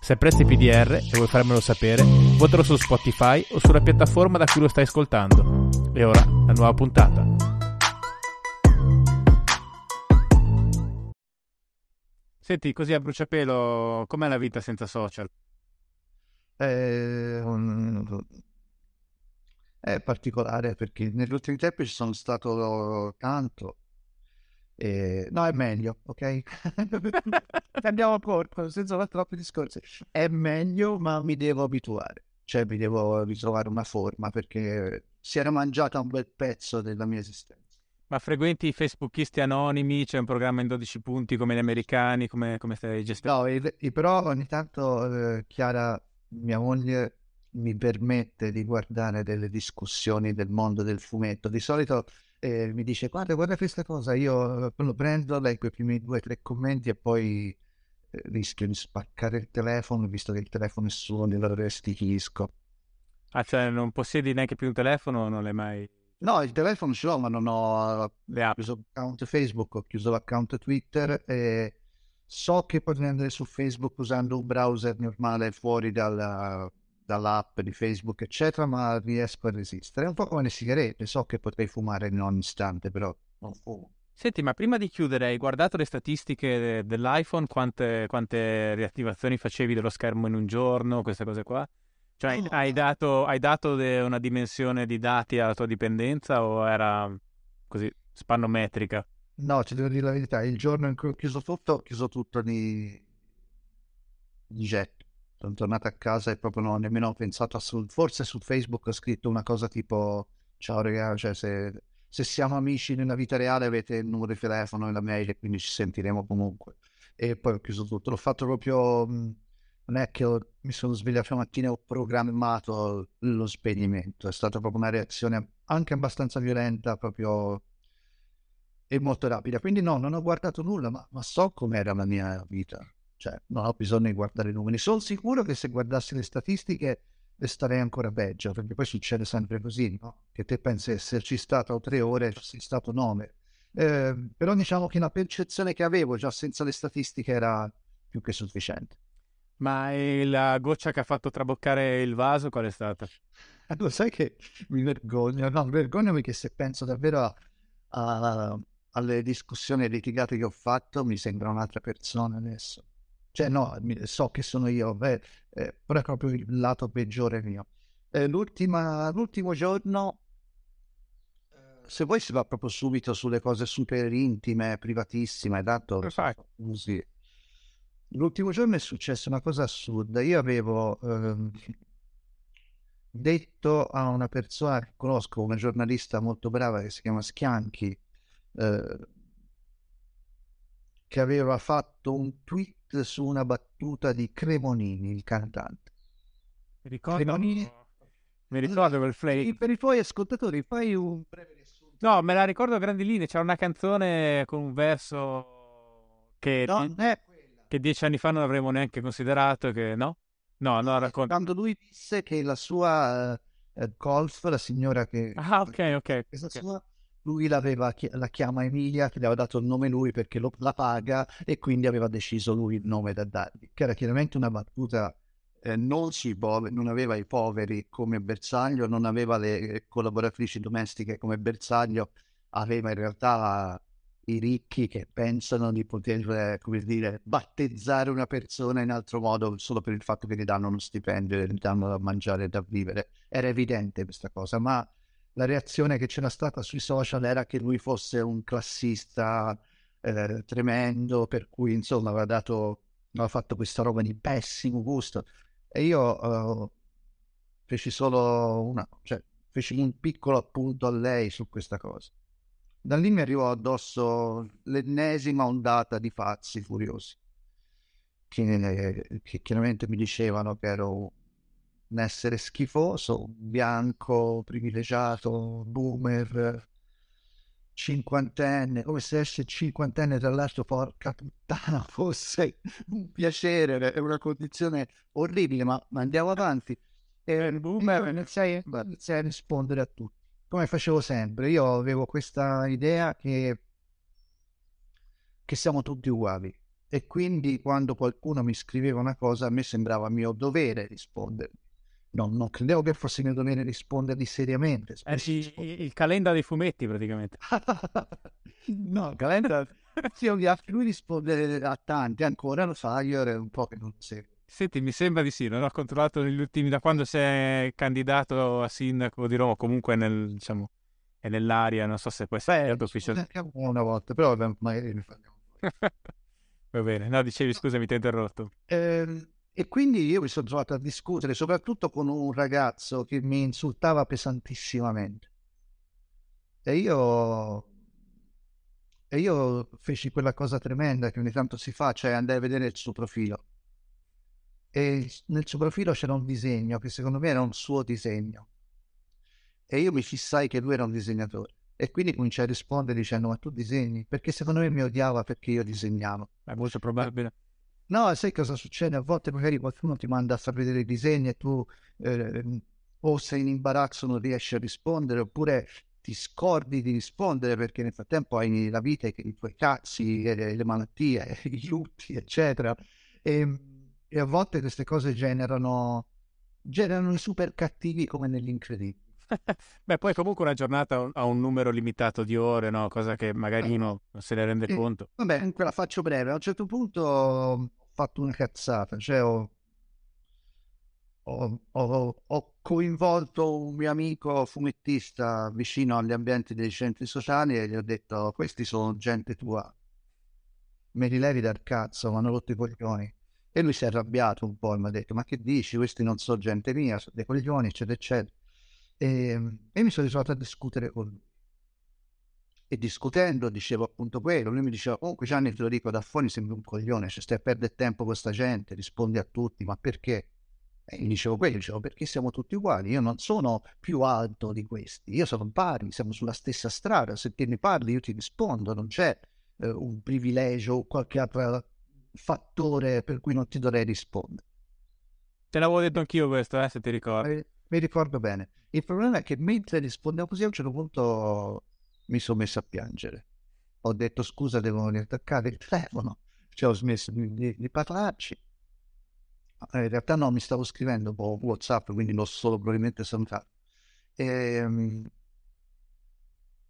Se apprezzi PDR e vuoi farmelo sapere, votalo su Spotify o sulla piattaforma da cui lo stai ascoltando. E ora, la nuova puntata. Senti, così a bruciapelo, com'è la vita senza social? Eh, è particolare perché negli ultimi tempi ci sono stato tanto. E... No, è meglio, ok? Andiamo a corpo, senza fare troppi discorsi. È meglio, ma mi devo abituare. Cioè, mi devo ritrovare una forma perché si era mangiata un bel pezzo della mia esistenza. Ma frequenti i facebookisti anonimi? C'è un programma in 12 punti come gli americani? Come, come stai gestendo? No, e, e però ogni tanto eh, Chiara, mia moglie, mi permette di guardare delle discussioni del mondo del fumetto. Di solito eh, mi dice guarda, guarda questa cosa, io lo prendo, leggo i primi due o tre commenti e poi eh, rischio di spaccare il telefono, visto che il telefono è suo, lo restichisco. Ah, cioè non possiedi neanche più un telefono non l'hai mai... No, il telefono ce l'ho, ma non ho Le app. chiuso l'account Facebook, ho chiuso l'account Twitter e so che potrei andare su Facebook usando un browser normale fuori dalla, dall'app di Facebook, eccetera, ma riesco a resistere. È un po' come le sigarette, so che potrei fumare in ogni istante, però non fumo. Senti, ma prima di chiudere, hai guardato le statistiche dell'iPhone? Quante, quante riattivazioni facevi dello schermo in un giorno, queste cose qua? Cioè, oh. hai dato, hai dato una dimensione di dati alla tua dipendenza o era così spannometrica? No, ci devo dire la verità, il giorno in cui ho chiuso tutto, ho chiuso tutto di, di getto sono tornato a casa e proprio non ho nemmeno pensato a su, forse su Facebook ho scritto una cosa tipo ciao ragazzi, cioè se, se, siamo amici nella vita reale avete il numero di telefono e la mail e quindi ci sentiremo comunque. E poi ho chiuso tutto, l'ho fatto proprio non è che mi sono svegliato la mattina e ho programmato lo spegnimento, è stata proprio una reazione anche abbastanza violenta proprio e molto rapida, quindi no, non ho guardato nulla, ma, ma so com'era la mia vita cioè, non ho bisogno di guardare i numeri. Sono sicuro che se guardassi le statistiche starei ancora peggio, perché poi succede sempre così, no? Che te pensi esserci stato tre ore, sei stato nove. Eh, però diciamo che la percezione che avevo già senza le statistiche era più che sufficiente. Ma la goccia che ha fatto traboccare il vaso qual è stata? Allora, sai che mi vergogno? No, vergogno perché se penso davvero a, a, alle discussioni litigate che ho fatto, mi sembra un'altra persona adesso. Cioè, no, so che sono io, beh, eh, però è proprio il lato peggiore mio. Eh, l'ultimo giorno, eh, se vuoi si va proprio subito sulle cose super intime, privatissime, dato così. L'ultimo giorno è successa una cosa assurda. Io avevo ehm, detto a una persona che conosco, una giornalista molto brava che si chiama Schianchi, eh, che aveva fatto un tweet su una battuta di Cremonini, il cantante. Mi ricordo, Cremonini... Mi ricordo quel flake. Per i tuoi ascoltatori fai un breve riassunto. No, me la ricordo a grandi linee. C'era una canzone con un verso che, no, di... che dieci anni fa non avremmo neanche considerato. Che... No? No, no, racconta. Quando lui disse che la sua uh, golf, la signora che... Ah, ok, ok. Questa okay. sua lui l'aveva, la chiama Emilia, che le aveva dato il nome lui perché lo, la paga e quindi aveva deciso lui il nome da dargli, che era chiaramente una battuta eh, non, poveri, non aveva i poveri come bersaglio, non aveva le collaboratrici domestiche come bersaglio, aveva in realtà i ricchi che pensano di poter, come dire, battezzare una persona in altro modo solo per il fatto che gli danno uno stipendio gli danno da mangiare e da vivere. Era evidente questa cosa, ma la reazione che c'era stata sui social era che lui fosse un classista eh, tremendo, per cui insomma aveva, dato, aveva fatto questa roba di pessimo gusto. E io uh, feci solo una, cioè feci un piccolo appunto a lei su questa cosa. Da lì mi arrivò addosso l'ennesima ondata di pazzi furiosi, che, che chiaramente mi dicevano che ero un essere schifoso, bianco, privilegiato, boomer, cinquantenne, come se essere cinquantenne tra l'altro, porca puttana, fosse un piacere, è una condizione orribile, ma, ma andiamo avanti. E boomer iniziai, iniziai a rispondere a tutti, come facevo sempre. Io avevo questa idea che, che siamo tutti uguali e quindi quando qualcuno mi scriveva una cosa a me sembrava mio dovere rispondere. No, non credevo che fosse mio dovere rispondergli seriamente. Eh sì, il calenda dei fumetti praticamente. no, il calenda... sì, lui risponde a tanti, ancora lo fa, io ero un po' che non seguo. Senti, mi sembra di sì, non ho controllato negli ultimi, da quando sei candidato a sindaco di Roma, comunque nel, diciamo, è nell'aria, non so se può essere Beh, ufficiale. Una volta, però magari ne parliamo. Va bene, no, dicevi, scusami, ti ho interrotto. Eh, e quindi io mi sono trovato a discutere, soprattutto con un ragazzo che mi insultava pesantissimamente. E io, e io feci quella cosa tremenda che ogni tanto si fa, cioè andai a vedere il suo profilo. E nel suo profilo c'era un disegno che secondo me era un suo disegno. E io mi fissai che lui era un disegnatore. E quindi cominciai a rispondere dicendo: Ma tu disegni? Perché secondo me mi odiava perché io disegnavo. È molto probabile. No, sai cosa succede? A volte magari qualcuno ti manda a far vedere i disegni e tu eh, o sei in imbarazzo, non riesci a rispondere, oppure ti scordi di rispondere perché nel frattempo hai la vita, i tuoi cazzi, le malattie, i lutti, eccetera. E, e a volte queste cose generano, generano i super cattivi come nell'incredibile. Beh, poi comunque una giornata ha un numero limitato di ore, no? Cosa che magari uno non se ne rende eh, conto. Vabbè, la faccio breve. A un certo punto fatto una cazzata, cioè ho, ho, ho, ho coinvolto un mio amico fumettista vicino agli ambienti dei centri sociali e gli ho detto questi sono gente tua, me li levi dal cazzo, mi hanno rotto i coglioni. E lui si è arrabbiato un po' e mi ha detto ma che dici, questi non sono gente mia, sono dei coglioni, eccetera, eccetera. E, e mi sono ritrovato a discutere con lui. E discutendo dicevo appunto quello, lui mi diceva, comunque Gianni te lo dico, da fuori sembri un coglione, cioè stai a perdere tempo con questa gente, rispondi a tutti, ma perché? E gli dicevo quello, dicevo perché siamo tutti uguali, io non sono più alto di questi, io sono pari, siamo sulla stessa strada, se te ne parli io ti rispondo, non c'è eh, un privilegio o qualche altro fattore per cui non ti dovrei rispondere. Te l'avevo detto anch'io questo, eh, se ti ricordi. Eh, mi ricordo bene. Il problema è che mentre rispondevo così a un certo punto mi sono messo a piangere. Ho detto scusa, devo riattaccare il telefono. Cioè ho smesso di, di, di parlarci. Eh, in realtà no, mi stavo scrivendo po' WhatsApp, quindi l'ho solo probabilmente salutato. E, ehm,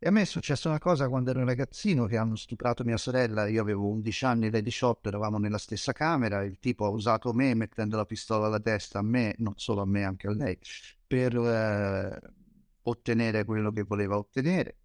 e a me è successa una cosa quando ero un ragazzino che hanno stuprato mia sorella, io avevo 11 anni lei 18, eravamo nella stessa camera, il tipo ha usato me mettendo la pistola alla testa a me, non solo a me, anche a lei, per eh, ottenere quello che voleva ottenere.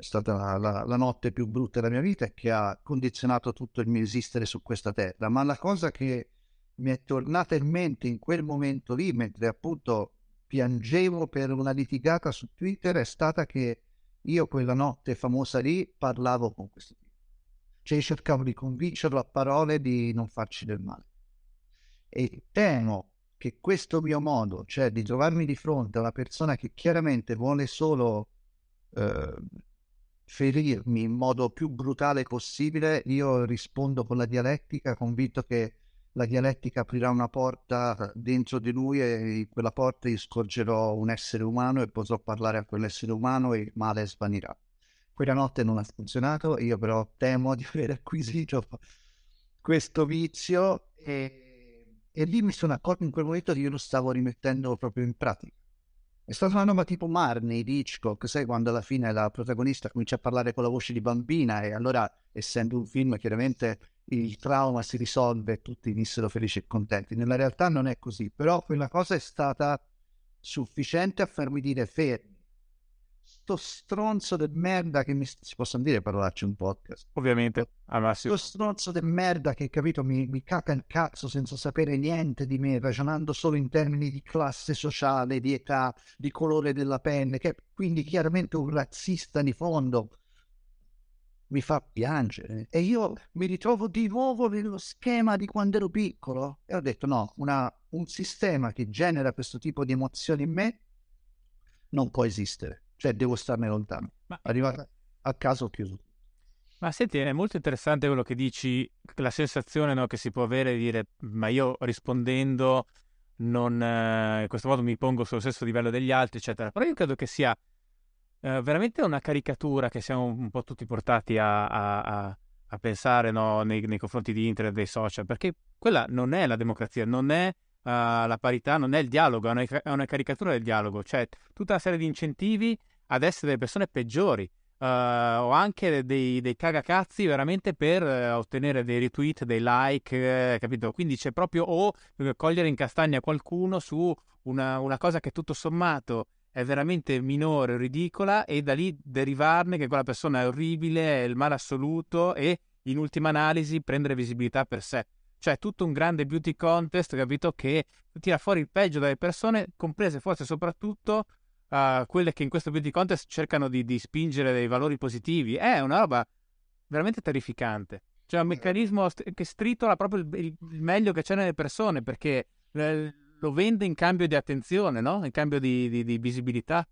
È stata la, la, la, notte più brutta della mia vita e che ha condizionato tutto il mio esistere su questa terra. Ma la cosa che mi è tornata in mente in quel momento lì, mentre appunto piangevo per una litigata su Twitter, è stata che io quella notte famosa lì parlavo con questo tipo. Cioè cercavo di convincerlo a parole di non farci del male. E temo che questo mio modo, cioè di trovarmi di fronte a una persona che chiaramente vuole solo eh, ferirmi in modo più brutale possibile, io rispondo con la dialettica, convinto che la dialettica aprirà una porta dentro di lui e in quella porta io scorgerò un essere umano e potrò parlare a quell'essere umano e il male svanirà. Quella notte non ha funzionato, io però temo di aver acquisito questo vizio e, e lì mi sono accorto in quel momento che io lo stavo rimettendo proprio in pratica. È stata una roba tipo Marnie di Hitchcock, sai quando alla fine la protagonista comincia a parlare con la voce di bambina e allora, essendo un film, chiaramente il trauma si risolve e tutti venissero felici e contenti. Nella realtà non è così, però quella cosa è stata sufficiente a farmi dire fermi. Sto stronzo del merda che mi... si possono dire parolacce un podcast? Ovviamente, al massimo. Sto stronzo del merda che, capito, mi, mi caca il cazzo senza sapere niente di me, ragionando solo in termini di classe sociale, di età, di colore della pelle, che è quindi chiaramente un razzista di fondo mi fa piangere e io mi ritrovo di nuovo nello schema di quando ero piccolo e ho detto no, una un sistema che genera questo tipo di emozioni in me non può esistere, cioè devo starne lontano. Ma... Arrivata a caso ho chiuso. Ma senti, è molto interessante quello che dici, la sensazione no, che si può avere di dire, ma io rispondendo non, eh, in questo modo mi pongo sullo stesso livello degli altri, eccetera. Però io credo che sia eh, veramente una caricatura che siamo un po' tutti portati a, a, a, a pensare no, nei, nei, confronti di internet, dei social, perché quella non è la democrazia, non è uh, la parità, non è il dialogo, è una, è una, caricatura del dialogo, cioè tutta una serie di incentivi ad essere delle persone peggiori. Uh, o anche dei, dei cagacazzi veramente per uh, ottenere dei retweet, dei like, capito? Quindi c'è proprio o cogliere in castagna qualcuno su una, una cosa che tutto sommato è veramente minore, ridicola e da lì derivarne che quella persona è orribile, è il male assoluto e in ultima analisi prendere visibilità per sé. Cioè tutto un grande beauty contest, capito, che tira fuori il peggio dalle persone, comprese forse soprattutto uh, quelle che in questo beauty contest cercano di, di, spingere dei valori positivi. È una roba veramente terrificante. Cioè un meccanismo st- che stritola proprio il, il, meglio che c'è nelle persone, perché... Eh, lo vende in cambio di attenzione, no? in cambio di, di, di visibilità.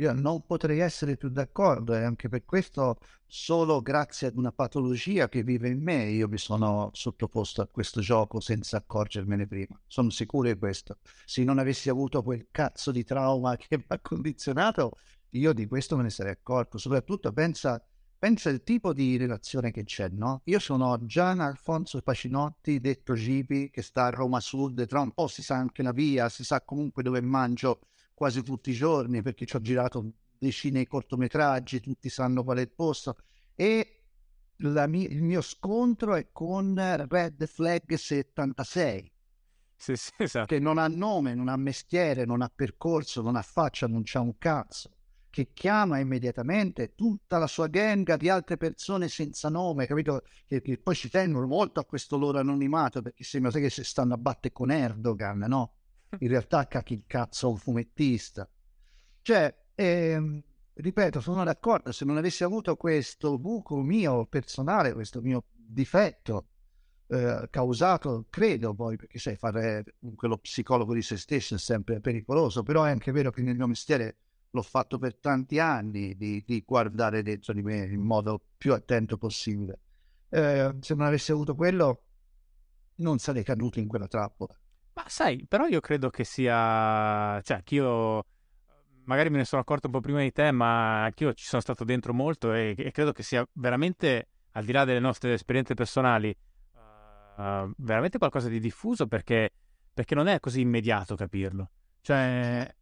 Io non potrei essere più d'accordo e anche per questo solo grazie ad una patologia che vive in me io mi sono sottoposto a questo gioco senza accorgermene prima. Sono sicuro di questo. Se non avessi avuto quel cazzo di trauma che mi ha condizionato, io di questo me ne sarei accorto. Soprattutto pensa pensa il tipo di relazione che c'è, no? Io sono Gian Alfonso Pacinotti, detto Gipi, che sta a Roma Sud, tra un po' si sa anche la via, si sa comunque dove mangio quasi tutti i giorni, perché ci ho girato decine di cortometraggi, tutti sanno qual è il posto, e mia, il mio scontro è con Red Flag 76. Sì, sì, esatto. Che non ha nome, non ha mestiere, non ha percorso, non ha faccia, non c'ha un cazzo che chiama immediatamente tutta la sua gang di altre persone senza nome, capito? Che, che poi ci tengono molto a questo loro anonimato perché sembra che si stanno a battere con Erdogan, no? In realtà cacchi il cazzo un fumettista. Cioè, ehm, ripeto, sono d'accordo, se non avessi avuto questo buco mio personale, questo mio difetto eh, causato, credo poi, perché sai, fare quello psicologo di se stesso è sempre pericoloso, però è anche vero che nel mio mestiere l'ho fatto per tanti anni, di, di, guardare dentro di me in modo più attento possibile. Eh, se non avessi avuto quello, non sarei caduto in quella trappola. Ma sai, però io credo che sia... Cioè, anch'io... Magari me ne sono accorto un po' prima di te, ma anch'io ci sono stato dentro molto e, e credo che sia veramente, al di là delle nostre esperienze personali, uh, veramente qualcosa di diffuso perché, perché non è così immediato capirlo. Cioè,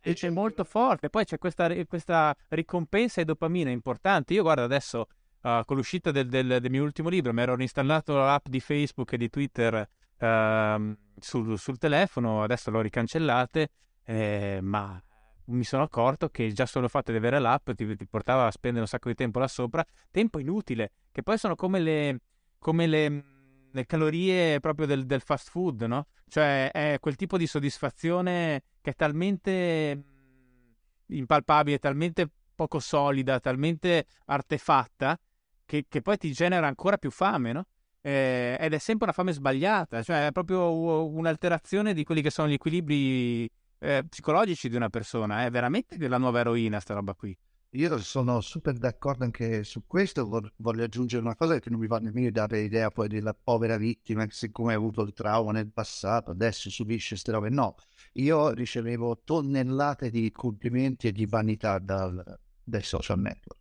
e c'è molto forte. Poi c'è questa, questa ricompensa e dopamina importante. Io guardo adesso, uh, con l'uscita del, del, del, mio ultimo libro, mi ero installato l'app di Facebook e di Twitter uh, sul, sul, telefono, adesso l'ho ricancellate, eh, ma mi sono accorto che già solo il fatto di avere l'app ti, ti, portava a spendere un sacco di tempo là sopra, tempo inutile, che poi sono come le, come le, le calorie proprio del, del fast food, no? Cioè è quel tipo di soddisfazione che è talmente mm, impalpabile, talmente poco solida, talmente artefatta, che, che poi ti genera ancora più fame, no? Eh, ed è sempre una fame sbagliata, cioè è proprio un'alterazione di quelli che sono gli equilibri eh, psicologici di una persona, è veramente della nuova eroina sta roba qui. Io sono super d'accordo anche su questo, voglio aggiungere una cosa che non mi va nemmeno dare idea poi della povera vittima che siccome ha avuto il trauma nel passato adesso subisce queste robe, no, io ricevevo tonnellate di complimenti e di vanità dal, dai social network,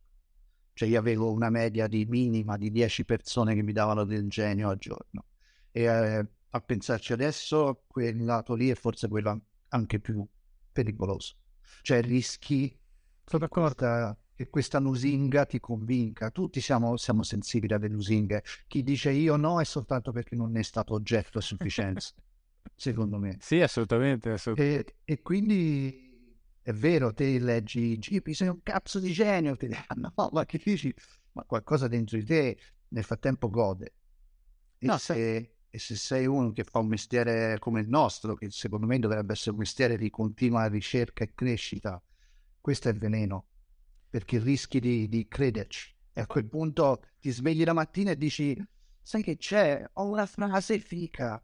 cioè io avevo una media di minima di 10 persone che mi davano del genio al giorno e eh, a pensarci adesso quel lato lì è forse quello anche più pericoloso, cioè rischi sono d'accordo. Che questa lusinga ti convinca. Tutti siamo, siamo sensibili alle lusinghe. Chi dice io no è soltanto perché non è stato oggetto a sufficienza, secondo me. Sì, assolutamente. assolutamente. E, e, quindi è vero, te leggi Gipi, sei un cazzo di genio, ti danno, no, ma che dici? Ma qualcosa dentro di te nel frattempo gode. E, no, se, se... e se sei uno che fa un mestiere come il nostro, che secondo me dovrebbe essere un mestiere di continua ricerca e crescita, questo è il veleno, perché rischi di, di crederci. E a quel punto ti svegli la mattina e dici, sai che c'è? Ho una frase fica.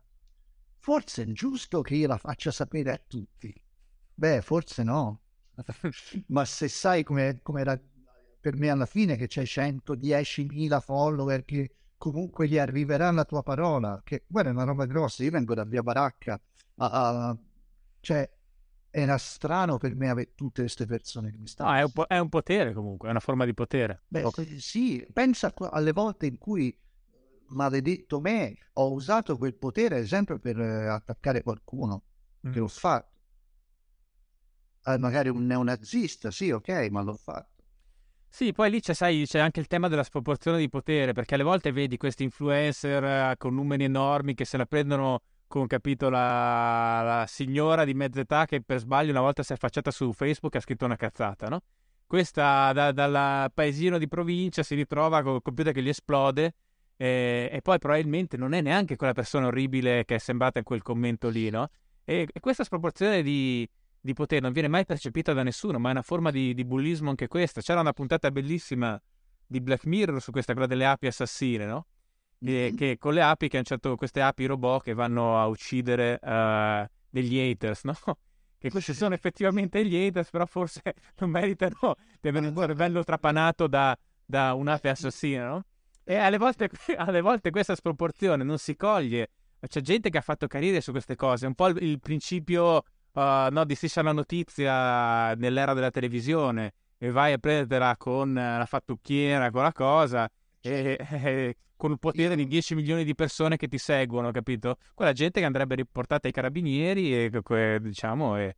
forse è giusto che io la faccia sapere a tutti. Beh, forse no. Ma se sai come era per me alla fine che c'è 110.000 follower che comunque gli arriverà la tua parola, che guarda è una roba grossa, io vengo da via Baracca, a, cioè era strano per me avere tutte queste persone che mi stanno... No, è un, po- è un potere comunque, è una forma di potere. Beh, okay. sì, pensa alle volte in cui, maledetto me, ho usato quel potere, ad esempio, per eh, attaccare qualcuno, mm. che l'ho fatto. Eh, magari un neonazista, sì, ok, ma l'ho fatto. Sì, poi lì c'è, sai, c'è anche il tema della sproporzione di potere, perché alle volte vedi questi influencer eh, con numeri enormi che se la prendono con, capito, la, la signora di mezza età che per sbaglio una volta si è affacciata su Facebook e ha scritto una cazzata, no? Questa da, dal paesino di provincia si ritrova con il computer che gli esplode e, e, poi probabilmente non è neanche quella persona orribile che è sembrata in quel commento lì, no? E, e questa sproporzione di, di, potere non viene mai percepita da nessuno, ma è una forma di, di bullismo anche questa. C'era una puntata bellissima di Black Mirror su questa, quella delle api assassine, no? che, che con le api, che hanno certo queste api robot che vanno a uccidere uh, degli haters, no? Che questi sono effettivamente gli haters, però forse non meritano di avere un cervello trapanato da, da un'ape assassina, no? E alle volte, alle volte questa sproporzione non si coglie. C'è gente che ha fatto carriere su queste cose, un po' il, il principio uh, no, di striscia la notizia nell'era della televisione e vai a prenderla con la fattucchiera, con la cosa, e, e, con il potere di 10 milioni di persone che ti seguono, capito? Quella gente che andrebbe riportata ai carabinieri e che, diciamo, e,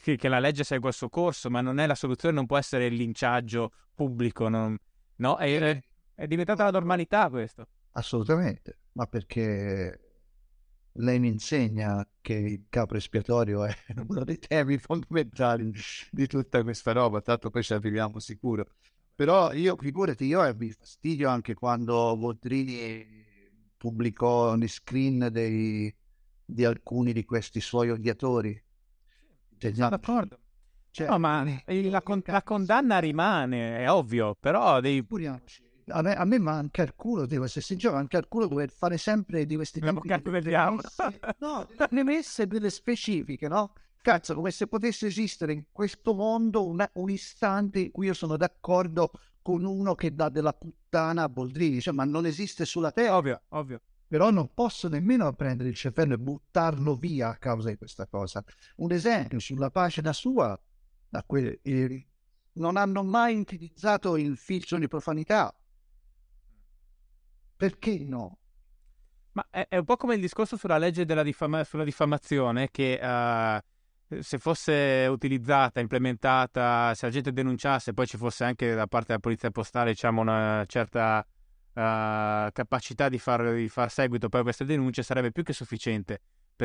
che, la legge segua il suo corso, ma non è la soluzione, non può essere il linciaggio pubblico, non, no? È, è diventata la normalità questo. Assolutamente, ma perché lei mi insegna che il capo espiatorio è uno dei temi fondamentali di tutta questa roba, tanto poi ci arriviamo sicuro. Però io, figurati, io ebbi fastidio anche quando Boldrini pubblicò gli screen dei, di alcuni di questi suoi odiatori. Cioè, d'accordo. Cioè, no, ma la, con- la, condanna rimane, è ovvio, però devi... A me, a me manca il culo, devo essere sincero, manca il culo dover fare sempre di questi tipi di vediamo. No, delle messe delle specifiche, no? Cazzo, come se potesse esistere in questo mondo una, un istante in cui io sono d'accordo con uno che dà della puttana a Boldrini, cioè, ma non esiste sulla terra. Ovvio, ovvio. Però non posso nemmeno prendere il cervello e buttarlo via a causa di questa cosa. Un esempio, sulla pagina sua, da que- eh, non hanno mai utilizzato il filtro di profanità. Perché no? Ma è, è, un po' come il discorso sulla legge diffama- sulla diffamazione che... Uh se fosse utilizzata, implementata, se la gente denunciasse, poi ci fosse anche da parte della polizia postale diciamo, una certa uh, capacità di far, di far, seguito poi a queste denunce, sarebbe più che sufficiente.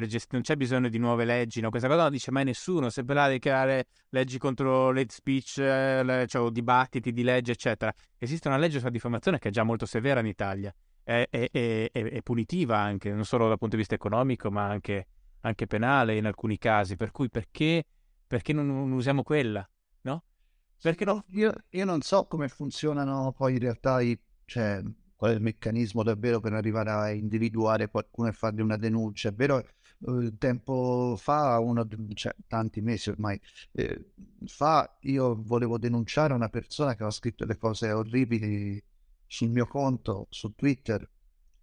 Gest- non c'è bisogno di nuove leggi, no? questa cosa non dice mai nessuno. Sempre là di creare leggi contro l'hate speech, eh, cioè, dibattiti di legge, eccetera. Esiste una legge sulla diffamazione che è già molto severa in Italia, è, è, è, è punitiva anche, non solo dal punto di vista economico, ma anche anche penale in alcuni casi, per cui perché, perché non, non, usiamo quella, no? Perché no? Io, io, non so come funzionano poi in realtà, i, cioè, qual è il meccanismo davvero per arrivare a individuare qualcuno e fargli una denuncia. È vero, eh, tempo fa, uno, cioè, tanti mesi ormai eh, fa, io volevo denunciare una persona che aveva scritto delle cose orribili sul mio conto su Twitter.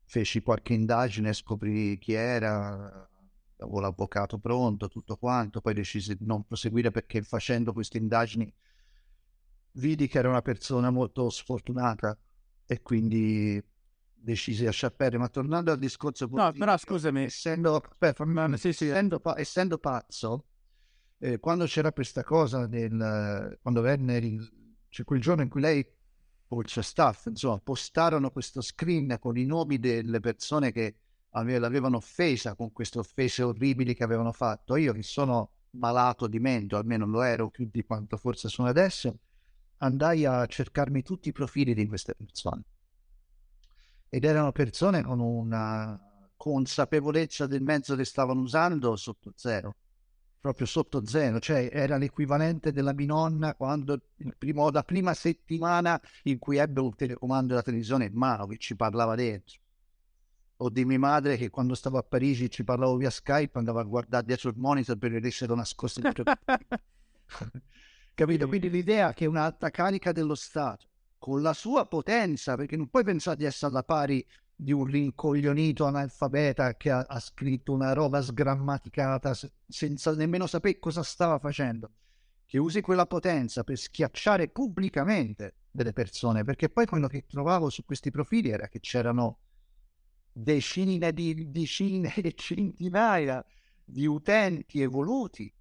Feci qualche indagine, scoprì chi era, avevo l'avvocato pronto, tutto quanto, poi decisi di non proseguire perché facendo queste indagini vidi che era una persona molto sfortunata e quindi decisi di lasciar perdere. Ma tornando al discorso... No, però scusami. Essendo, beh, fammi, sì, sì. essendo, essendo pazzo, eh, quando c'era questa cosa del... quando venne il, cioè quel giorno in cui lei o staff, insomma, postarono questo screen con i nomi delle persone che l'avevano offesa con queste offese orribili che avevano fatto. Io che sono malato di mente, almeno lo ero più di quanto forse sono adesso, andai a cercarmi tutti i profili di queste persone. Ed erano persone con una consapevolezza del mezzo che stavano usando sotto zero, proprio sotto zero, cioè era l'equivalente della mia nonna quando primo, la prima settimana in cui ebbe un telecomando della televisione in mano che ci parlava dentro o di mia madre che quando stavo a Parigi ci parlavo via Skype andava a guardare dietro il monitor per vedessero nascosto capito? Quindi l'idea che un'alta carica dello Stato con la sua potenza, perché non puoi pensare di essere alla pari di un rincoglionito analfabeta che ha, ha scritto una roba sgrammaticata senza nemmeno sapere cosa stava facendo, che usi quella potenza per schiacciare pubblicamente delle persone, perché poi quello che trovavo su questi profili era che c'erano decine di decine e centinaia di utenti evoluti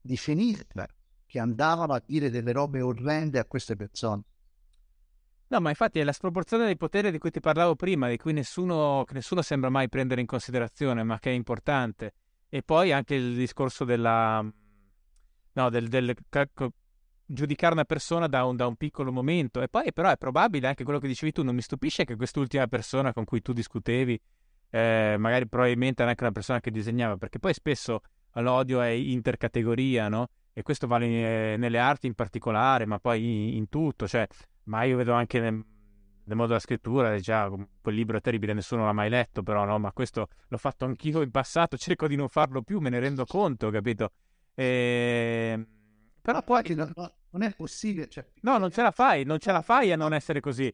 di sinistra che andavano a dire delle robe orrende a queste persone. No, ma infatti è la sproporzione dei poteri di cui ti parlavo prima, di cui nessuno, nessuno sembra mai prendere in considerazione, ma che è importante. E poi anche il discorso della... No, del, del giudicare una persona da un, da un, piccolo momento. E poi però è probabile anche quello che dicevi tu, non mi stupisce che quest'ultima persona con cui tu discutevi, eh, magari probabilmente era anche una persona che disegnava, perché poi spesso l'odio è intercategoria, no? E questo vale eh, nelle arti in particolare, ma poi in, in tutto, cioè ma io vedo anche nel, nel modo della scrittura, già quel libro è terribile, nessuno l'ha mai letto, però no, ma questo l'ho fatto anch'io in passato, cerco di non farlo più, me ne rendo conto, capito? E... Ehm, però poi no, non è possibile, cioè... No, non ce la fai, non ce la fai a non essere così.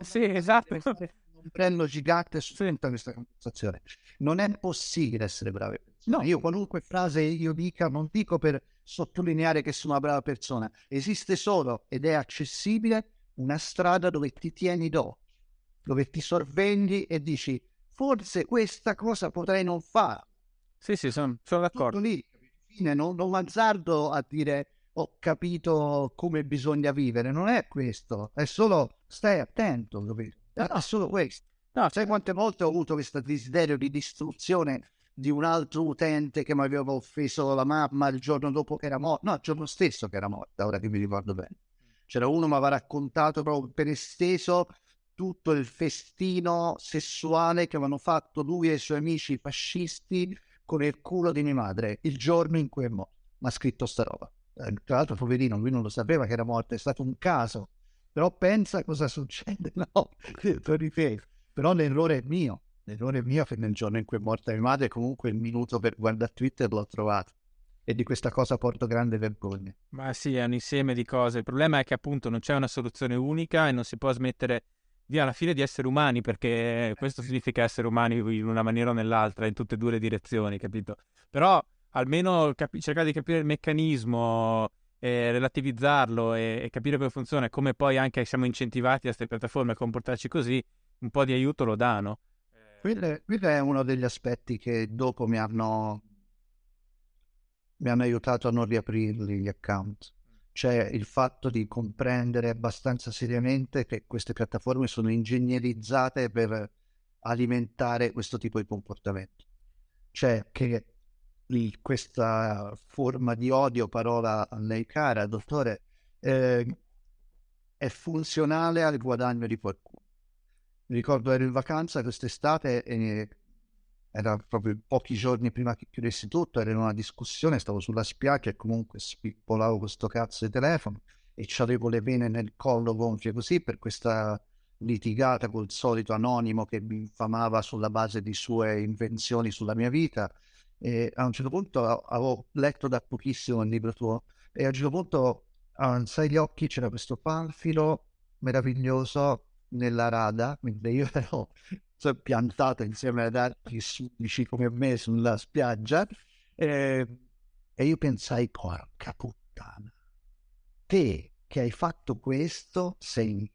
Sì, esatto. Non prendo gigante su tutta questa conversazione. Non è possibile essere bravi. No, io qualunque frase io dica, non dico per sottolineare che sono una brava persona. Esiste solo ed è accessibile una strada dove ti tieni d'occhio, dove ti sorvegli e dici forse questa cosa potrei non fare. Sì, sì, sono, sono d'accordo. Tutto lì, fine, non, non azzardo a dire ho capito come bisogna vivere, non è questo, è solo stai attento, capito? È solo questo. No, sai quante volte ho avuto questo desiderio di distruzione di un altro utente che mi aveva offeso la mamma il giorno dopo che era morto, no, il giorno stesso che era morta, ora che mi ricordo bene. C'era uno che mi aveva raccontato proprio per esteso tutto il festino sessuale che avevano fatto lui e i suoi amici fascisti con il culo di mia madre il giorno in cui è morto. Mi ha scritto sta roba. Eh, tra l'altro, poverino, lui non lo sapeva che era morto, è stato un caso. Però pensa cosa succede, no? Però l'errore è mio L'errore mio che nel giorno in cui è morta mia madre, comunque il minuto per guardare Twitter l'ho trovato. E di questa cosa porto grande vergogna. Ma sì, è un insieme di cose. Il problema è che appunto non c'è una soluzione unica e non si può smettere di alla fine di essere umani, perché questo significa essere umani in una maniera o nell'altra, in tutte e due le direzioni, capito? Però almeno capi- cercare di capire il meccanismo, eh, relativizzarlo e-, e, capire come funziona e come poi anche siamo incentivati da queste piattaforme a comportarci così, un po' di aiuto lo danno. Quello è, quello è uno degli aspetti che dopo mi hanno, mi hanno aiutato a non riaprirli gli account. Cioè il fatto di comprendere abbastanza seriamente che queste piattaforme sono ingegnerizzate per alimentare questo tipo di comportamento. Cioè che il, questa forma di odio, parola a lei cara, dottore, eh, è funzionale al guadagno di qualcuno. Mi ricordo ero in vacanza quest'estate e era proprio pochi giorni prima che chiudessi tutto, ero in una discussione, stavo sulla spiaggia e comunque spippolavo questo cazzo di telefono e avevo le vene nel collo gonfie così per questa litigata col solito anonimo che mi infamava sulla base di sue invenzioni sulla mia vita. E a un certo punto avevo letto da pochissimo il libro tuo e a un certo punto alzai gli occhi c'era questo panfilo meraviglioso nella rada, mentre io ero cioè, piantato insieme ad altri sudici come me sulla spiaggia, e, e io pensai, porca puttana, te che hai fatto questo sei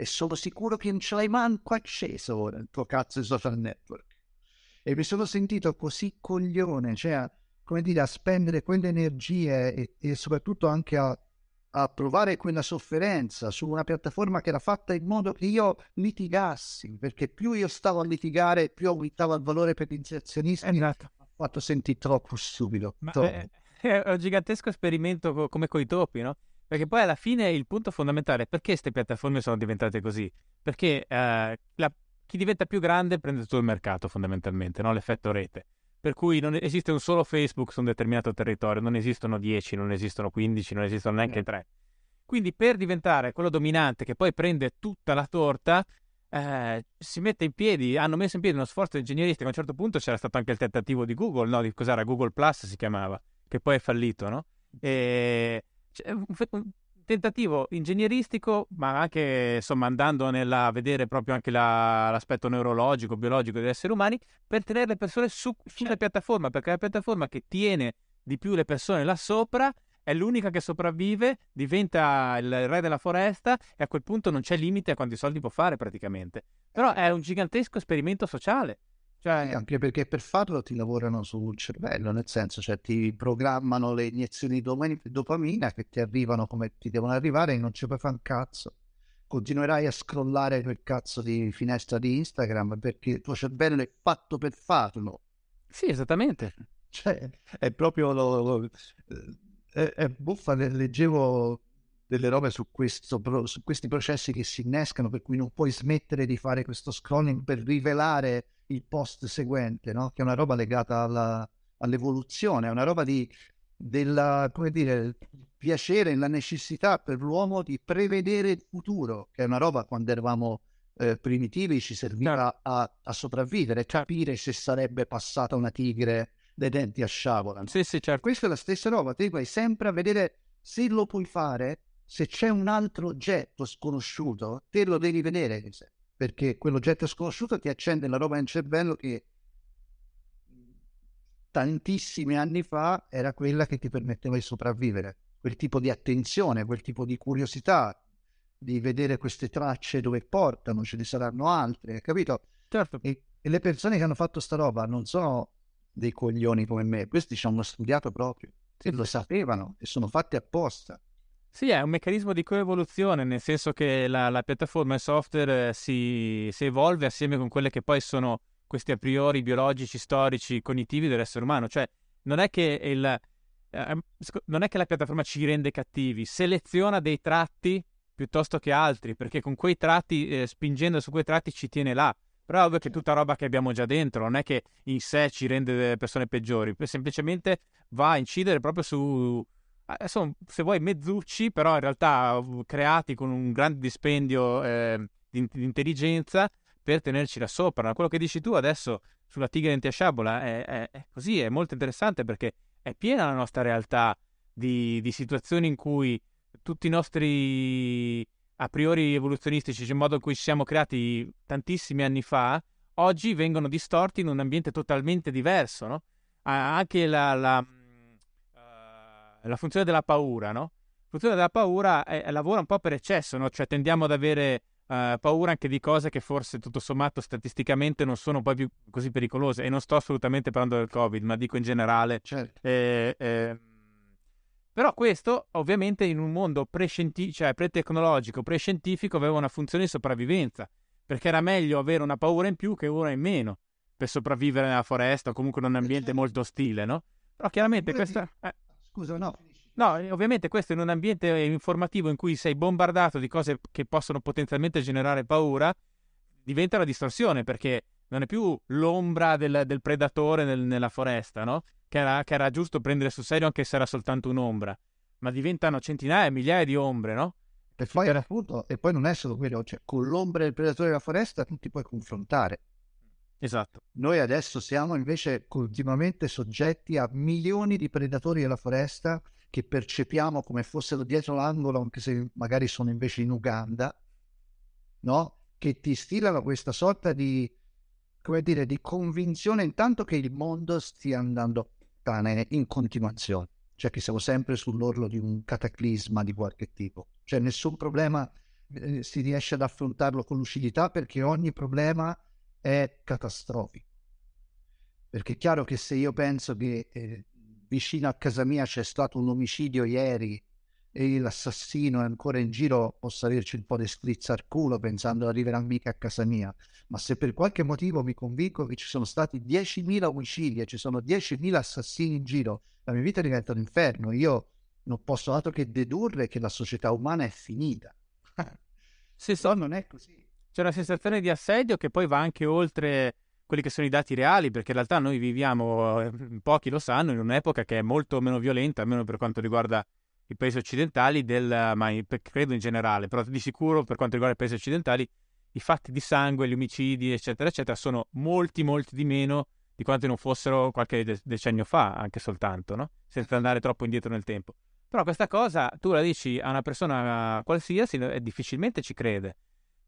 e sono sicuro che non ce l'hai manco acceso ora il tuo cazzo di social network. E mi sono sentito così coglione, cioè, come dire, a spendere quelle energie e, e soprattutto anche a a provare quella sofferenza su una piattaforma che era fatta in modo che io litigassi, perché più io stavo a litigare, più aumentava il valore per gli inserzionisti. Esatto. Ha fatto sentire troppo stupido. Ma. È, è, un gigantesco esperimento co- come coi topi, no? Perché poi alla fine il punto fondamentale è perché queste piattaforme sono diventate così? Perché eh, la, chi diventa più grande prende tutto il mercato fondamentalmente, no? l'effetto rete. Per cui non esiste un solo Facebook su un determinato territorio, non esistono 10, non esistono 15, non esistono neanche 3. Quindi per diventare quello dominante che poi prende tutta la torta, eh, si mette in piedi, hanno messo in piedi uno sforzo ingegneristico. A un certo punto c'era stato anche il tentativo di Google, no? Di cos'era Google Plus si chiamava, che poi è fallito, no? E un, un tentativo ingegneristico, ma anche insomma andando nella, a vedere proprio anche la, l'aspetto neurologico, biologico degli esseri umani, per tenere le persone su, sulla piattaforma, perché è la piattaforma che tiene di più le persone là sopra è l'unica che sopravvive, diventa il re della foresta e a quel punto non c'è limite a quanti soldi può fare praticamente. Però è un gigantesco esperimento sociale. Cioè... Anche perché per farlo ti lavorano sul cervello, nel senso, cioè ti programmano le iniezioni di dopamina che ti arrivano come ti devono arrivare e non ci puoi fare un cazzo. Continuerai a scrollare quel cazzo di finestra di Instagram perché il tuo cervello è fatto per farlo. Sì, esattamente. Cioè, è proprio lo, lo, è, è buffa, leggevo delle robe su, questo, su questi processi che si innescano, per cui non puoi smettere di fare questo scrolling per rivelare il post seguente, no? che è una roba legata alla, all'evoluzione, è una roba di, della, come dire, piacere, la necessità per l'uomo di prevedere il futuro, che è una roba quando eravamo eh, primitivi ci serviva certo. a, a sopravvivere, capire se sarebbe passata una tigre dai denti a sciabola. Sì, sì, certo. Questa è la stessa roba, ti vai sempre a vedere se lo puoi fare, se c'è un altro oggetto sconosciuto, te lo devi vedere, perché quell'oggetto sconosciuto ti accende la roba in cervello che tantissimi anni fa era quella che ti permetteva di sopravvivere. Quel tipo di attenzione, quel tipo di curiosità, di vedere queste tracce dove portano, ce ne saranno altre, capito? Certo. E, e le persone che hanno fatto sta roba non sono dei coglioni come me, questi ci hanno studiato proprio, e lo sapevano e sono fatti apposta. Sì, è un meccanismo di coevoluzione, nel senso che la, la piattaforma e il software eh, si, si, evolve assieme con quelle che poi sono questi a priori biologici, storici, cognitivi dell'essere umano. Cioè, non è che, il, eh, non è che la piattaforma ci rende cattivi, seleziona dei tratti piuttosto che altri, perché con quei tratti, eh, spingendo su quei tratti, ci tiene là. Però è ovvio che tutta roba che abbiamo già dentro, non è che in sé ci rende delle persone peggiori, semplicemente va a incidere proprio su... Eh, sono, se vuoi, mezzucci, però in realtà uh, creati con un grande dispendio eh, di, di, intelligenza per tenerci là sopra. Quello che dici tu adesso sulla tigre antiasciabola è, è, è così, è molto interessante perché è piena la nostra realtà di, di situazioni in cui tutti i nostri a priori evoluzionistici, cioè il modo in cui ci siamo creati tantissimi anni fa, oggi vengono distorti in un ambiente totalmente diverso, no? Anche la, la, la, funzione della paura, no? La funzione della paura è, lavora un po' per eccesso, no? Cioè tendiamo ad avere uh, paura anche di cose che forse tutto sommato statisticamente non sono poi più così pericolose. E non sto assolutamente parlando del Covid, ma dico in generale. Certo. Eh, eh, però questo, ovviamente, in un mondo pre-scientifico, cioè pre-tecnologico, pre-scientifico, aveva una funzione di sopravvivenza, perché era meglio avere una paura in più che una in meno per sopravvivere nella foresta o comunque in un ambiente certo. molto ostile, no? Però chiaramente questa... Eh... Scusa, no. No, ovviamente questo in un ambiente informativo in cui sei bombardato di cose che possono potenzialmente generare paura, diventa una distorsione, perché non è più l'ombra del, del predatore nel, nella foresta, no? che era, che era giusto prendere sul serio anche se era soltanto un'ombra, ma diventano centinaia, migliaia di ombre, no? E poi, appunto, e poi non è solo quello, cioè con l'ombra del predatore della foresta tu ti puoi confrontare. Esatto. Noi adesso siamo invece continuamente soggetti a milioni di predatori della foresta che percepiamo come fossero dietro l'angolo, anche se magari sono invece in Uganda, no? Che ti stilano questa sorta di, come dire, di convinzione intanto che il mondo stia andando in continuazione, cioè che siamo sempre sull'orlo di un cataclisma di qualche tipo, cioè nessun problema eh, si riesce ad affrontarlo con lucidità perché ogni problema è catastrofico. Perché è chiaro che se io penso che eh, vicino a casa mia c'è stato un omicidio ieri e l'assassino è ancora in giro, posso averci un po' di strizza al culo pensando arriverà mica a casa mia. Ma se per qualche motivo mi convinco che ci sono stati 10.000 omicidi e ci sono 10.000 assassini in giro, la mia vita diventa un inferno. Io non posso altro che dedurre che la società umana è finita. sì, so, non è così. C'è una sensazione di assedio che poi va anche oltre quelli che sono i dati reali, perché in realtà noi viviamo, eh, pochi lo sanno, in un'epoca che è molto meno violenta, almeno per quanto riguarda i paesi occidentali, del, ma credo in generale, però di sicuro per quanto riguarda i paesi occidentali, i fatti di sangue, gli omicidi, eccetera, eccetera, sono molti, molti di meno di quanti non fossero qualche de- decennio fa, anche soltanto, no? Senza andare troppo indietro nel tempo. Però questa cosa tu la dici a una persona qualsiasi e difficilmente ci crede,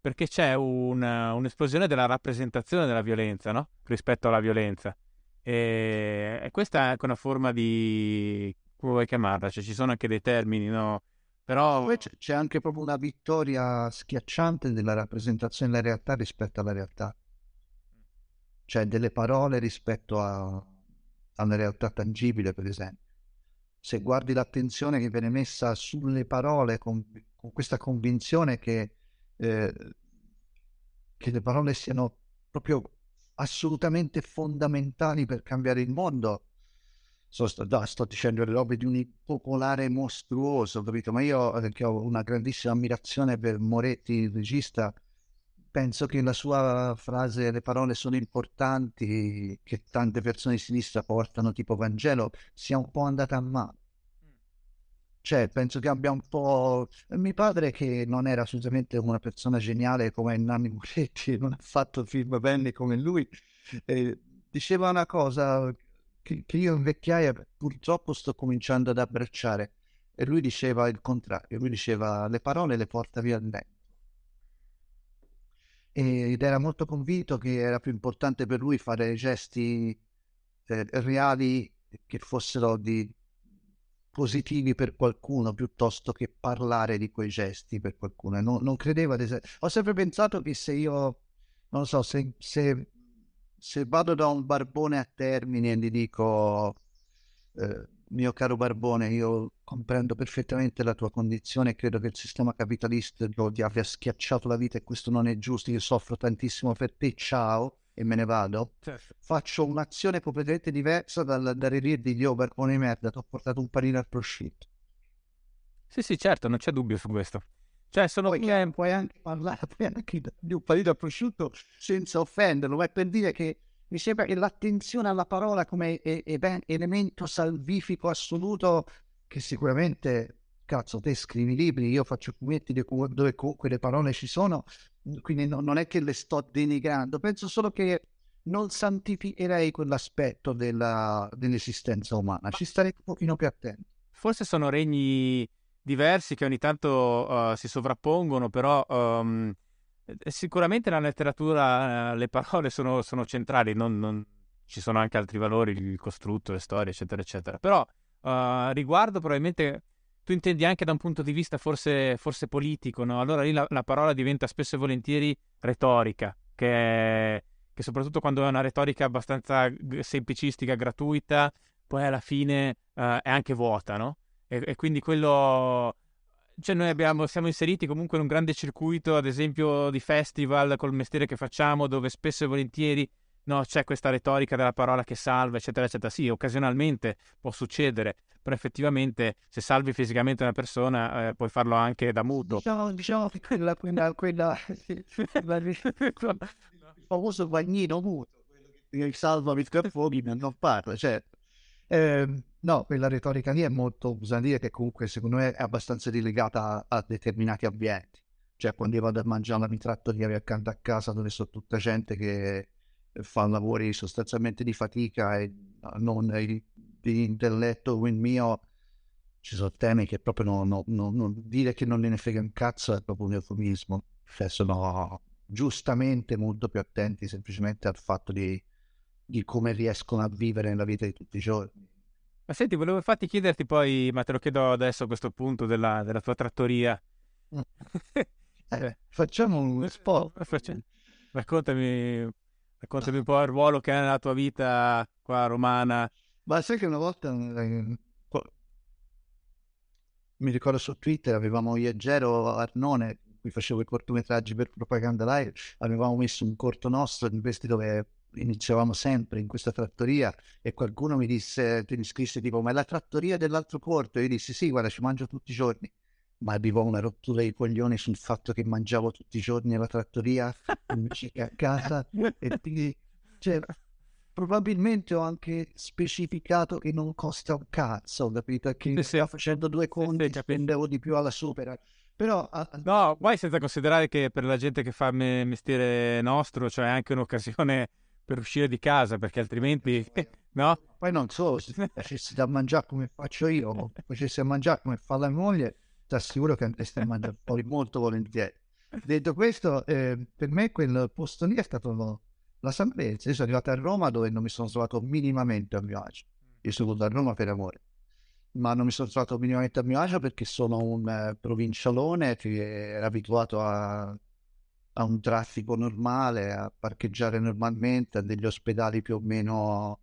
perché c'è un, un'esplosione della rappresentazione della violenza, no? Rispetto alla violenza. E, e questa è anche una forma di... come vuoi chiamarla? Cioè ci sono anche dei termini, no? Però... Poi c'è anche proprio una vittoria schiacciante della rappresentazione della realtà rispetto alla realtà cioè delle parole rispetto a, una realtà tangibile, per esempio. Se guardi l'attenzione che viene messa sulle parole con, con questa convinzione che, eh, che le parole siano proprio assolutamente fondamentali per cambiare il mondo, So, sto, sto, dicendo le robe di un popolare mostruoso, capito? Ma io eh, che ho una grandissima ammirazione per Moretti, il regista, penso che la sua frase, le parole sono importanti, che tante persone di sinistra portano tipo Vangelo, sia un po' andata a male. Cioè, penso che abbia un po'... Mio padre, che non era assolutamente una persona geniale come Nanni Muretti, non ha fatto film belli come lui, eh, diceva una cosa che, che io in vecchiaia purtroppo sto cominciando ad abbracciare. E lui diceva il contrario, lui diceva le parole le porta via il vento ed era molto convinto che era più importante per lui fare gesti eh, reali che fossero di, positivi per qualcuno piuttosto che parlare di quei gesti per qualcuno. Non, non credeva, esempio. ho sempre pensato che se io, non so, se, se, se vado da un barbone a termine e gli dico... Eh, mio caro Barbone, io comprendo perfettamente la tua condizione credo che il sistema capitalistico ti abbia schiacciato la vita e questo non è giusto, io soffro tantissimo per te, ciao, e me ne vado. Certo. Faccio un'azione completamente diversa dal e dirgli, oh Barbone merda, ti ho portato un panino al prosciutto. Sì, sì, certo, non c'è dubbio su questo. Cioè, sono... Poi, eh, puoi anche parlare anche di un panino al prosciutto senza offenderlo, ma è per dire che mi sembra che l'attenzione alla parola come e- e- elemento salvifico assoluto, che sicuramente, cazzo, te scrivi libri, io faccio fumetti dove comunque le parole ci sono, quindi no, non è che le sto denigrando, penso solo che non santificherei quell'aspetto della, dell'esistenza umana, ci starei un pochino più attento. Forse sono regni diversi che ogni tanto uh, si sovrappongono, però um, Sicuramente nella letteratura eh, le parole sono, sono centrali, non, non, ci sono anche altri valori, il costrutto, le storie, eccetera, eccetera. Però uh, riguardo probabilmente tu intendi anche da un punto di vista forse, forse politico, no? Allora lì la, la, parola diventa spesso e volentieri retorica, che, che, soprattutto quando è una retorica abbastanza semplicistica, gratuita, poi alla fine uh, è anche vuota, no? E, e quindi quello cioè noi abbiamo, siamo inseriti comunque in un grande circuito, ad esempio di festival col mestiere che facciamo, dove spesso e volentieri no, c'è questa retorica della parola che salva, eccetera, eccetera. Sì, occasionalmente può succedere, però effettivamente se salvi fisicamente una persona eh, puoi farlo anche da muto. Diciamo, diciamo quella, quella, quella il famoso bagnino muto, quello che salva il fuori non parla, cioè eh, no, quella retorica lì è molto, bisogna dire che comunque secondo me è abbastanza rilegata a, a determinati ambienti. Cioè quando io vado a mangiare la trattoria accanto a casa dove sono tutta gente che fa lavori sostanzialmente di fatica e non di, intelletto come il mio, ci sono temi che proprio non, non, non, non, dire che non ne frega un cazzo è proprio un eufemismo. Cioè sono giustamente molto più attenti semplicemente al fatto di di come riescono a vivere nella vita di tutti i giorni. Ma senti, volevo infatti chiederti poi, ma te lo chiedo adesso a questo punto della, della tua trattoria. Mm. eh, facciamo un spot. Facciamo... Raccontami, raccontami un po' il ruolo che ha nella tua vita qua romana. Ma sai che una volta eh, mi ricordo su Twitter avevamo io e Gero Arnone, qui facevo i cortometraggi per Propaganda Live, avevamo messo un corto nostro in questi dove iniziavamo sempre in questa trattoria e qualcuno mi disse, ti scrisse tipo, ma è la trattoria dell'altro corto? E io dissi, sì, guarda, ci mangio tutti i giorni. Ma avevo una rottura di coglioni sul fatto che mangiavo tutti i giorni alla trattoria invece che a casa. E quindi, cioè, probabilmente ho anche specificato che non costa un cazzo, capito? Che stavo facendo due conti, sì, spendevo di più alla supera Però, no, poi senza considerare che per la gente che fa me- mestiere nostro, cioè è anche un'occasione per uscire di casa, perché altrimenti, no? Poi non so, se facessi da mangiare come faccio io, o facessi a mangiare come fa la moglie, ti assicuro che andresti a mangiare fuori molto volentieri. Detto questo, eh, per me quel posto lì è stato la Sampdoria. Io sono arrivato a Roma dove non mi sono trovato minimamente a mio agio. Io sono venuto a Roma per amore ma non mi sono trovato minimamente a mio agio perché sono un uh, provincialone che era abituato a, a, un traffico normale, a parcheggiare normalmente, a degli ospedali più o meno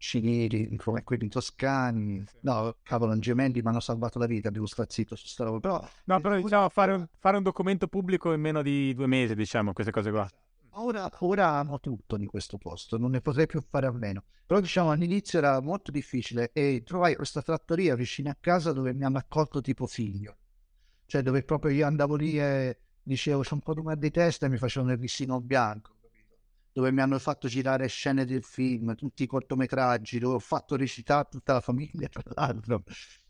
civili come quelli toscani. No, cavolo, gemelli mi hanno salvato la vita, devo stare zitto su sta roba. Però, no, però diciamo fare un, fare un documento pubblico in meno di due mesi, diciamo, queste cose qua. Ora, ora amo tutto di questo posto, non ne potrei più fare a meno. Però diciamo all'inizio era molto difficile e trovai questa trattoria vicino a casa dove mi hanno accolto tipo figlio. Cioè dove proprio io andavo lì e dicevo c'è un po' di mal di testa e mi facevano il rissino bianco. Dove mi hanno fatto girare scene del film, tutti i cortometraggi, dove ho fatto recitare tutta la famiglia, tra l'altro.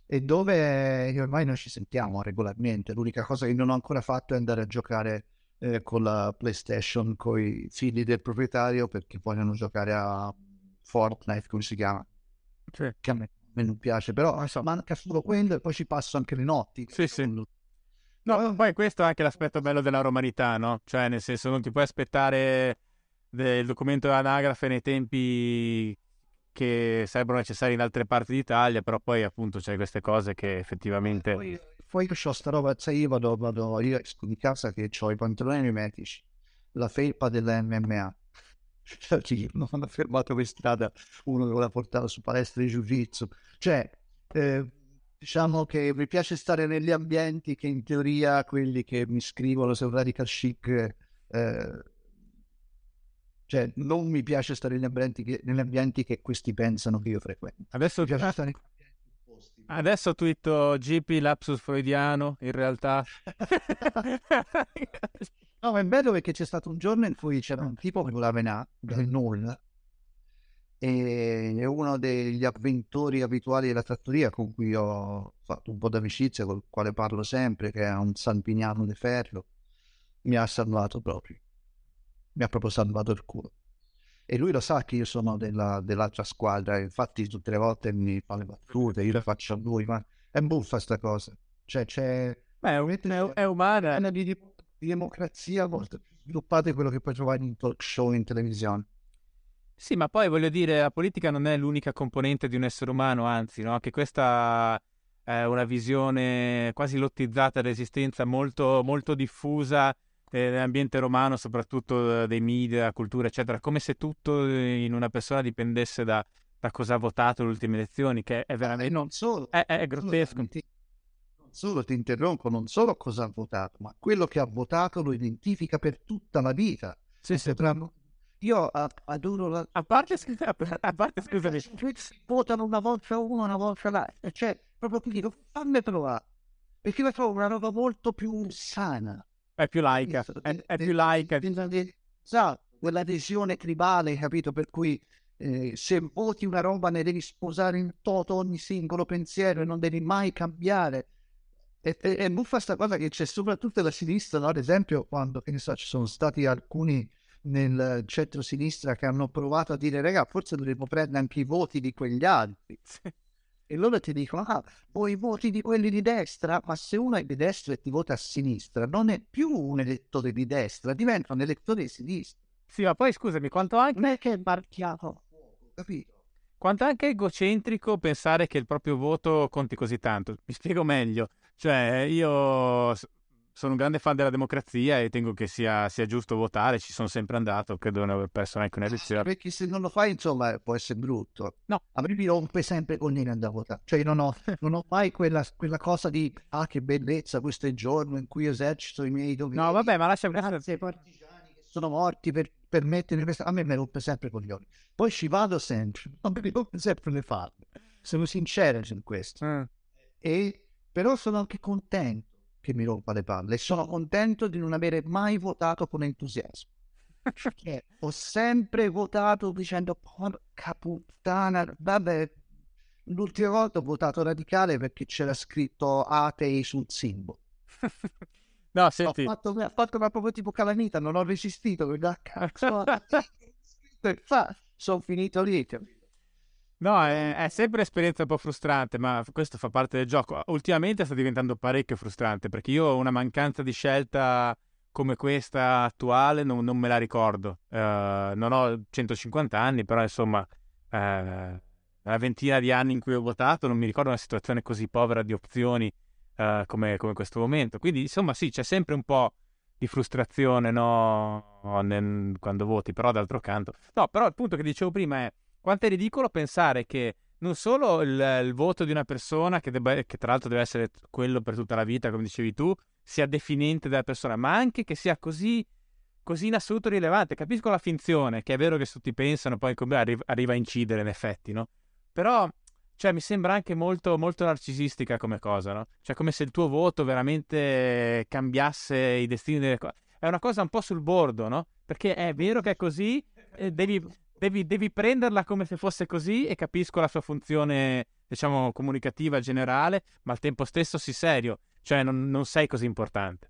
E dove ormai noi ci sentiamo regolarmente. L'unica cosa che non ho ancora fatto è andare a giocare eh, con la PlayStation con i figli del proprietario perché vogliono giocare a Fortnite, come si chiama? Sì. Che a me, a me non piace, però insomma, manca solo quello e poi ci passo anche le notti. Sì, sì. No, poi questo è anche l'aspetto bello della romanità, no? Cioè, nel senso, non ti puoi aspettare del documento anagrafe nei tempi che sarebbero necessari in altre parti d'Italia, però poi appunto c'è queste cose che effettivamente... Poi, poi io ho sta roba, sai, io vado, vado, io esco di casa che ho i pantaloni mimetici, la felpa dell'MMA, cioè, non hanno fermato per strada uno che voleva portare su palestra di jiu-jitsu, cioè... Eh, diciamo che mi piace stare negli ambienti che in teoria quelli che mi scrivono se un radical chic eh, cioè non mi piace stare negli ambienti che, negli ambienti che questi pensano che io frequento adesso mi piace stare Adesso twitto GP lapsus freudiano, in realtà. no, ma è bello perché c'è stato un giorno in cui c'era un tipo che voleva venire dal nulla e è uno degli avventori abituali della trattoria con cui ho fatto un po' d'amicizia, con il quale parlo sempre, che è un San Piniano di Ferro. Mi ha salvato proprio. Mi ha proprio salvato il culo e lui lo sa che io sono della, dell'altra squadra, infatti tutte le volte mi fa le battute, io le faccio a lui, ma è buffa sta cosa. Cioè c'è... Beh, è, è, è umana. È una di, di democrazia molto più sviluppata di quello che puoi trovare in un talk show in televisione. Sì, ma poi voglio dire, la politica non è l'unica componente di un essere umano, anzi, no? Che questa è una visione quasi lottizzata dell'esistenza, molto, molto diffusa nell'ambiente romano, soprattutto dei media, cultura, eccetera, come se tutto in una persona dipendesse da, da cosa ha votato le ultime elezioni, che è veramente... non solo. È, è grottesco. non solo ti interrompo, non solo cosa ha votato, ma quello che ha votato lo identifica per tutta la vita. Sì, sì. Io adoro la... A parte, a parte scusami. Votano una volta uno, una volta l'altra. Cioè, proprio ti dico, fammi provare. Perché la trovo una roba molto più sana. È più laica, è, è più laica. Sa, quell'adesione tribale, capito? Per cui eh, se voti una roba ne devi sposare in toto ogni singolo pensiero e non devi mai cambiare. E, e, e buffa sta cosa che c'è soprattutto la sinistra, no? ad esempio, quando che ne so, ci sono stati alcuni nel centro-sinistra che hanno provato a dire, raga, forse dovremmo prendere anche i voti di quegli altri. E loro ti dicono, ah, voi voti di quelli di destra, ma se uno è di destra e ti vota a sinistra, non è più un elettore di destra, diventa un elettore di sinistra. Sì, ma poi scusami, quanto anche... Non è che è marchiato, capito? Quanto anche egocentrico pensare che il proprio voto conti così tanto. Mi spiego meglio. Cioè, io sono un grande fan della democrazia e tengo che sia, sia giusto votare, ci sono sempre andato, credo di aver perso anche un'elezione. Perché se non lo fai, insomma, può essere brutto. No. A me mi rompe sempre con niente andare a votare. Cioè, io non ho, non ho mai quella, quella, cosa di, ah, che bellezza, questo è il giorno in cui esercito i miei doveri. No, vabbè, ma lascia Grazie ai partigiani che sono morti per permettermi questo. A me mi rompe sempre con gli occhi. Poi ci vado sempre, ma mi rompe sempre le falle. Sono sincero su questo. Mm. E, però sono anche contento che mi rompa le palle. Sono contento di non avere mai votato con entusiasmo. Perché ho sempre votato dicendo porca puttana, vabbè, l'ultima volta ho votato radicale perché c'era scritto atei sul simbolo. no, senti. Ho fatto, ho fatto proprio tipo calamita, non ho resistito, da cazzo. sono finito lì. No, è, è, sempre un'esperienza un po' frustrante, ma questo fa parte del gioco. Ultimamente sta diventando parecchio frustrante perché io una mancanza di scelta come questa attuale non, non me la ricordo. Uh, non ho 150 anni, però insomma, uh, una ventina di anni in cui ho votato non mi ricordo una situazione così povera di opzioni uh, come, come, questo momento. Quindi insomma sì, c'è sempre un po' di frustrazione no? Nel, quando voti, però d'altro canto... No, però il punto che dicevo prima è quanto è ridicolo pensare che non solo il, il voto di una persona, che, debba, che, tra l'altro deve essere quello per tutta la vita, come dicevi tu, sia definente della persona, ma anche che sia così, così in assoluto rilevante. Capisco la finzione, che è vero che tutti pensano, poi come arriva, arriva a incidere in effetti, no? Però, cioè, mi sembra anche molto, molto narcisistica come cosa, no? Cioè, come se il tuo voto veramente cambiasse i destini delle cose. È una cosa un po' sul bordo, no? Perché è vero che è così, devi, devi, devi prenderla come se fosse così e capisco la sua funzione, diciamo, comunicativa generale, ma al tempo stesso si serio, cioè non, non sei così importante.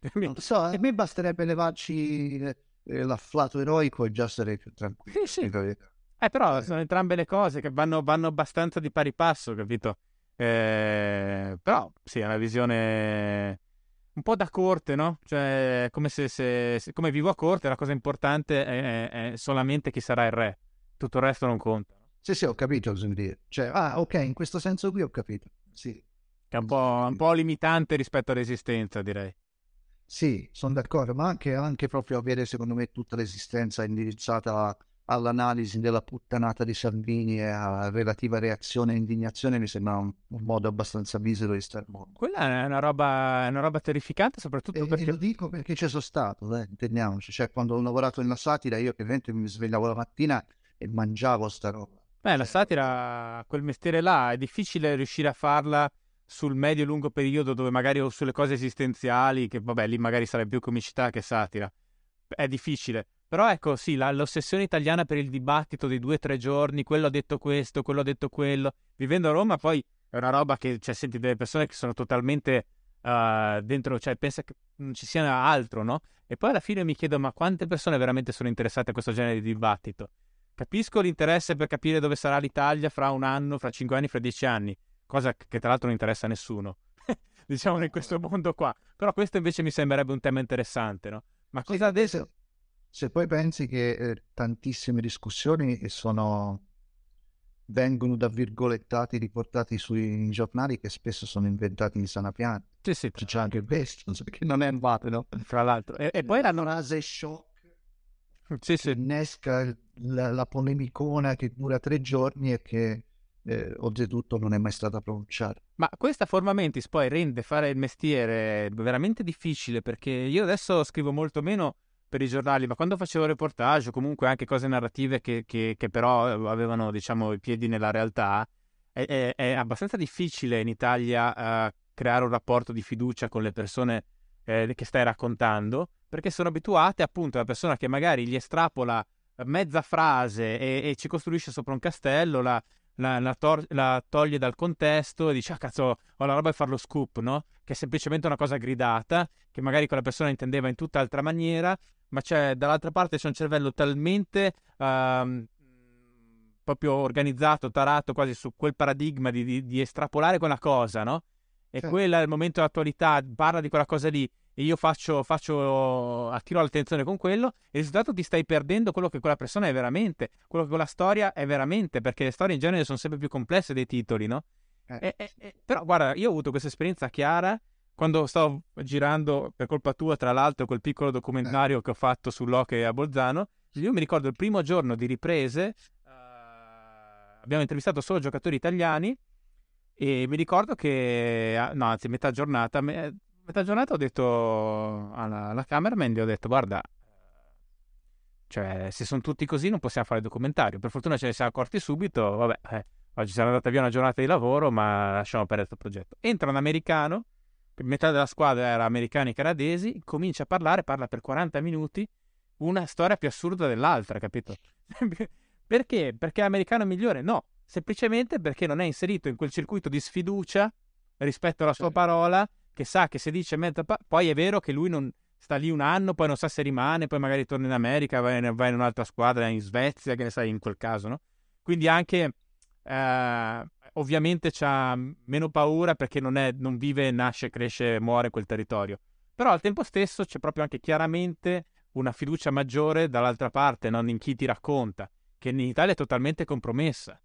Non so, a me basterebbe levarci eh, l'afflato eroico e già sarei più tranquillo. Sì, sì. Eh, però sono entrambe le cose che vanno, vanno abbastanza di pari passo, capito? Eh, però sì, è una visione un po' da corte, no? Cioè, come se, se, se come vivo a corte, la cosa importante è, è, solamente chi sarà il re, tutto il resto non conta. Sì, sì, ho capito dire. Cioè, ah, ok, in questo senso qui ho capito. Sì. Che è un po', un po limitante rispetto all'esistenza, direi. Sì, sono d'accordo, ma anche, anche proprio avere, secondo me, tutta l'esistenza indirizzata all'analisi della puttanata di Salvini e a relativa reazione e indignazione mi sembra un, un modo abbastanza misero di stare mondo. Quella è una roba, è una roba terrificante, soprattutto e, perché... E lo dico perché ci sono stato, eh, intendiamoci. Cioè, quando ho lavorato nella satira, io che mi svegliavo la mattina e mangiavo sta roba. Beh, la satira, quel mestiere là, è difficile riuscire a farla sul medio-lungo periodo dove magari o sulle cose esistenziali, che vabbè, lì magari sarebbe più comicità che satira. È difficile però ecco, sì, la, l'ossessione italiana per il dibattito dei due o tre giorni, quello ha detto questo, quello ha detto quello. Vivendo a Roma poi è una roba che, cioè, senti delle persone che sono totalmente uh, dentro, cioè, pensa che non ci sia altro, no? E poi alla fine mi chiedo, ma quante persone veramente sono interessate a questo genere di dibattito? Capisco l'interesse per capire dove sarà l'Italia fra un anno, fra cinque anni, fra dieci anni, cosa che tra l'altro non interessa a nessuno, diciamo in questo mondo qua. Però questo invece mi sembrerebbe un tema interessante, no? Ma cosa adesso se poi pensi che eh, tantissime discussioni sono, vengono da virgolettati riportati sui giornali che spesso sono inventati in sana pianta. Sì, sì. C'è anche questo, che non è andato, no? Fra l'altro. E, e poi l'hanno... frase shock sì, sì. innesca la, la, polemicona che dura tre giorni e che eh, oltretutto non è mai stata pronunciata. Ma questa forma mentis poi rende fare il mestiere veramente difficile perché io adesso scrivo molto meno per i giornali, ma quando facevo reportage o comunque anche cose narrative che, che, che però eh, avevano diciamo i piedi nella realtà, è, è, abbastanza difficile in Italia uh, creare un rapporto di fiducia con le persone eh, che stai raccontando, perché sono abituate appunto alla persona che magari gli estrapola mezza frase e, e ci costruisce sopra un castello, la, la, la, tor- la, toglie dal contesto e dice, ah cazzo, ho la roba di fare lo scoop, no? Che è semplicemente una cosa gridata, che magari quella persona intendeva in tutt'altra maniera, ma c'è dall'altra parte c'è un cervello talmente uh, proprio organizzato, tarato quasi su quel paradigma di, di, di estrapolare quella cosa, no? E sì. quella è il momento dell'attualità, parla di quella cosa lì e io faccio, faccio, attiro l'attenzione con quello, il risultato ti stai perdendo quello che quella persona è veramente, quello che quella storia è veramente, perché le storie in genere sono sempre più complesse dei titoli, no? Eh. E, e, però guarda, io ho avuto questa esperienza chiara quando stavo girando, per colpa tua, tra l'altro, quel piccolo documentario eh. che ho fatto sull'Oche a Bolzano, io mi ricordo il primo giorno di riprese, uh, abbiamo intervistato solo giocatori italiani e mi ricordo che, ah, no, anzi, metà giornata, me, metà giornata ho detto alla, alla cameraman, gli ho detto, guarda, cioè, se sono tutti così non possiamo fare il documentario. Per fortuna ce ne siamo accorti subito, vabbè, eh, oggi sarà andata via una giornata di lavoro, ma lasciamo perdere questo progetto. Entra un americano metà della squadra era americani e canadesi, comincia a parlare, parla per 40 minuti, una storia più assurda dell'altra, capito? perché? Perché è americano migliore? No, semplicemente perché non è inserito in quel circuito di sfiducia rispetto alla sua parola che sa che se dice pa- poi è vero che lui non sta lì un anno, poi non sa se rimane, poi magari torna in America, va in, va in un'altra squadra, in Svezia, che ne sai in quel caso, no? Quindi anche eh, ovviamente ha meno paura perché non, è, non vive, nasce, cresce, muore in quel territorio. Però al tempo stesso c'è proprio anche chiaramente una fiducia maggiore dall'altra parte, non in chi ti racconta, che in Italia è totalmente compromessa.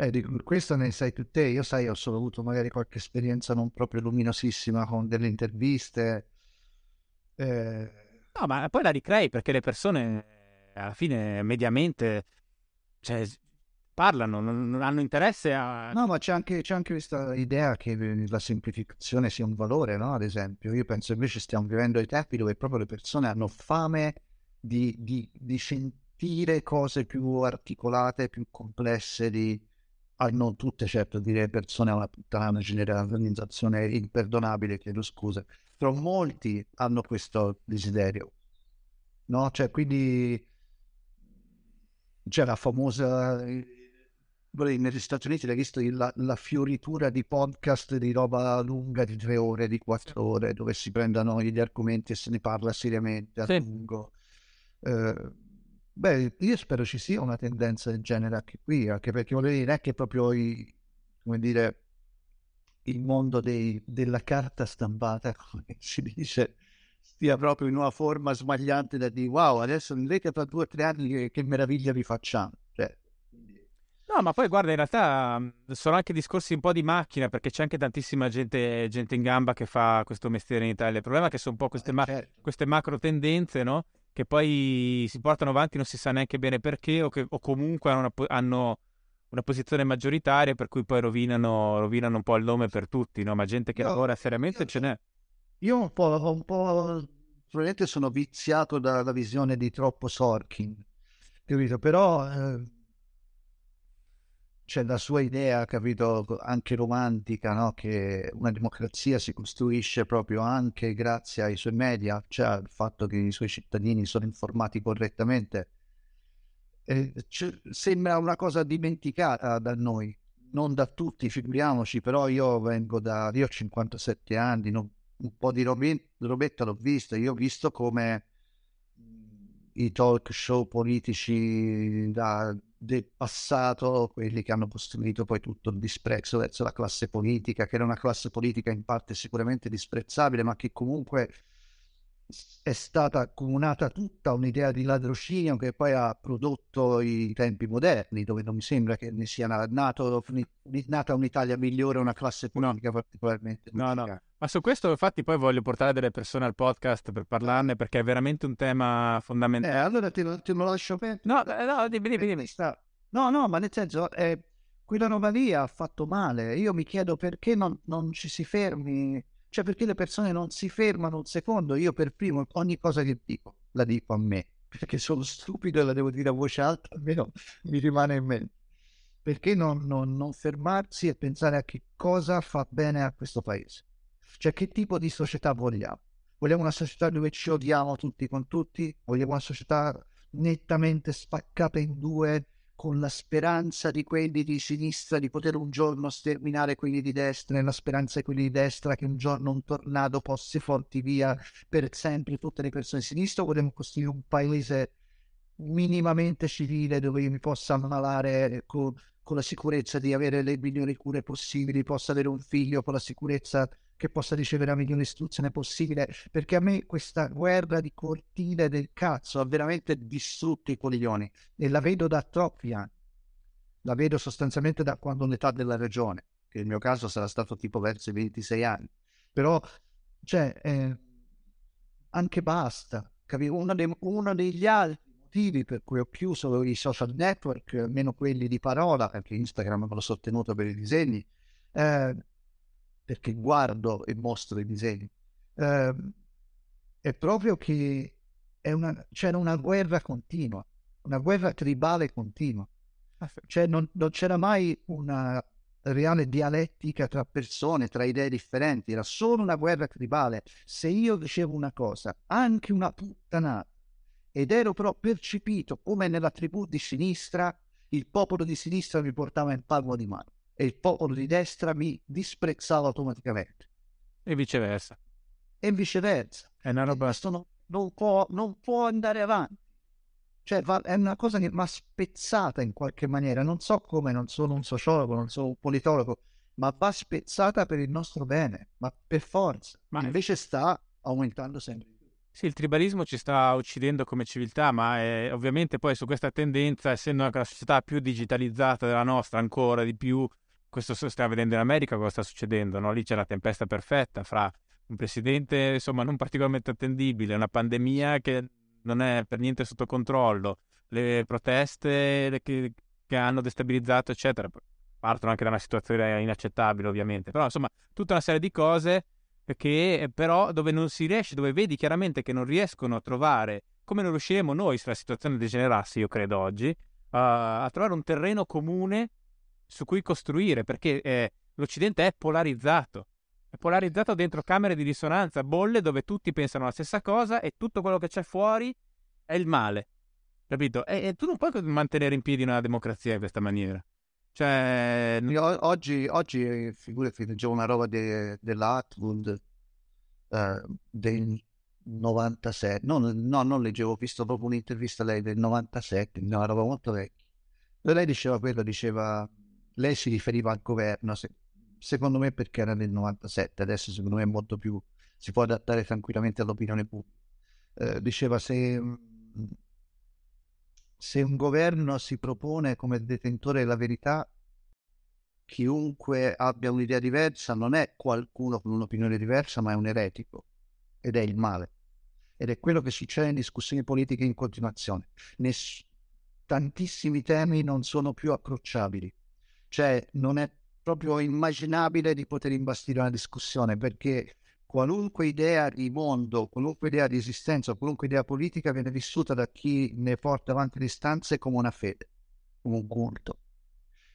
Eh, di questo ne sai più te. Io sai, ho solo avuto magari qualche esperienza non proprio luminosissima con delle interviste. Eh... No, ma poi la ricrei perché le persone alla fine mediamente cioè, parlano, non, non, hanno interesse a... No, ma c'è anche, c'è anche, questa idea che la semplificazione sia un valore, no? Ad esempio, io penso invece stiamo vivendo ai tempi dove proprio le persone hanno fame di, di, di sentire cose più articolate, più complesse, di ah, non tutte certo dire persone a una puttana, una generalizzazione imperdonabile, chiedo scusa, però molti hanno questo desiderio, no? Cioè, quindi c'è la famosa negli Stati Uniti hai visto la, la, fioritura di podcast di roba lunga di tre ore, di quattro ore, dove si prendono gli argomenti e se ne parla seriamente a sì. lungo. Eh, Beh, io spero ci sia una tendenza del genere anche qui, anche perché voglio dire, non è che proprio i, come dire, il mondo dei, della carta stampata, come si dice, stia proprio in una forma smagliante da dire wow, adesso vedrete tra due o tre anni che, che meraviglia vi facciamo. Cioè, No, ma poi guarda, in realtà sono anche discorsi un po' di macchina, perché c'è anche tantissima gente, gente in gamba che fa questo mestiere in Italia. Il problema è che sono un po' queste, eh, ma- certo. queste macro tendenze, no? Che poi si portano avanti non si sa neanche bene perché o, che, o comunque hanno una, hanno una, posizione maggioritaria per cui poi rovinano, rovinano, un po' il nome per tutti, no? ma gente che io, lavora seriamente io, ce n'è. Io un po', un po' probabilmente sono viziato dalla visione di troppo Sorkin, capito? Però... Eh c'è la sua idea, capito, anche romantica, no? che una democrazia si costruisce proprio anche grazie ai suoi media, cioè al fatto che i suoi cittadini sono informati correttamente. Eh, sembra una cosa dimenticata da noi, non da tutti, figuriamoci, però io vengo da, io ho 57 anni, non, un po' di robetta l'ho visto, io ho visto come i talk show politici da, del passato, quelli che hanno costruito poi tutto il disprezzo verso la classe politica, che era una classe politica in parte sicuramente disprezzabile, ma che comunque è stata accomunata tutta un'idea di ladrocinio che poi ha prodotto i tempi moderni, dove non mi sembra che ne sia nato, nata un'Italia migliore, una classe politica no. particolarmente. No, no. Ma su questo infatti poi voglio portare delle persone al podcast per parlarne perché è veramente un tema fondamentale. Eh, allora te lo, te lo lascio aperto. No, eh, no, dimmi, dimmi, dimmi. No, no, ma nel senso, eh, quella roba lì ha fatto male. Io mi chiedo perché non, non ci si fermi, cioè perché le persone non si fermano un secondo. Io per primo, ogni cosa che dico, la dico a me, perché sono stupido e la devo dire a voce alta, almeno mi rimane in mente. Perché non, non, non fermarsi e pensare a che cosa fa bene a questo paese? Cioè, che tipo di società vogliamo? Vogliamo una società dove ci odiamo tutti con tutti? Vogliamo una società nettamente spaccata in due con la speranza di quelli di sinistra di poter un giorno sterminare quelli di destra e la speranza di quelli di destra che un giorno un tornado possa porti via per sempre tutte le persone di sinistra? Vogliamo costruire un paese minimamente civile dove io mi possa ammalare con, con la sicurezza di avere le migliori cure possibili, possa avere un figlio con la sicurezza che possa ricevere la migliore istruzione possibile, perché a me questa guerra di cortile del cazzo ha veramente distrutto i coglioni e la vedo da troppi anni. La vedo sostanzialmente da quando l'età della regione, che nel mio caso sarà stato tipo verso i 26 anni. Però, cioè, eh, anche basta. Uno, dei, uno degli altri motivi per cui ho chiuso i social network, almeno quelli di parola, perché Instagram me l'ho sostenuto per i disegni, eh, perché guardo e mostro i disegni, eh, è proprio che è una, c'era una guerra continua, una guerra tribale continua. Ah, cioè non, non c'era mai una reale dialettica tra persone, tra idee differenti, era solo una guerra tribale. Se io dicevo una cosa, anche una puttanata, ed ero però percepito come nella tribù di sinistra, il popolo di sinistra mi portava in palmo di mano e il popolo di destra mi disprezzava automaticamente. E viceversa. E viceversa. È una roba... Non, non, può, non può andare avanti. Cioè, va, è una cosa che va spezzata in qualche maniera. Non so come, non sono un sociologo, non sono un politologo, ma va spezzata per il nostro bene, ma per forza. Ma invece sta aumentando sempre di più. Sì, il tribalismo ci sta uccidendo come civiltà, ma è, ovviamente poi su questa tendenza, essendo una società più digitalizzata della nostra, ancora di più, questo stiamo vedendo in America cosa sta succedendo, no? Lì c'è la tempesta perfetta fra un presidente, insomma, non particolarmente attendibile, una pandemia che non è per niente sotto controllo, le proteste che, che hanno destabilizzato, eccetera. Partono anche da una situazione inaccettabile, ovviamente. Però, insomma, tutta una serie di cose che però dove non si riesce, dove vedi chiaramente che non riescono a trovare, come non riusciremo noi se la situazione degenerasse, io credo oggi, uh, a trovare un terreno comune su cui costruire, perché eh, l'Occidente è polarizzato. È polarizzato dentro camere di risonanza, bolle dove tutti pensano la stessa cosa e tutto quello che c'è fuori è il male. Capito? E, e tu non puoi mantenere in piedi una democrazia in questa maniera. Cioè... Io, oggi, oggi figurati, leggevo una roba de, dell'Atwood uh, del 97. No, no, non leggevo, ho visto proprio un'intervista lei del 97, una roba molto vecchia. Lei diceva quello, diceva... Lei si riferiva al governo, se, secondo me perché era nel 97, adesso secondo me è molto più, si può adattare tranquillamente all'opinione pubblica. Eh, diceva se, se un governo si propone come detentore della verità, chiunque abbia un'idea diversa non è qualcuno con un'opinione diversa, ma è un eretico ed è il male. Ed è quello che succede in discussioni politiche in continuazione. Ness- tantissimi temi non sono più approcciabili. Cioè, non è proprio immaginabile di poter imbastire una discussione perché qualunque idea di mondo, qualunque idea di esistenza, qualunque idea politica viene vissuta da chi ne porta avanti le stanze come una fede, come un culto.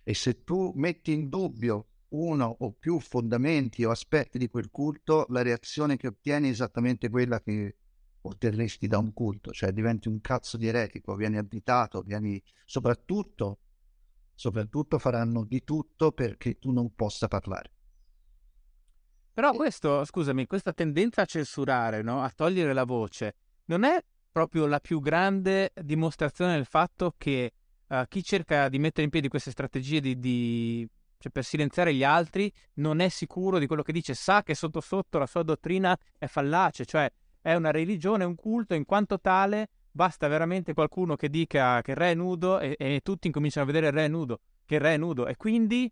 E se tu metti in dubbio uno o più fondamenti o aspetti di quel culto, la reazione che ottieni è esattamente quella che otterresti da un culto, cioè diventi un cazzo di eretico, vieni additato, vieni soprattutto soprattutto faranno di tutto perché tu non possa parlare. Però questo, scusami, questa tendenza a censurare, no? a togliere la voce, non è proprio la più grande dimostrazione del fatto che uh, chi cerca di mettere in piedi queste strategie di, di, cioè per silenziare gli altri non è sicuro di quello che dice, sa che sotto sotto la sua dottrina è fallace, cioè è una religione, un culto, in quanto tale Basta veramente qualcuno che dica che il re è nudo e, e tutti incominciano a vedere il re nudo, che il re è nudo. E quindi,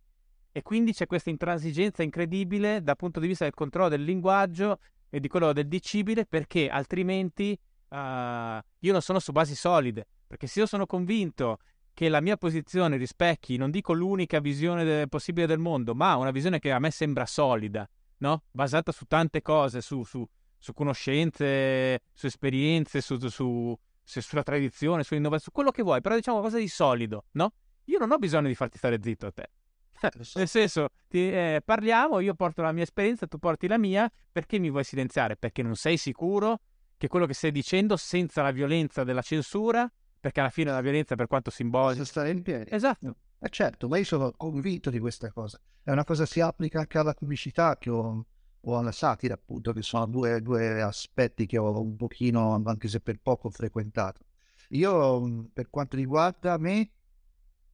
e quindi c'è questa intransigenza incredibile dal punto di vista del controllo del linguaggio e di quello del dicibile, perché altrimenti uh, io non sono su basi solide. Perché se io sono convinto che la mia posizione rispecchi, non dico l'unica visione de- possibile del mondo, ma una visione che a me sembra solida, no? basata su tante cose, su, su, su conoscenze, su esperienze, su, su, sulla tradizione, sull'innovazione, su quello che vuoi, però diciamo qualcosa di solido, no? Io non ho bisogno di farti stare zitto a te. Nel senso, ti, eh, parliamo, io porto la mia esperienza, tu porti la mia, perché mi vuoi silenziare? Perché non sei sicuro che quello che stai dicendo, senza la violenza della censura, perché alla fine la violenza per quanto simbolica... Stare in piedi. Esatto. Eh certo, ma io sono convinto di questa cosa. È una cosa che si applica anche alla pubblicità che ho o alla satira, appunto, che sono due, due, aspetti che ho un pochino, anche se per poco, frequentato. Io, per quanto riguarda me,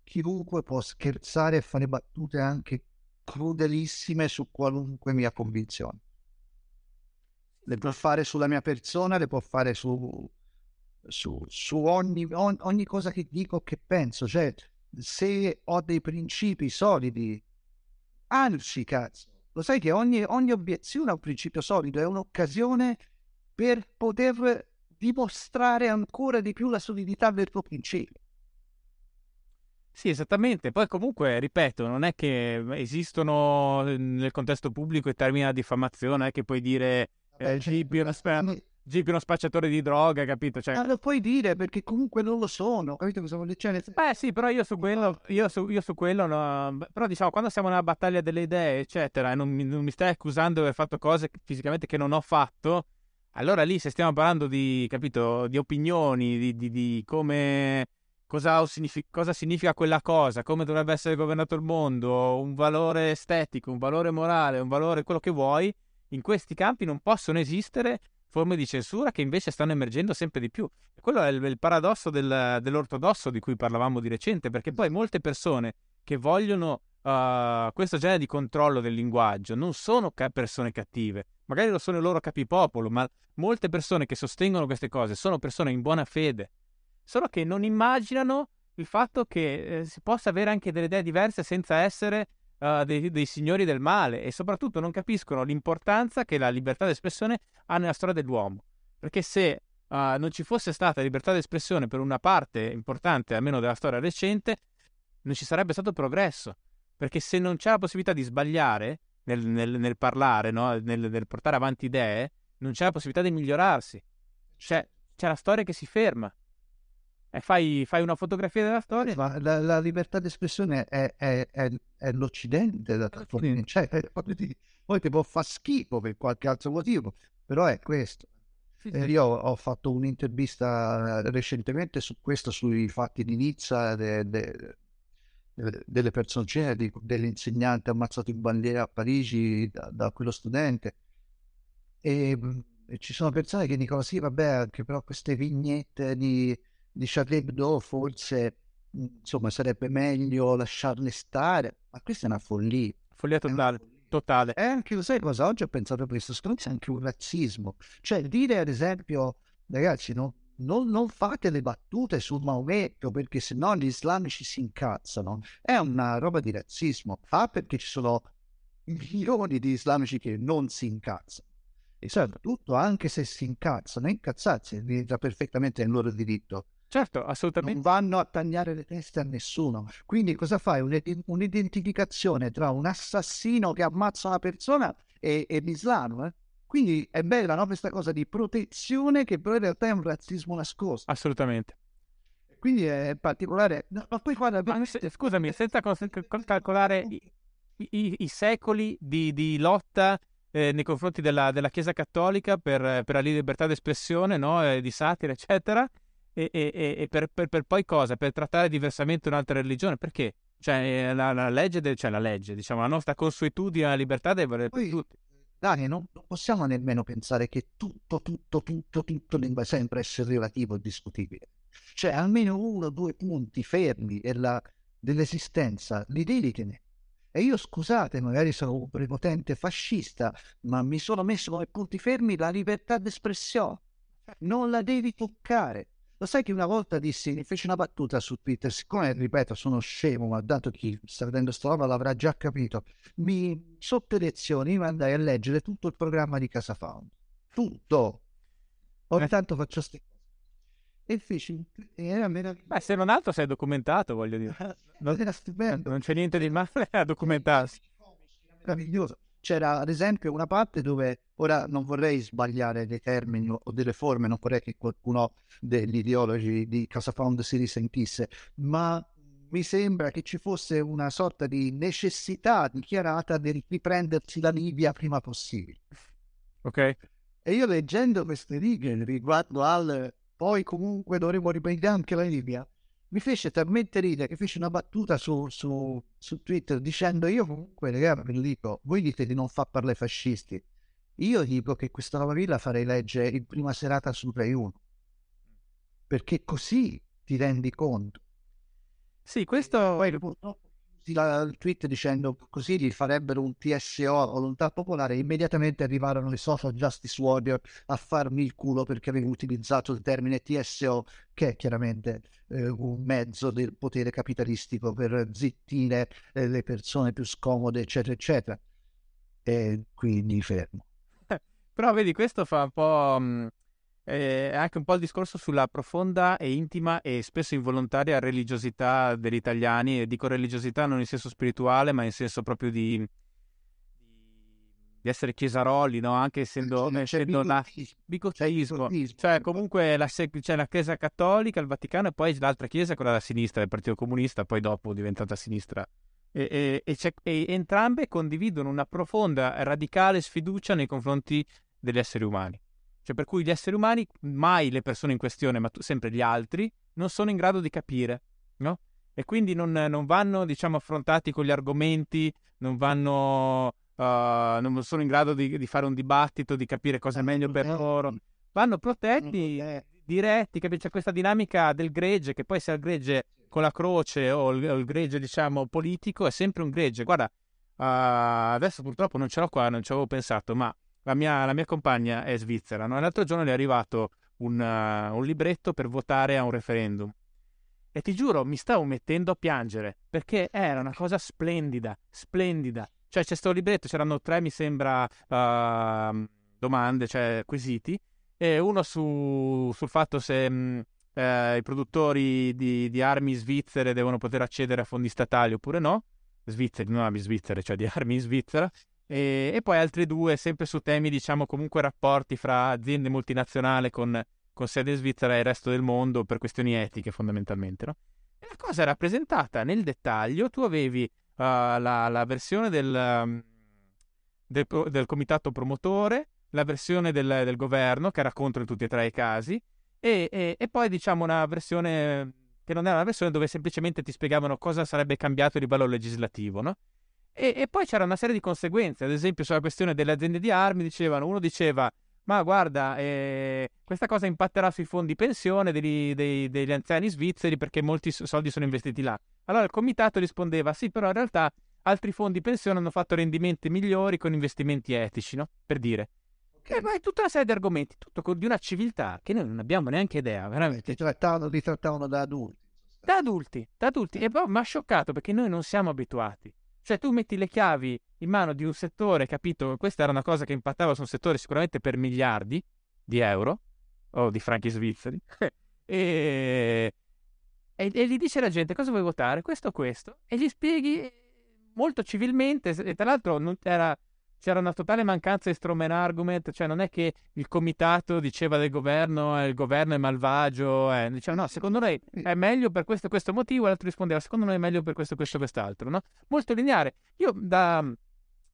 chiunque può scherzare e fare battute anche crudelissime su qualunque mia convinzione. Le può fare sulla mia persona, le può fare su, su, su ogni, ogni cosa che dico o che penso. Cioè, se ho dei principi solidi, anzi, cazzo, lo sai che ogni, ogni obiezione a un principio solido è un'occasione per poter dimostrare ancora di più la solidità del tuo principio. Sì, esattamente. Poi comunque, ripeto, non è che esistono nel contesto pubblico i termini di diffamazione, è che puoi dire eh, Gipi, Jeep uno spacciatore di droga, capito? Cioè... Ma lo puoi dire perché comunque non lo sono, capito cosa vuol dire? Cioè... Beh sì, però io su quello, io su, io su quello no... però diciamo, quando siamo nella battaglia delle idee, eccetera, e non mi, non mi stai accusando di aver fatto cose fisicamente che non ho fatto, allora lì se stiamo parlando di, capito, di opinioni, di, di, di come... Cosa, significa, cosa significa quella cosa, come dovrebbe essere governato il mondo, un valore estetico, un valore morale, un valore quello che vuoi, in questi campi non possono esistere forme di censura che invece stanno emergendo sempre di più. Quello è il, il paradosso del, dell'ortodosso di cui parlavamo di recente, perché poi molte persone che vogliono uh, questo genere di controllo del linguaggio non sono ca- persone cattive, magari lo sono i loro capipopolo, ma molte persone che sostengono queste cose sono persone in buona fede, solo che non immaginano il fatto che eh, si possa avere anche delle idee diverse senza essere uh, dei, dei, signori del male e soprattutto non capiscono l'importanza che la libertà d'espressione ha nella storia dell'uomo. Perché se uh, non ci fosse stata libertà d'espressione per una parte importante, almeno della storia recente, non ci sarebbe stato progresso. Perché se non c'è la possibilità di sbagliare nel, nel, nel parlare, no? nel, nel, portare avanti idee, non c'è la possibilità di migliorarsi. C'è, c'è la storia che si ferma. E fai, fai, una fotografia della storia. Ma la, la libertà d'espressione è, è, è, è l'Occidente, da sì. cioè, poi ti può far schifo per qualche altro motivo, però è questo. Sì, sì. Io ho fatto un'intervista recentemente su questo, sui fatti di Nizza, de, de, de, delle persone, dell'insegnante ammazzato in bandiera a Parigi da, da quello studente. E, e, ci sono persone che dicono: Sì, vabbè, anche però queste vignette di di Charlie Hebdo forse insomma sarebbe meglio lasciarle stare, ma questa è una follia. Follia totale. Follia. Totale. E anche, lo sai cosa? Oggi ho pensato a questo, secondo me c'è anche un razzismo. Cioè, dire ad esempio, ragazzi, no, non, non, fate le battute sul Maometto perché sennò gli islamici si incazzano, è una roba di razzismo. Ah, perché ci sono milioni di islamici che non si incazzano. E soprattutto, anche se si incazzano, incazzarsi rientra perfettamente nel loro diritto. Certo, assolutamente. Non vanno a tagliare le teste a nessuno. Quindi cosa fai? un'identificazione tra un assassino che ammazza una persona e, e l'Islam. Eh? Quindi è bella no? questa cosa di protezione che però in realtà è un razzismo nascosto. Assolutamente. Quindi è particolare. No, ma poi guarda, ma, scusami, senza calcolare i, i, i secoli di, di lotta eh, nei confronti della, della, Chiesa Cattolica per, per la libertà d'espressione, no? eh, di satira, eccetera e, e, e per, per, per, poi cosa? Per trattare diversamente un'altra religione? Perché? Cioè, la, la legge, de, cioè la legge, diciamo, la nostra consuetudine alla libertà deve valere per tutti. Dani, non, possiamo nemmeno pensare che tutto, tutto, tutto, tutto debba sempre essere relativo e discutibile. Cioè, almeno uno o due punti fermi della, dell'esistenza li devi tenere. E io, scusate, magari sono un prepotente fascista, ma mi sono messo come punti fermi la libertà d'espressione. Non la devi toccare. Lo sai che una volta dissi, mi fece una battuta su Twitter, siccome, ripeto, sono scemo, ma dato chi sta vedendo sta roba l'avrà già capito, mi, sotto elezioni mi andai a leggere tutto il programma di Casa Found. Tutto! Ogni eh. tanto faccio queste cose. E feci... Era meraviglioso. Beh, se non altro sei documentato, voglio dire. Non, era stupendo. Non c'è niente di male a documentarsi. Meraviglioso c'era ad esempio una parte dove ora non vorrei sbagliare dei termini o delle forme, non vorrei che qualcuno degli ideologi di Casa Found si risentisse, ma mi sembra che ci fosse una sorta di necessità dichiarata di riprendersi la Libia prima possibile. Ok. E io leggendo queste righe riguardo al poi comunque dovremo riprendere anche la Libia, mi fece talmente ridere che fece una battuta su, su, su Twitter dicendo io comunque ragazzi ve lo dico voi dite di non far parlare fascisti. Io dico che questa nuova villa farei leggere in prima serata su Rai 1 perché così ti rendi conto. Sì questo poi purtroppo il tweet dicendo così gli farebbero un TSO o volontà popolare, immediatamente arrivarono i social justice warrior a farmi il culo perché avevo utilizzato il termine TSO, che è chiaramente eh, un mezzo del potere capitalistico per zittire eh, le persone più scomode, eccetera, eccetera. E quindi fermo. Però vedi, questo fa un po'... Mm, eh, anche un po' il discorso sulla profonda e intima e spesso involontaria religiosità degli italiani, e dico religiosità non in senso spirituale, ma in senso proprio di, di essere chiesaroli, no? anche essendo, c'è, essendo la bigottismo, cioè comunque la, c'è la Chiesa Cattolica, il Vaticano e poi l'altra Chiesa, quella della sinistra, del Partito Comunista, poi dopo diventata sinistra. E, e, e, e entrambe condividono una profonda, radicale sfiducia nei confronti degli esseri umani. Cioè per cui gli esseri umani, mai le persone in questione, ma sempre gli altri, non sono in grado di capire, no? E quindi non, non vanno, diciamo, affrontati con gli argomenti, non vanno non sono in grado di, di, fare un dibattito, di capire cosa è meglio per loro. Vanno protetti, diretti, capisci? C'è questa dinamica del gregge, che poi sia il gregge con la croce o il, il gregge, diciamo, politico, è sempre un gregge. Guarda, uh, adesso purtroppo non ce l'ho qua, non ci avevo pensato, ma la mia, la mia compagna è svizzera, no? l'altro giorno le è arrivato un, uh, un libretto per votare a un referendum. E ti giuro, mi stavo mettendo a piangere perché era una cosa splendida, splendida. Cioè, c'è questo libretto, c'erano tre, mi sembra, uh, domande, cioè quesiti, e uno su, sul fatto se mh, eh, i produttori di, di, armi svizzere devono poter accedere a fondi statali oppure no, svizzeri, non armi svizzere, cioè di armi in Svizzera, e, e, poi altri due, sempre su temi, diciamo, comunque rapporti fra aziende multinazionali con, con sede in Svizzera e il resto del mondo per questioni etiche fondamentalmente, no? E la cosa era presentata nel dettaglio, tu avevi uh, la, la, versione del, um, del, del, comitato promotore, la versione del, del, governo che era contro in tutti e tre i casi e, e, e poi diciamo una versione che non era una versione dove semplicemente ti spiegavano cosa sarebbe cambiato a livello legislativo, no? E, e, poi c'era una serie di conseguenze, ad esempio sulla questione delle aziende di armi, dicevano, uno diceva, ma guarda, eh, questa cosa impatterà sui fondi pensione degli, dei, degli anziani svizzeri perché molti soldi sono investiti là. Allora il comitato rispondeva, sì, però in realtà altri fondi pensione hanno fatto rendimenti migliori con investimenti etici, no? Per dire. Okay. E poi tutta una serie di argomenti, tutto di una civiltà che noi non abbiamo neanche idea, veramente. Ti trattavano, ti trattavano da adulti. Da adulti, da adulti. E poi mi ha scioccato perché noi non siamo abituati. Cioè tu metti le chiavi in mano di un settore, capito? Questa era una cosa che impattava su un settore sicuramente per miliardi di euro o di franchi svizzeri. e, e, e, gli dice la gente cosa vuoi votare? Questo o questo? E gli spieghi molto civilmente, e tra l'altro non era c'era una totale mancanza di Stroman argument, cioè non è che il comitato diceva del governo, eh, il governo è malvagio, eh. diceva no, secondo noi è meglio per questo e questo motivo, l'altro rispondeva secondo noi è meglio per questo questo e quest'altro, no? Molto lineare. Io da,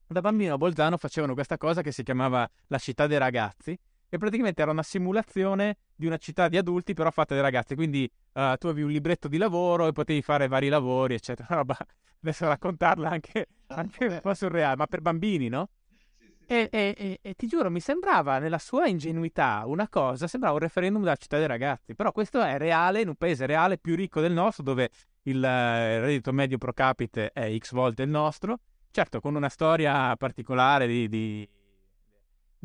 da bambino a Bolzano facevano questa cosa che si chiamava la città dei ragazzi, e praticamente era una simulazione di una città di adulti però fatta dai ragazzi, quindi uh, tu avevi un libretto di lavoro e potevi fare vari lavori, eccetera. Roba, adesso raccontarla anche, ah, anche un po' surreale, ma per bambini, no? E, e, e, e, ti giuro, mi sembrava nella sua ingenuità una cosa, sembrava un referendum della città dei ragazzi, però questo è reale in un paese reale più ricco del nostro, dove il, eh, il reddito medio pro capite è x volte il nostro, certo con una storia particolare di, di,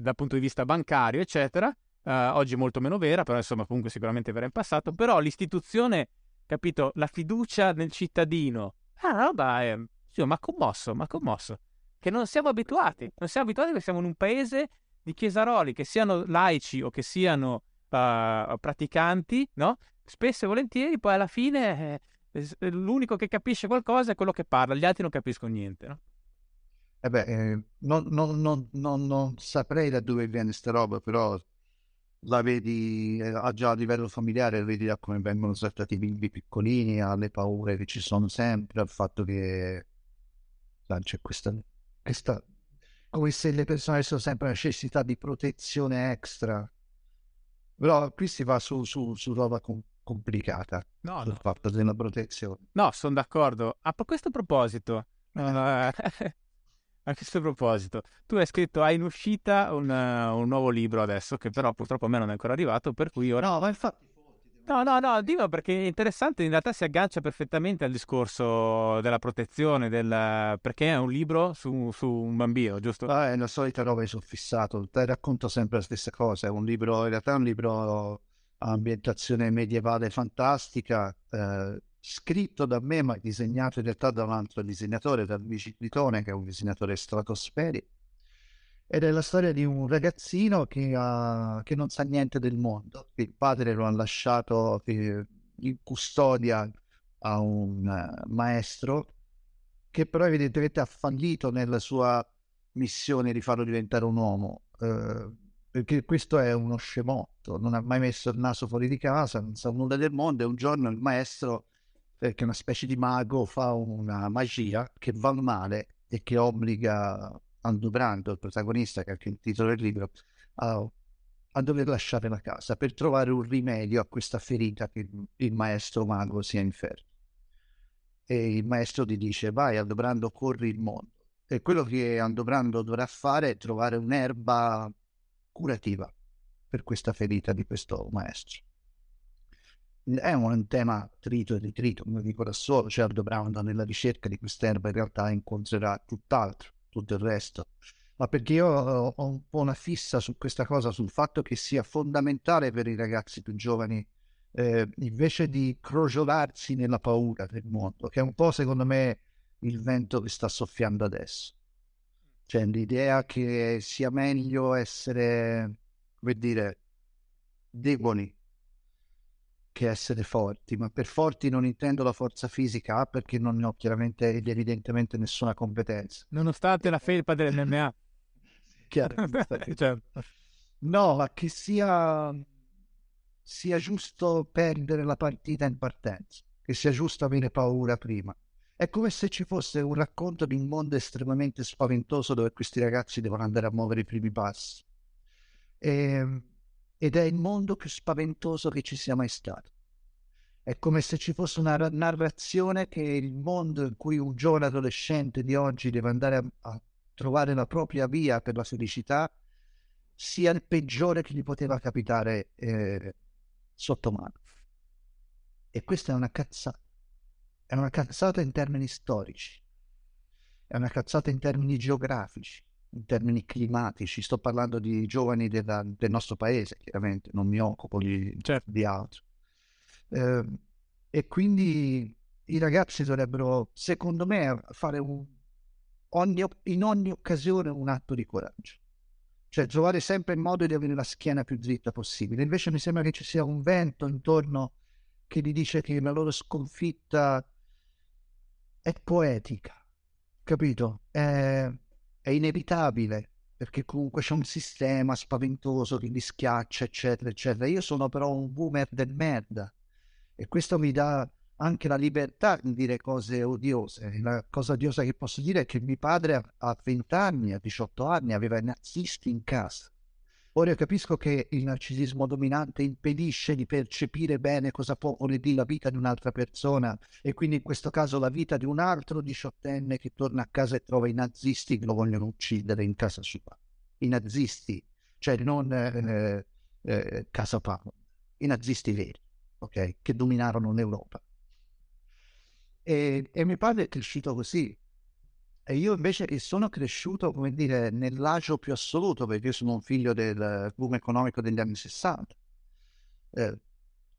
dal punto di vista bancario, eccetera, uh, oggi molto meno vera, però insomma comunque sicuramente vera in passato, però l'istituzione, capito, la fiducia nel cittadino, ah, roba è, sì, ma commosso, ma commosso che non siamo abituati. Non siamo abituati perché siamo in un paese di chiesaroli, che siano laici o che siano uh, praticanti, no? Spesso e volentieri, poi alla fine eh, l'unico che capisce qualcosa è quello che parla, gli altri non capiscono niente, no? Eh beh, eh, non, non, non, non, saprei da dove viene sta roba, però la vedi eh, già a livello familiare, vedi da come vengono trattati i bimbi piccolini, alle paure che ci sono sempre, al fatto che c'è questa questa, come se le persone avessero sempre necessità di protezione extra. Però qui si va su, su, su roba com- complicata. No, sul no. fatto della protezione. No, sono d'accordo. A questo proposito, uh, a questo proposito, tu hai scritto, hai in uscita un, uh, un, nuovo libro adesso, che però purtroppo a me non è ancora arrivato, per cui ora... No, ma infatti No, no, no, dillo perché è interessante, in realtà si aggancia perfettamente al discorso della protezione, del... perché è un libro su, su un bambino, giusto? Ah, è la solita roba, sono fissato, ti racconto sempre la stessa cosa, è un libro, in realtà è un libro a ambientazione medievale fantastica, eh, scritto da me ma disegnato in realtà da un altro disegnatore, da Luigi Tritone, che è un disegnatore stratosferico ed è la storia di un ragazzino che, ha, che non sa niente del mondo. Il padre lo ha lasciato eh, in custodia a un uh, maestro che però evidentemente ha fallito nella sua missione di farlo diventare un uomo. Uh, perché questo è uno scemotto, non ha mai messo il naso fuori di casa, non sa nulla del mondo e un giorno il maestro, che è una specie di mago, fa una magia che va male e che obbliga Brando, il protagonista, che è anche il titolo del libro, a, a, dover lasciare la casa per trovare un rimedio a questa ferita che il maestro mago si è inferto. E il maestro gli dice: Vai, Aldobrando, corri il mondo. E quello che Andobrando dovrà fare è trovare un'erba curativa per questa ferita di questo maestro. È un tema trito e ritrito, come dico da solo, cioè Aldo nella ricerca di quest'erba in realtà incontrerà tutt'altro, tutto il resto ma perché io ho un po' una fissa su questa cosa, sul fatto che sia fondamentale per i ragazzi più giovani, eh, invece di crogiolarsi nella paura del mondo, che è un po' secondo me il vento che sta soffiando adesso. Cioè l'idea che sia meglio essere, come dire, deboli che essere forti, ma per forti non intendo la forza fisica perché non ne ho chiaramente ed evidentemente nessuna competenza. Nonostante la felpa dell'MMA chiaro. certo. No, ma che sia, sia giusto perdere la partita in partenza, che sia giusto avere paura prima. È come se ci fosse un racconto di un mondo estremamente spaventoso dove questi ragazzi devono andare a muovere i primi passi. E, ehm, ed è il mondo più spaventoso che ci sia mai stato. È come se ci fosse una narrazione che il mondo in cui un giovane adolescente di oggi deve andare a, a trovare la propria via per la felicità sia il peggiore che gli poteva capitare eh, sotto mano. E questa è una cazzata. È una cazzata in termini storici, è una cazzata in termini geografici, in termini climatici. Sto parlando di giovani della, del nostro paese, chiaramente, non mi occupo di, certo. di altro. Eh, e quindi i ragazzi dovrebbero, secondo me, fare un ogni, in ogni occasione un atto di coraggio. Cioè trovare sempre il modo di avere la schiena più dritta possibile. Invece mi sembra che ci sia un vento intorno che gli dice che la loro sconfitta è poetica, capito? È, è inevitabile perché comunque c'è un sistema spaventoso che li schiaccia, eccetera, eccetera. Io sono però un boomer del merda e questo mi dà anche la libertà di dire cose odiose. La cosa odiosa che posso dire è che mio padre a 20 anni, a 18 anni, aveva i nazisti in casa. Ora io capisco che il narcisismo dominante impedisce di percepire bene cosa può voler dire la vita di un'altra persona e quindi in questo caso la vita di un altro diciottenne che torna a casa e trova i nazisti che lo vogliono uccidere in casa sua. I nazisti, cioè non eh, eh, Casa Pound, i nazisti veri, ok, che dominarono l'Europa. E, e mio padre è cresciuto così. E io invece sono cresciuto, come dire, nell'agio più assoluto, perché io sono un figlio del boom economico degli anni 60. Eh,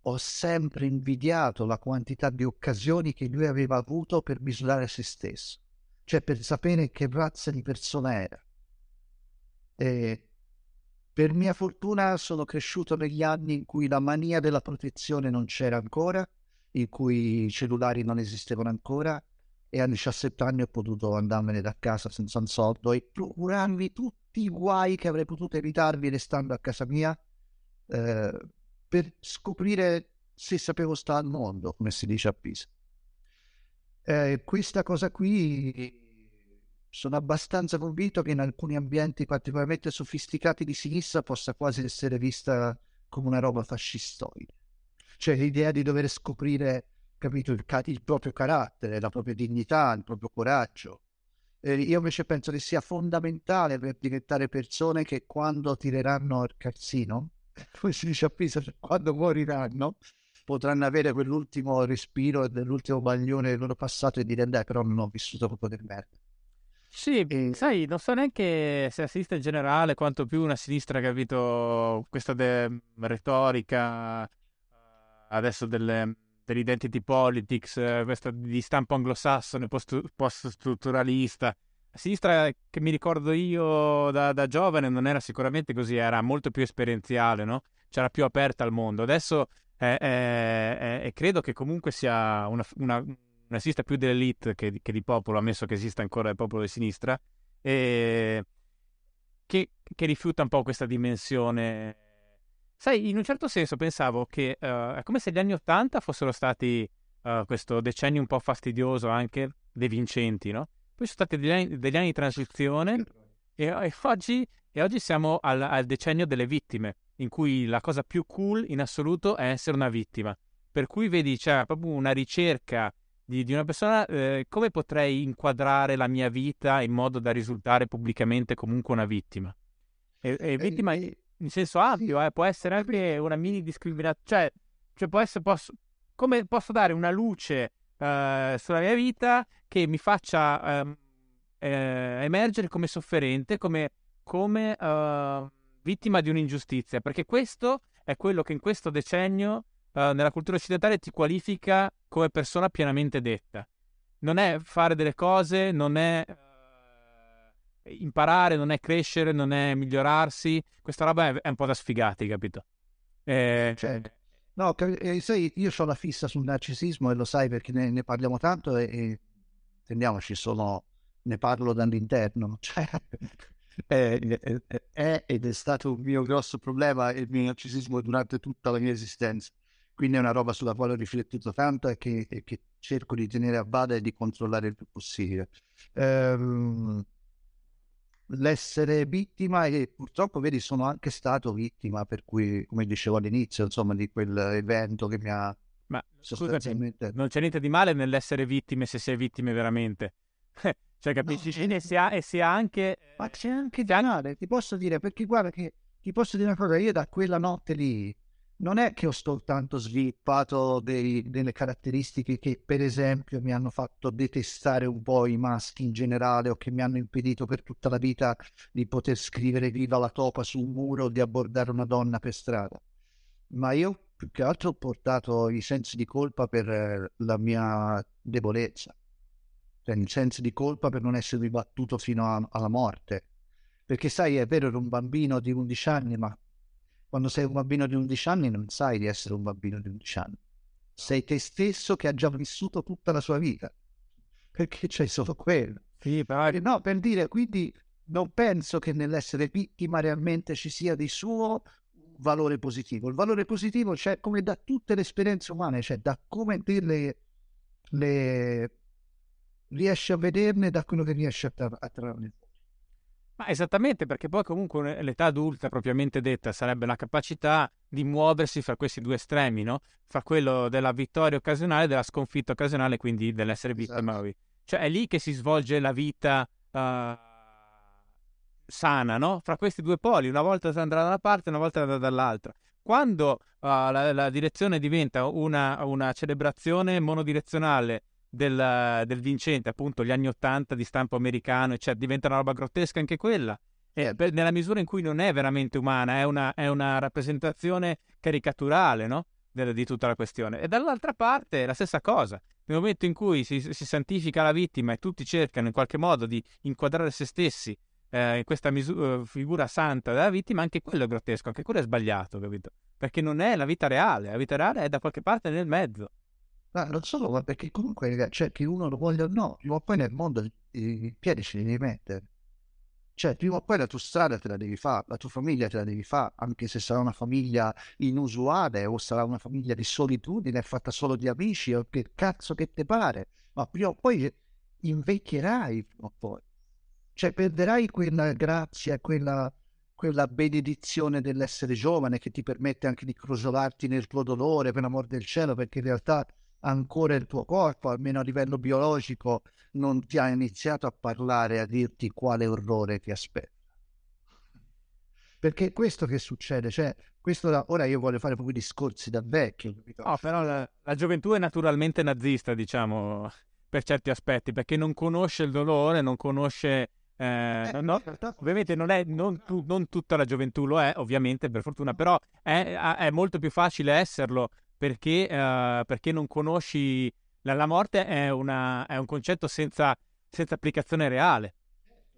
ho sempre invidiato la quantità di occasioni che lui aveva avuto per misurare se stesso, cioè per sapere che razza di persona era. E per mia fortuna sono cresciuto negli anni in cui la mania della protezione non c'era ancora in cui i cellulari non esistevano ancora e a 17 anni ho potuto andarmene da casa senza un soldo e procurarmi tutti i guai che avrei potuto evitarvi restando a casa mia eh, per scoprire se sapevo stare al mondo, come si dice a Pisa. Eh, questa cosa qui sono abbastanza convinto che in alcuni ambienti particolarmente sofisticati di sinistra possa quasi essere vista come una roba fascistoide cioè l'idea di dover scoprire, capito, il, il proprio carattere, la propria dignità, il proprio coraggio. Eh, io invece penso che sia fondamentale per diventare persone che quando tireranno il calzino, come si dice a Pisa, cioè quando moriranno, potranno avere quell'ultimo respiro dell'ultimo baglione del loro passato e dire, dai, però non ho vissuto proprio del merda. Sì, e... sai, non so neanche se la sinistra in generale, quanto più una sinistra, capito, questa de- retorica adesso delle, dell'identity politics, eh, questa di stampo anglosassone, post-strutturalista. La sinistra che mi ricordo io da, da, giovane non era sicuramente così, era molto più esperienziale, no? C'era più aperta al mondo. Adesso è, è, è, credo che comunque sia una, una, una sinistra più dell'elite che, che, di popolo, ammesso che esista ancora il popolo di sinistra, e che, che rifiuta un po' questa dimensione Sai, in un certo senso pensavo che uh, è come se gli anni Ottanta fossero stati uh, questo decennio un po' fastidioso anche dei vincenti, no? Poi sono stati degli anni, degli anni di transizione e, e, oggi, e oggi, siamo al, al, decennio delle vittime, in cui la cosa più cool in assoluto è essere una vittima. Per cui vedi, c'è proprio una ricerca di, di una persona, eh, come potrei inquadrare la mia vita in modo da risultare pubblicamente comunque una vittima? E, e vittima in senso ampio, eh, può essere anche una mini discriminazione, cioè, cioè può essere, posso, come posso dare una luce uh, sulla mia vita che mi faccia uh, eh, emergere come sofferente, come, come uh, vittima di un'ingiustizia, perché questo è quello che in questo decennio nella cultura occidentale ti qualifica come persona pienamente detta. Non è fare delle cose, non è imparare, non è crescere, non è migliorarsi. Questa roba è, un po' da sfigati, capito? Eh, cioè, no, eh, sai, io ho la fissa sul narcisismo e lo sai perché ne, ne parliamo tanto e, e intendiamoci, sono, ne parlo dall'interno. Cioè, è, è, è, ed è stato un mio grosso problema il mio narcisismo durante tutta la mia esistenza. Quindi è una roba sulla quale ho riflettuto tanto e che, e che cerco di tenere a bada e di controllare il più possibile. Ehm, l'essere vittima e purtroppo vedi sono anche stato vittima per cui come dicevo all'inizio insomma di quell'evento che mi ha ma sostanzialmente scusami, non c'è niente di male nell'essere vittime se sei vittime veramente. Cioè capisci? no, e, si ha, e si ha anche ma c'è anche di male ti posso dire perché guarda che ti posso dire una cosa io da quella notte lì non è che ho soltanto sviluppato dei, delle caratteristiche che per esempio mi hanno fatto detestare un po' i maschi in generale o che mi hanno impedito per tutta la vita di poter scrivere viva la topa su un muro o di abbordare una donna per strada, ma io più che altro ho portato i sensi di colpa per eh, la mia debolezza, cioè il senso di colpa per non essere ribattuto fino a, alla morte. Perché sai, è vero, ero un bambino di 11 anni, ma quando sei un bambino di 11 anni non sai di essere un bambino di 11 anni. Sei te stesso che ha già vissuto tutta la sua vita. Perché c'è solo quello. Sì, però... No, per dire, quindi non penso che nell'essere vittima realmente ci sia di suo valore positivo. Il valore positivo c'è come da tutte le esperienze umane, cioè da come te le, riesci a vederne da quello che riesci a, tra- a trarne ma esattamente, perché poi comunque l'età adulta propriamente detta sarebbe la capacità di muoversi fra questi due estremi, no? Fra quello della vittoria occasionale e della sconfitta occasionale, quindi dell'essere vittima. Esatto. Cioè è lì che si svolge la vita uh, sana, no? Fra questi due poli, una volta andrà da una parte, una volta andrà dall'altra. Quando uh, la, la, direzione diventa una, una celebrazione monodirezionale del, del, vincente, appunto gli anni Ottanta di stampo americano, cioè diventa una roba grottesca anche quella. Eh, per, nella misura in cui non è veramente umana, è una, è una rappresentazione caricaturale no? di, di, tutta la questione. E dall'altra parte la stessa cosa. Nel momento in cui si, si, santifica la vittima e tutti cercano in qualche modo di inquadrare se stessi eh, in questa misura, figura santa della vittima, anche quello è grottesco, anche quello è sbagliato, capito? Perché non è la vita reale, la vita reale è da qualche parte nel mezzo. Ma non solo, ma perché comunque, cioè, che uno lo voglia o no, prima o poi nel mondo i piedi ce li devi mettere. Cioè, prima o poi la tua strada te la devi fare, la tua famiglia te la devi fare, anche se sarà una famiglia inusuale o sarà una famiglia di solitudine, fatta solo di amici o che cazzo che te pare, ma prima o poi invecchierai, prima o poi. Cioè, perderai quella grazia, quella, quella benedizione dell'essere giovane che ti permette anche di crosolarti nel tuo dolore, per amor del cielo, perché in realtà ancora il tuo corpo, almeno a livello biologico, non ti ha iniziato a parlare, a dirti quale orrore ti aspetta. Perché è questo che succede, cioè, questo da, ora io voglio fare proprio discorsi da vecchio. Capito? No, però la, la gioventù è naturalmente nazista, diciamo, per certi aspetti, perché non conosce il dolore, non conosce... Eh, eh, no, ovviamente non, è, non, tu, non, tutta la gioventù lo è, ovviamente, per fortuna, però è, è molto più facile esserlo perché, uh, perché non conosci la, la morte è, una, è, un concetto senza, senza, applicazione reale,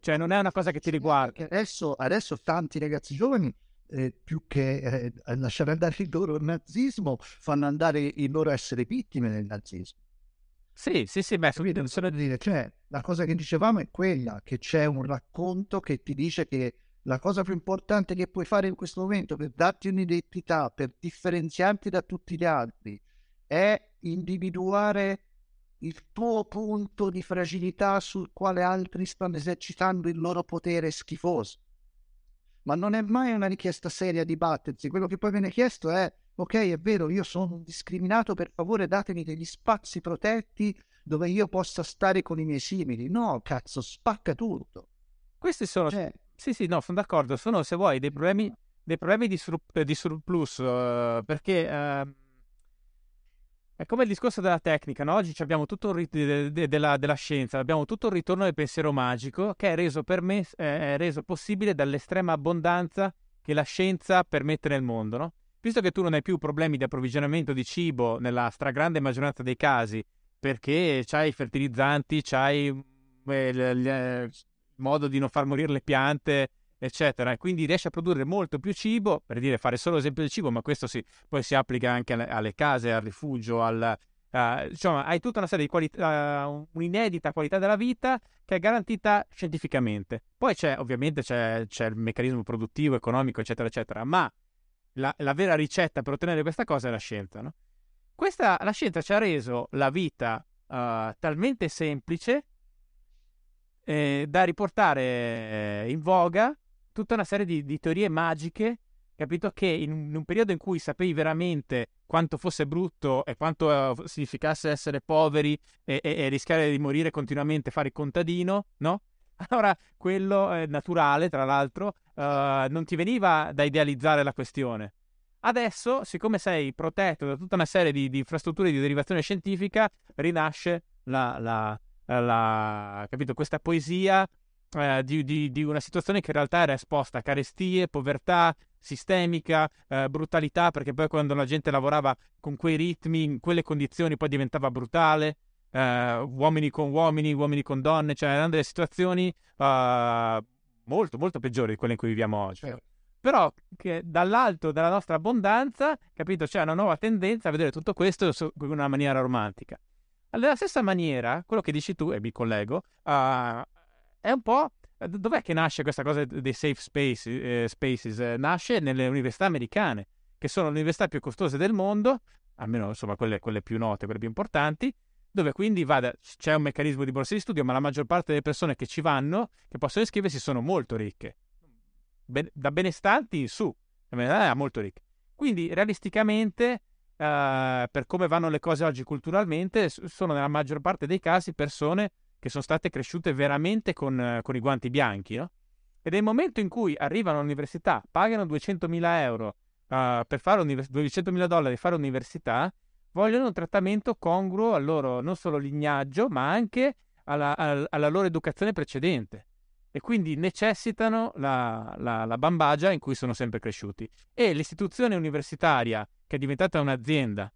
cioè non è una cosa che ti riguarda. Adesso, adesso tanti ragazzi giovani eh, più che eh, lasciare andare il loro nazismo, fanno andare il loro essere vittime del nazismo. Sì, sì, sì, beh, Capito? Sono dire, cioè, la cosa che dicevamo è quella, che c'è un racconto che ti dice che la cosa più importante che puoi fare in questo momento per darti un'identità, per differenziarti da tutti gli altri, è individuare il tuo punto di fragilità sul quale altri stanno esercitando il loro potere schifoso. Ma non è mai una richiesta seria di battersi. Quello che poi viene chiesto è: ok, è vero, io sono discriminato, per favore datemi degli spazi protetti dove io possa stare con i miei simili. No, cazzo, spacca tutto. Questi sono... Cioè... Sì, sì, no, sono d'accordo. Sono, se vuoi, dei problemi, dei problemi di, sur... di surplus, uh, perché... Uh è come il discorso della tecnica, no? Oggi abbiamo tutto rit- de- de- della, della, scienza, abbiamo tutto il ritorno del pensiero magico che è reso, me, è reso possibile dall'estrema abbondanza che la scienza permette nel mondo, no? Visto che tu non hai più problemi di approvvigionamento di cibo nella stragrande maggioranza dei casi, perché c'hai i fertilizzanti, c'hai eh, il modo di non far morire le piante, eccetera, e quindi riesce a produrre molto più cibo, per dire fare solo esempio del cibo, ma questo si, poi si applica anche alle, alle case, al rifugio, al, uh, insomma, hai tutta una serie di qualità, uh, un'inedita qualità della vita che è garantita scientificamente. Poi c'è, ovviamente, c'è, c'è il meccanismo produttivo, economico, eccetera, eccetera, ma la, la, vera ricetta per ottenere questa cosa è la scienza, no? Questa, la scienza ci ha reso la vita uh, talmente semplice eh, da riportare eh, in voga tutta una serie di, di teorie magiche, capito? Che in un, in un, periodo in cui sapevi veramente quanto fosse brutto e quanto uh, significasse essere poveri e, e, e, rischiare di morire continuamente, fare il contadino, no? Allora, quello è naturale, tra l'altro, uh, non ti veniva da idealizzare la questione. Adesso, siccome sei protetto da tutta una serie di, di infrastrutture di derivazione scientifica, rinasce la, la, la, capito, questa poesia eh, di, di, di, una situazione che in realtà era esposta a carestie, povertà sistemica, eh, brutalità, perché poi quando la gente lavorava con quei ritmi, in quelle condizioni, poi diventava brutale. Eh, uomini con uomini, uomini con donne, cioè erano delle situazioni uh, molto, molto peggiori di quelle in cui viviamo oggi. Però che dall'alto della nostra abbondanza, capito, c'è una nuova tendenza a vedere tutto questo in una maniera romantica. Alla stessa maniera, quello che dici tu, e mi collego, uh, è un po'... Eh, dov'è che nasce questa cosa dei safe space, eh, spaces? Eh, nasce nelle università americane, che sono le università più costose del mondo, almeno insomma quelle, quelle più note, quelle più importanti, dove quindi vada, c'è un meccanismo di borse di studio, ma la maggior parte delle persone che ci vanno, che possono iscriversi, sono molto ricche. Ben, da benestanti in su, è molto ricche. Quindi realisticamente, uh, per come vanno le cose oggi culturalmente, sono nella maggior parte dei casi persone che sono state cresciute veramente con, con i guanti bianchi, no? È il momento in cui arrivano all'università, pagano 200.000 euro uh, per fare univers- 200.000 dollari per fare università, vogliono un trattamento congruo al loro non solo lignaggio, ma anche alla, alla loro educazione precedente. E quindi necessitano la, la, la bambagia in cui sono sempre cresciuti. E l'istituzione universitaria, che è diventata un'azienda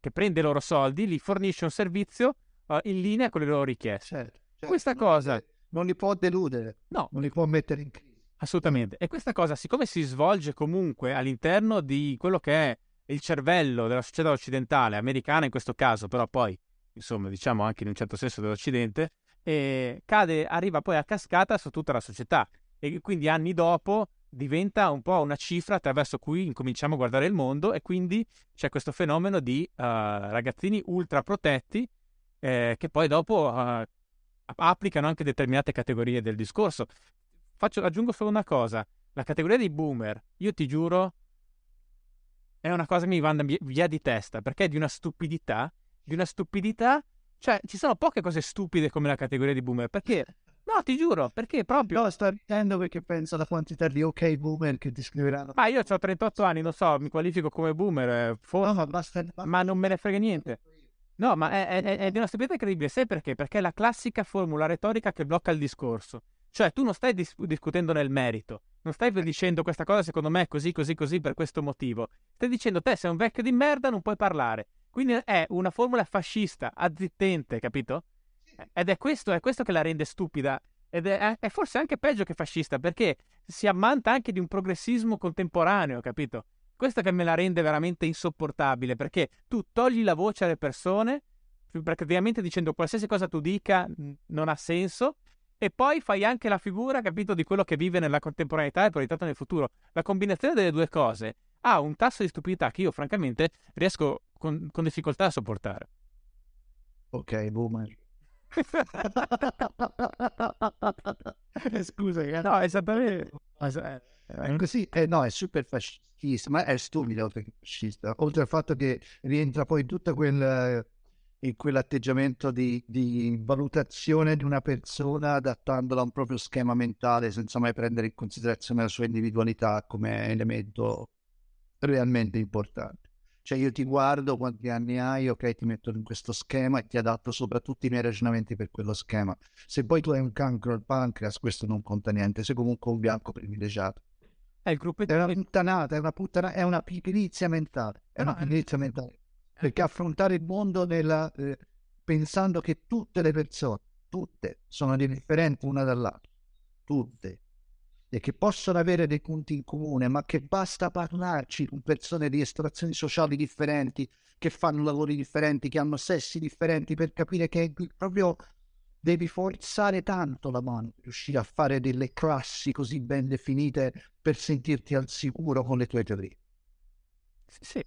che prende i loro soldi, gli fornisce un servizio uh, in linea con le loro richieste. Certo, certo. Questa non cosa... Non li può deludere, no. non li può mettere in crisi. Assolutamente. E questa cosa, siccome si svolge comunque all'interno di quello che è il cervello della società occidentale, americana in questo caso, però poi, insomma, diciamo anche in un certo senso dell'Occidente, e cade, arriva poi a cascata su tutta la società. E quindi anni dopo diventa un po' una cifra attraverso cui incominciamo a guardare il mondo e quindi c'è questo fenomeno di uh, ragazzini ultra protetti eh, che poi dopo uh, applicano anche determinate categorie del discorso. Faccio, aggiungo solo una cosa, la categoria dei boomer, io ti giuro, è una cosa che mi manda via di testa, perché è di una stupidità, di una stupidità, cioè ci sono poche cose stupide come la categoria di boomer, perché... No, ti giuro, perché proprio... No, sto ridendo perché penso alla quantità di ok boomer che ti scriveranno. Ma io ho 38 anni, non so, mi qualifico come boomer, eh, forse, no, basta. ma non me ne frega niente. No, ma è, è, è, di una stupidità incredibile. Sai perché? Perché è la classica formula retorica che blocca il discorso. Cioè, tu non stai dis- discutendo nel merito. Non stai dicendo questa cosa secondo me è così, così, così per questo motivo. Stai dicendo te sei un vecchio di merda, non puoi parlare. Quindi è una formula fascista, azzittente, capito? Ed è questo, è questo che la rende stupida. Ed è, è forse anche peggio che fascista, perché si ammanta anche di un progressismo contemporaneo, capito? Questo che me la rende veramente insopportabile, perché tu togli la voce alle persone, praticamente dicendo qualsiasi cosa tu dica non ha senso, e poi fai anche la figura, capito, di quello che vive nella contemporaneità e proiettato nel futuro. La combinazione delle due cose ha un tasso di stupidità che io, francamente, riesco con, con difficoltà a sopportare. Ok, boomer. Scusa, no, esattamente. È così, eh, no, è super fascista, ma è stupido perché fascista. Oltre al fatto che rientra poi tutta quel, in quell'atteggiamento di, di, valutazione di una persona adattandola a un proprio schema mentale senza mai prendere in considerazione la sua individualità come elemento realmente importante. Cioè io ti guardo quanti anni hai, ok, ti metto in questo schema e ti adatto soprattutto i miei ragionamenti per quello schema. Se poi tu hai un cancro al pancreas, questo non conta niente, sei comunque un bianco privilegiato. È, il gruppo è una puttanata, è una puttanata, è una pigrizia mentale. È una pigrizia mentale. Perché affrontare il mondo nella, eh, pensando che tutte le persone, tutte, sono differenti una dall'altra, tutte, e che possono avere dei punti in comune, ma che basta parlarci con persone di estrazioni sociali differenti, che fanno lavori differenti, che hanno sessi differenti, per capire che proprio devi forzare tanto la mano per riuscire a fare delle classi così ben definite per sentirti al sicuro con le tue teorie. Sì.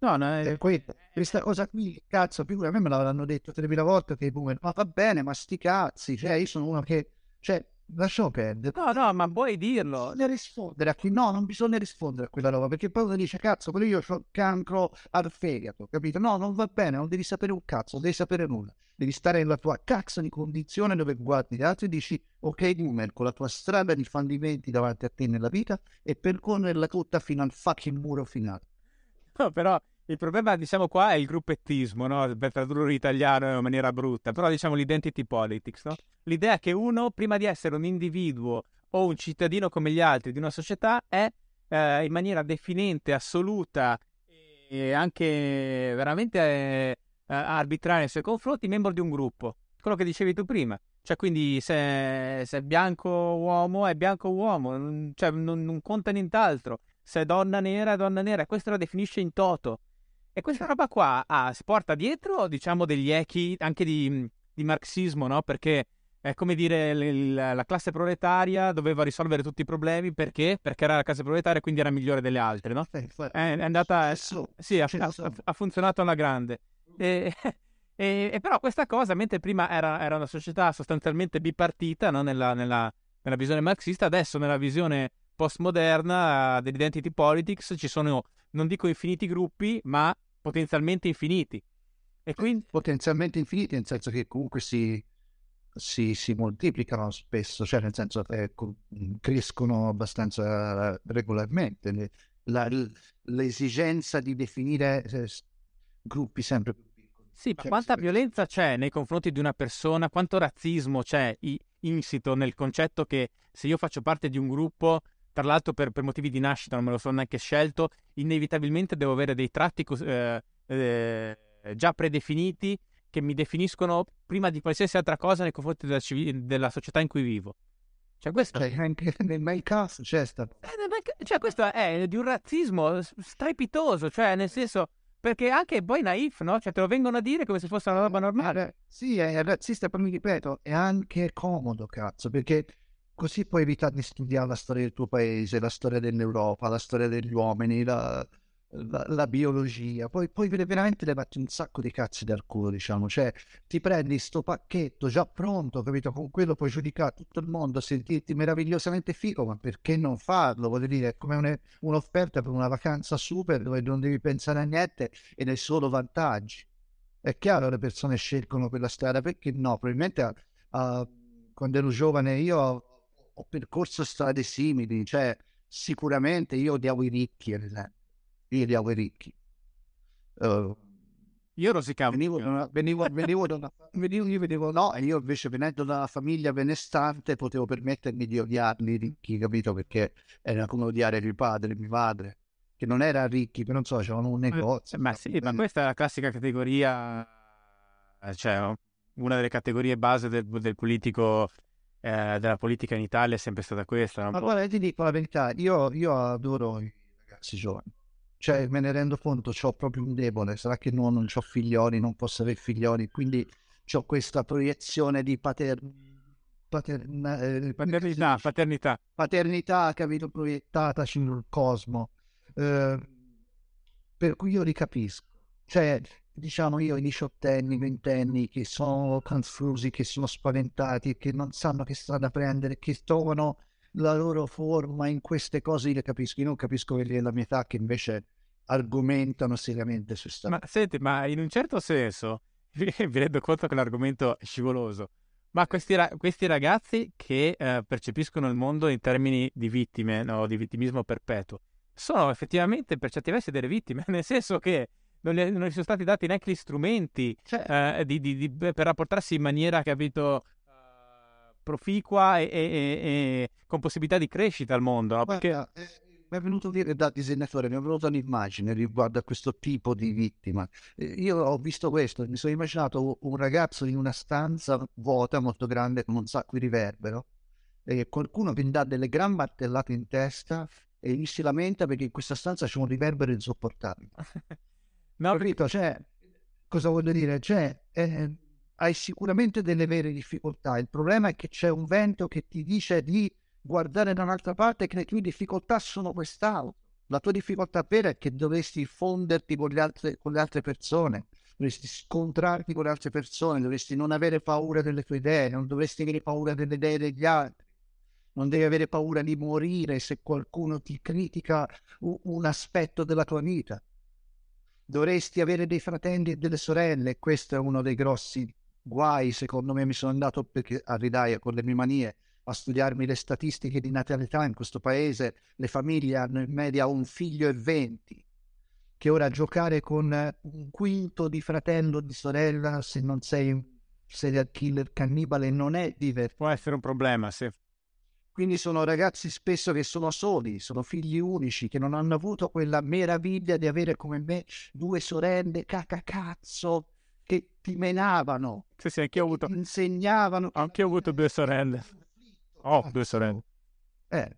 No, no, è... questa, questa cosa qui, cazzo, più a me me l'hanno detto 3000 volte che ma va bene, ma sti cazzi, cioè io sono uno che, cioè, lasciamo perdere. No, no, ma puoi dirlo. Bisogna rispondere a chi, no, non bisogna rispondere a quella roba, perché poi uno dice, cazzo, però io ho cancro al fegato, capito? No, non va bene, non devi sapere un cazzo, non devi sapere nulla. Devi stare nella tua cazzo di condizione dove guardi gli altri e dici, ok, boomer, con la tua strada di fallimenti davanti a te nella vita e percorrerla tutta fino al fucking muro finale. No, però il problema, diciamo, qua è il gruppettismo, no? Per tradurre in italiano in maniera brutta, però diciamo l'identity politics, no? L'idea che uno, prima di essere un individuo o un cittadino come gli altri di una società, è eh, in maniera definente, assoluta e anche veramente eh, arbitraria nei suoi confronti, membro di un gruppo. Quello che dicevi tu prima. Cioè, quindi se, se è bianco uomo, è bianco uomo, cioè non, non conta nient'altro. Se è donna nera, è donna nera. Questo la definisce in toto. E questa roba qua ah, si porta dietro, diciamo, degli echi anche di, di marxismo, no? Perché è come dire l- l- la classe proletaria doveva risolvere tutti i problemi perché? Perché era la classe proletaria e quindi era migliore delle altre, no? È, è andata... Sì, ha, ha, ha funzionato alla grande. E, e, e, però questa cosa, mentre prima era, era una società sostanzialmente bipartita no? nella, nella, nella visione marxista, adesso nella visione postmoderna dell'identity politics ci sono, non dico infiniti gruppi, ma potenzialmente infiniti. E quindi... Potenzialmente infiniti, nel senso che comunque si, si, si moltiplicano spesso, cioè nel senso che eh, crescono abbastanza regolarmente. La, l'esigenza di definire eh, gruppi sempre più piccoli. Sì, ma cioè, quanta violenza c'è nei confronti di una persona, quanto razzismo c'è insito nel concetto che se io faccio parte di un gruppo tra l'altro per, per, motivi di nascita non me lo sono neanche scelto, inevitabilmente devo avere dei tratti eh, eh, già predefiniti che mi definiscono prima di qualsiasi altra cosa nei confronti della, civ- della società in cui vivo. Cioè, questo cioè, anche nel cast c'è stato. Eh, cioè, questo è di un razzismo strepitoso, cioè, nel senso, perché anche poi naif, no? Cioè, te lo vengono a dire come se fosse una roba normale. Sì, è razzista, però mi ripeto, è anche comodo, cazzo, perché Così puoi evitare di studiare la storia del tuo paese, la storia dell'Europa, la storia degli uomini, la, la, la biologia. Poi, poi veramente levati un sacco di cazzi dal culo, diciamo. Cioè, ti prendi sto pacchetto già pronto, capito? Con quello puoi giudicare tutto il mondo, sentirti meravigliosamente figo, ma perché non farlo? Voglio dire, è come un, un'offerta per una vacanza super dove non devi pensare a niente ed è solo vantaggi. È chiaro le persone scelgono quella strada, perché no? Probabilmente uh, quando ero giovane io ho percorso strade simili, cioè sicuramente io odiavo i ricchi, ad esempio. Io odiavo i ricchi. Uh, io rosicavo. Venivo, venivo, venivo, da una, venivo, io vedevo no, e io invece venendo da una famiglia benestante potevo permettermi di odiarli i ricchi, capito? Perché era come odiare mio padre, mio padre, che non era ricchi, però non so, c'erano un negozio. Ma sì, ma questa è la classica categoria, cioè una delle categorie base del, del politico eh, della politica in Italia è sempre stata questa. Ma guarda, ti dico la verità, io, io adoro i ragazzi giovani. Cioè, me ne rendo conto, ho proprio un debole, sarà che non, non ho figlioli, non posso avere figlioli, quindi ho questa proiezione di pater... Paterna, eh, paternità, paternità. Paternità, capito, proiettata sul cosmo. Eh, per cui io li capisco. Cioè, diciamo io, i diciottenni, ventenni che sono confusi, che sono spaventati, che non sanno che strada prendere, che trovano la loro forma in queste cose, io le capisco. Io non capisco quelli della mia età che invece argomentano seriamente su sta Ma senti, ma in un certo senso vi rendo conto che l'argomento è scivoloso. Ma questi, ra- questi ragazzi che eh, percepiscono il mondo in termini di vittime, no, di vittimismo perpetuo, sono effettivamente per certi versi delle vittime, nel senso che non gli, non gli sono stati dati neanche gli strumenti cioè. eh, di, di, di, per rapportarsi in maniera, capito, uh, proficua e, e, e, con possibilità di crescita al mondo. No? Perché... Guarda, eh, mi è venuto a dire da disegnatore, mi è venuta un'immagine riguardo a questo tipo di vittima. Eh, io ho visto questo, mi sono immaginato un ragazzo in una stanza vuota, molto grande, con un sacco di riverbero, e qualcuno che gli dà delle gran martellate in testa e gli si lamenta perché in questa stanza c'è un riverbero insopportabile. no, capito? Cioè, cosa voglio dire? Cioè, eh, hai sicuramente delle vere difficoltà. Il problema è che c'è un vento che ti dice di guardare da un'altra parte che le tue difficoltà sono quest'altro. La tua difficoltà vera è che dovresti fonderti con le altre, con le altre persone, dovresti scontrarti con le altre persone, dovresti non avere paura delle tue idee, non dovresti avere paura delle idee degli altri, non devi avere paura di morire se qualcuno ti critica un aspetto della tua vita. Dovresti avere dei fratelli e delle sorelle, questo è uno dei grossi guai, secondo me mi sono andato a ridaia con le mie manie a studiarmi le statistiche di natalità in questo paese, le famiglie hanno in media un figlio e venti, che ora giocare con un quinto di fratello o di sorella, se non sei un serial killer cannibale, non è divertente. Può essere un problema, sì. Quindi sono ragazzi spesso che sono soli, sono figli unici, che non hanno avuto quella meraviglia di avere come me due sorelle cacacazzo che ti menavano. Sì, sì, anche io ho avuto... Insegnavano... Anche io ho avuto due sorelle. Oh, due sorelle. Eh,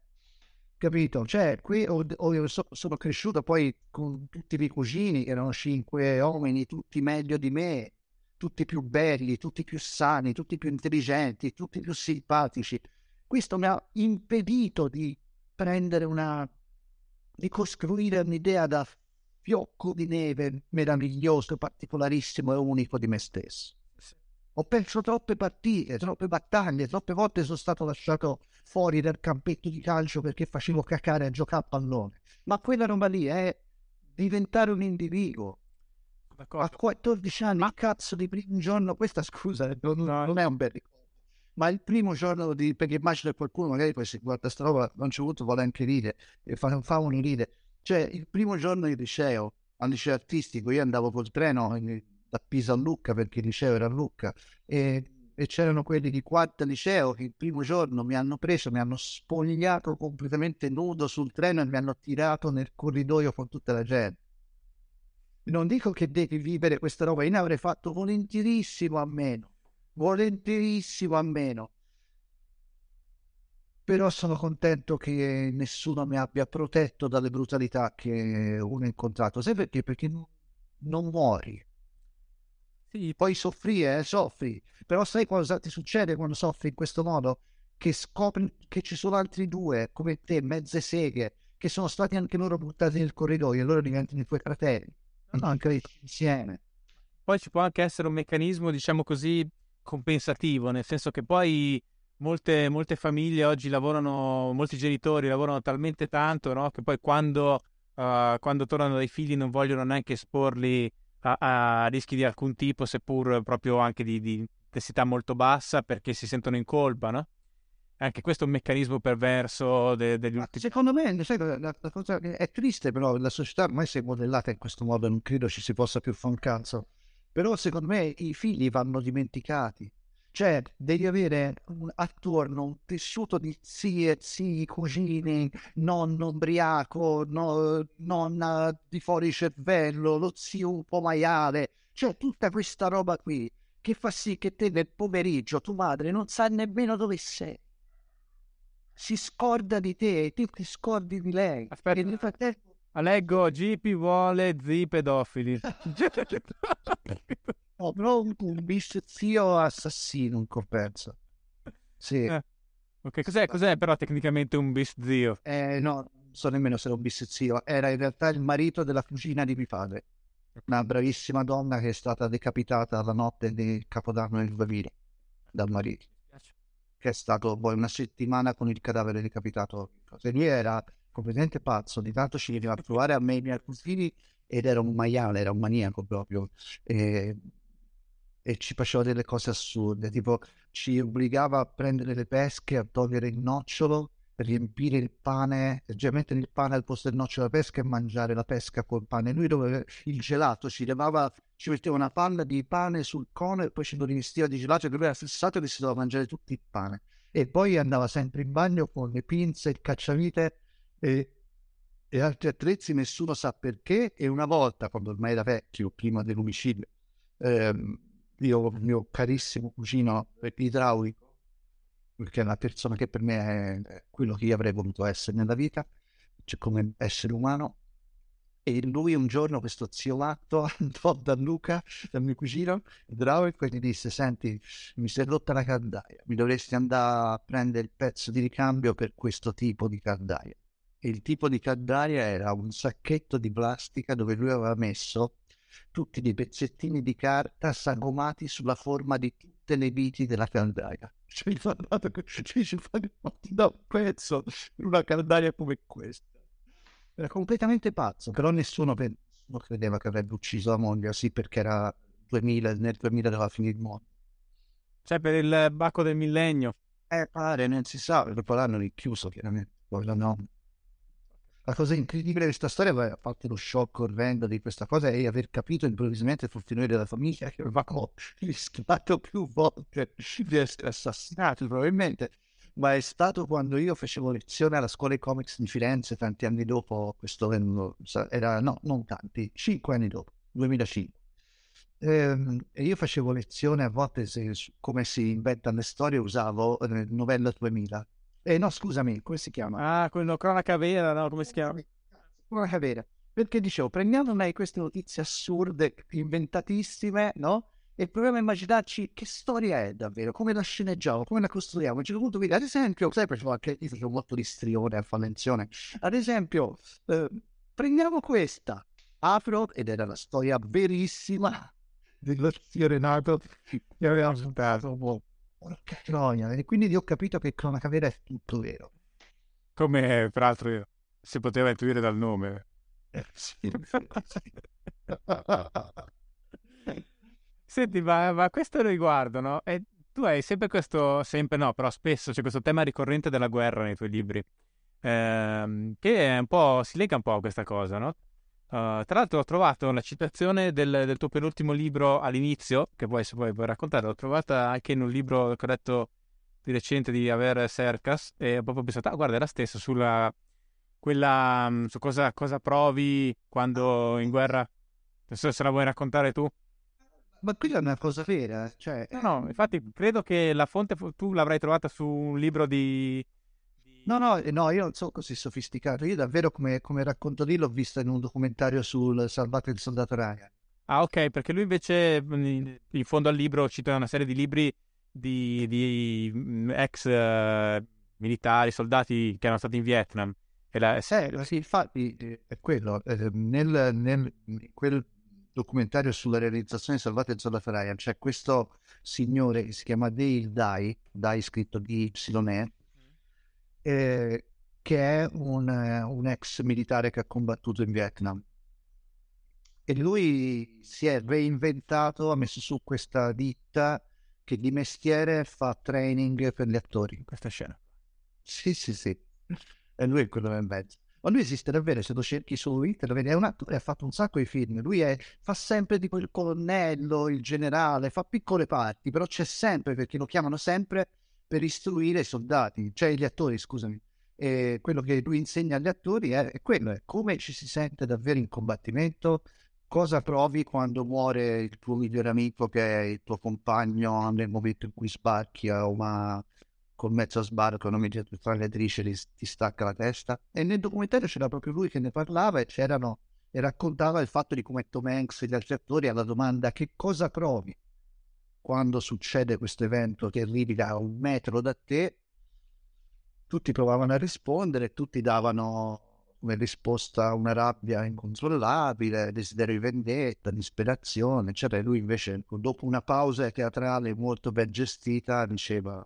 capito? Cioè, qui ho, ho, sono cresciuto poi con tutti i miei cugini, erano cinque uomini, tutti meglio di me, tutti più belli, tutti più sani, tutti più intelligenti, tutti più simpatici. Questo mi ha impedito di prendere una, di costruire un'idea da fiocco di neve meraviglioso, particolarissimo e unico di me stesso. Ho perso troppe partite, troppe battaglie, troppe volte sono stato lasciato fuori dal campetto di calcio perché facevo cacare a giocare a pallone. Ma quella roba lì è diventare un individuo. D'accordo. A 14 anni, ma cazzo di primo giorno, questa scusa, non, non è un bel ricordo. Ma il primo giorno di, perché immagino che qualcuno magari poi si guarda sta roba, non c'è avuto, vuole anche ridere, e fa, fa un ride. Cioè, il primo giorno di liceo, al liceo artistico, io andavo col treno, da Pisa a Lucca perché il liceo era a Lucca e, e c'erano quelli di quarta liceo che il primo giorno mi hanno preso, mi hanno spogliato completamente nudo sul treno e mi hanno tirato nel corridoio con tutta la gente. Non dico che devi vivere questa roba, io ne avrei fatto volentierissimo a meno, volentierissimo a meno. Però sono contento che nessuno mi abbia protetto dalle brutalità che uno ha incontrato. Sai perché? Perché non muori sì, puoi soffrire, eh, soffri, però sai cosa ti succede quando soffri in questo modo? Che scopri che ci sono altri due come te, mezze seghe, che sono stati anche loro buttati nel corridoio e loro diventano i tuoi fratelli, no, anche insieme. Poi ci può anche essere un meccanismo, diciamo così, compensativo, nel senso che poi molte, molte famiglie oggi lavorano, molti genitori lavorano talmente tanto no? che poi quando, uh, quando tornano dai figli non vogliono neanche esporli a, a rischi di alcun tipo, seppur proprio anche di, di intensità molto bassa, perché si sentono in colpa, no? Anche questo è un meccanismo perverso de, degli ultimi... Secondo me, sai, la, la, cosa è triste, però la società ormai si è modellata in questo modo, non credo ci si possa più fare un cazzo. Però secondo me i figli vanno dimenticati. Cioè, devi avere un, attorno un tessuto di zie, zii, cugini, nonno ubriaco, no, nonna di fuori cervello, lo zio un po' maiale. Cioè, tutta questa roba qui che fa sì che te nel pomeriggio tua madre non sa nemmeno dove sei. Si scorda di te e te ti scordi di lei. Aspetta. E nel frattempo... Leggo, GP vuole zi pedofili. No, però un, un zio assassino in compenso. Sì. Eh. Ok, cos'è, cos'è però tecnicamente un bis zio? Eh, no, non so nemmeno se era un bis zio. Era in realtà il marito della cugina di mio padre. Una bravissima donna che è stata decapitata la notte di Capodanno nel 2000 dal marito. Che è stato poi una settimana con il cadavere decapitato. E lui era completamente pazzo, di tanto ci veniva a trovare a me e ai miei cugini ed era un maiale, era un maniaco proprio. E e ci faceva delle cose assurde, tipo ci obbligava a prendere le pesche, a togliere il nocciolo, riempire il pane, cioè mettere il pane al posto del nocciolo della pesca e mangiare la pesca col pane. Lui doveva, il gelato ci levava, ci metteva una palla di pane sul cono e poi ci lo rivestiva di gelato e lui era fissato che si doveva mangiare tutto il pane. E poi andava sempre in bagno con le pinze, il cacciavite e, e altri attrezzi, nessuno sa perché. E una volta, quando ormai era vecchio, prima dell'omicidio, ehm, io, il mio carissimo cugino idraulico, perché è una persona che per me è quello che io avrei voluto essere nella vita, cioè come essere umano. E lui un giorno, questo zio Latto, andò da Luca, dal mio cugino idraulico, e gli disse, senti, mi si è rotta la caldaia, mi dovresti andare a prendere il pezzo di ricambio per questo tipo di caldaia. Il tipo di caldaia era un sacchetto di plastica dove lui aveva messo tutti dei pezzettini di carta sagomati sulla forma di tutte le viti della caldaia. Cioè, il fandato, cioè, ci da un pezzo in una caldaia come questa. Era completamente pazzo, però nessuno, nessuno credeva che avrebbe ucciso la moglie, sì, perché era 2000, nel 2000 doveva finire il mondo. Cioè, per il bacco del millennio. Eh, pare, non si sa, dopo l'hanno richiuso, chiaramente. Poi la no. La cosa incredibile di questa storia, a parte lo shock orrendo di questa cosa, è aver capito improvvisamente tutti noi della famiglia che avevamo rischiato più volte di essere assassinati, probabilmente. Ma è stato quando io facevo lezione alla scuola di comics di Firenze, tanti anni dopo, questo era, no, non tanti, cinque anni dopo, 2005. Ehm, e io facevo lezione a volte se, come si inventano le storie, usavo eh, Novella 2000 eh, no, scusami, come si chiama? Ah, quello cronaca vera, no? Come si chiama? Cronaca vera. Perché dicevo, prendiamo noi queste notizie assurde, inventatissime, no? E proviamo a immaginarci che storia è davvero, come la sceneggiamo, come la costruiamo. A un certo punto, ad esempio, sai, facevo anche io facevo molto di strione a fare lezione. Ad esempio, eh, prendiamo questa, apro ed era la storia verissima dello zio Renato che aveva assuntato porca troia. E quindi ho capito che cronaca vera è tutto vero. Come peraltro si poteva intuire dal nome. Eh, sì. Senti, ma, ma questo riguardo, no? E tu hai sempre questo, sempre no, però spesso c'è questo tema ricorrente della guerra nei tuoi libri, ehm, che è un po', si lega un po' a questa cosa, no? Uh, tra l'altro ho trovato la citazione del, del, tuo penultimo libro all'inizio, che poi se vuoi puoi raccontare, l'ho trovata anche in un libro che ho letto di recente di Aver Sercas e ho proprio pensato, ah guarda, è la stessa sulla quella mm, su cosa, cosa provi quando in guerra. Non so se la vuoi raccontare tu. Ma qui è una cosa vera, cioè... No, no, infatti credo che la fonte tu l'avrai trovata su un libro di, No, no, eh, no, io non sono così sofisticato. Io davvero, come, come racconto lì, l'ho vista in un documentario sul Salvate il soldato Ryan. Ah, ok, perché lui invece in fondo al libro cita una serie di libri di, di ex uh, militari, soldati che erano stati in Vietnam. E la... eh, sì, infatti eh, è quello. Eh, nel, nel, quel documentario sulla realizzazione di Salvate il soldato Ryan c'è questo signore che si chiama Dale Dye, Dye scritto D-Y-E, eh, che è un, un, ex militare che ha combattuto in Vietnam. E lui si è reinventato, ha messo su questa ditta che di mestiere fa training per gli attori. Questa scena. Sì, sì, sì. E lui è quello che in mezzo. Ma lui esiste davvero, se lo cerchi su internet, è un attore, ha fatto un sacco di film. Lui è, fa sempre tipo il colonnello, il generale, fa piccole parti, però c'è sempre, perché lo chiamano sempre per istruire i soldati, cioè gli attori, scusami. E quello che lui insegna agli attori è, quello, è come ci si sente davvero in combattimento, cosa provi quando muore il tuo migliore amico che è il tuo compagno nel momento in cui sbarchi a una col mezzo sbarco non mi tra le trisce ti stacca la testa? E nel documentario c'era proprio lui che ne parlava e c'erano e raccontava il fatto di come Tom Hanks e gli altri attori alla domanda che cosa provi quando succede questo evento che arrivi da un metro da te, tutti provavano a rispondere, tutti davano come risposta una rabbia incontrollabile, desiderio di vendetta, disperazione, eccetera. E lui invece, dopo una pausa teatrale molto ben gestita, diceva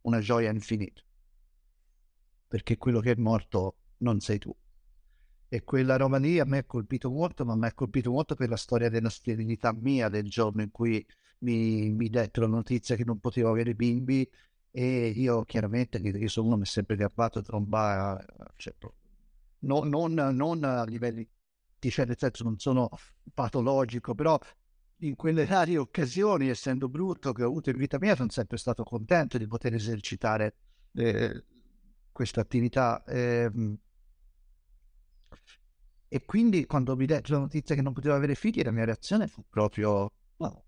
una gioia infinita. Perché quello che è morto non sei tu. E quella roba lì a me ha colpito molto, ma mi ha colpito molto per la storia della sterilità mia del giorno in cui mi, mi dettero la notizia che non potevo avere bimbi e io chiaramente, io sono uno mi è sempre gabbato a trombare, cioè, no, non, non, a livelli, cioè nel senso non sono patologico, però in quelle rare occasioni, essendo brutto che ho avuto in vita mia, sono sempre stato contento di poter esercitare eh, questa attività. Eh, e quindi quando mi detto la notizia che non potevo avere figli, la mia reazione fu proprio wow,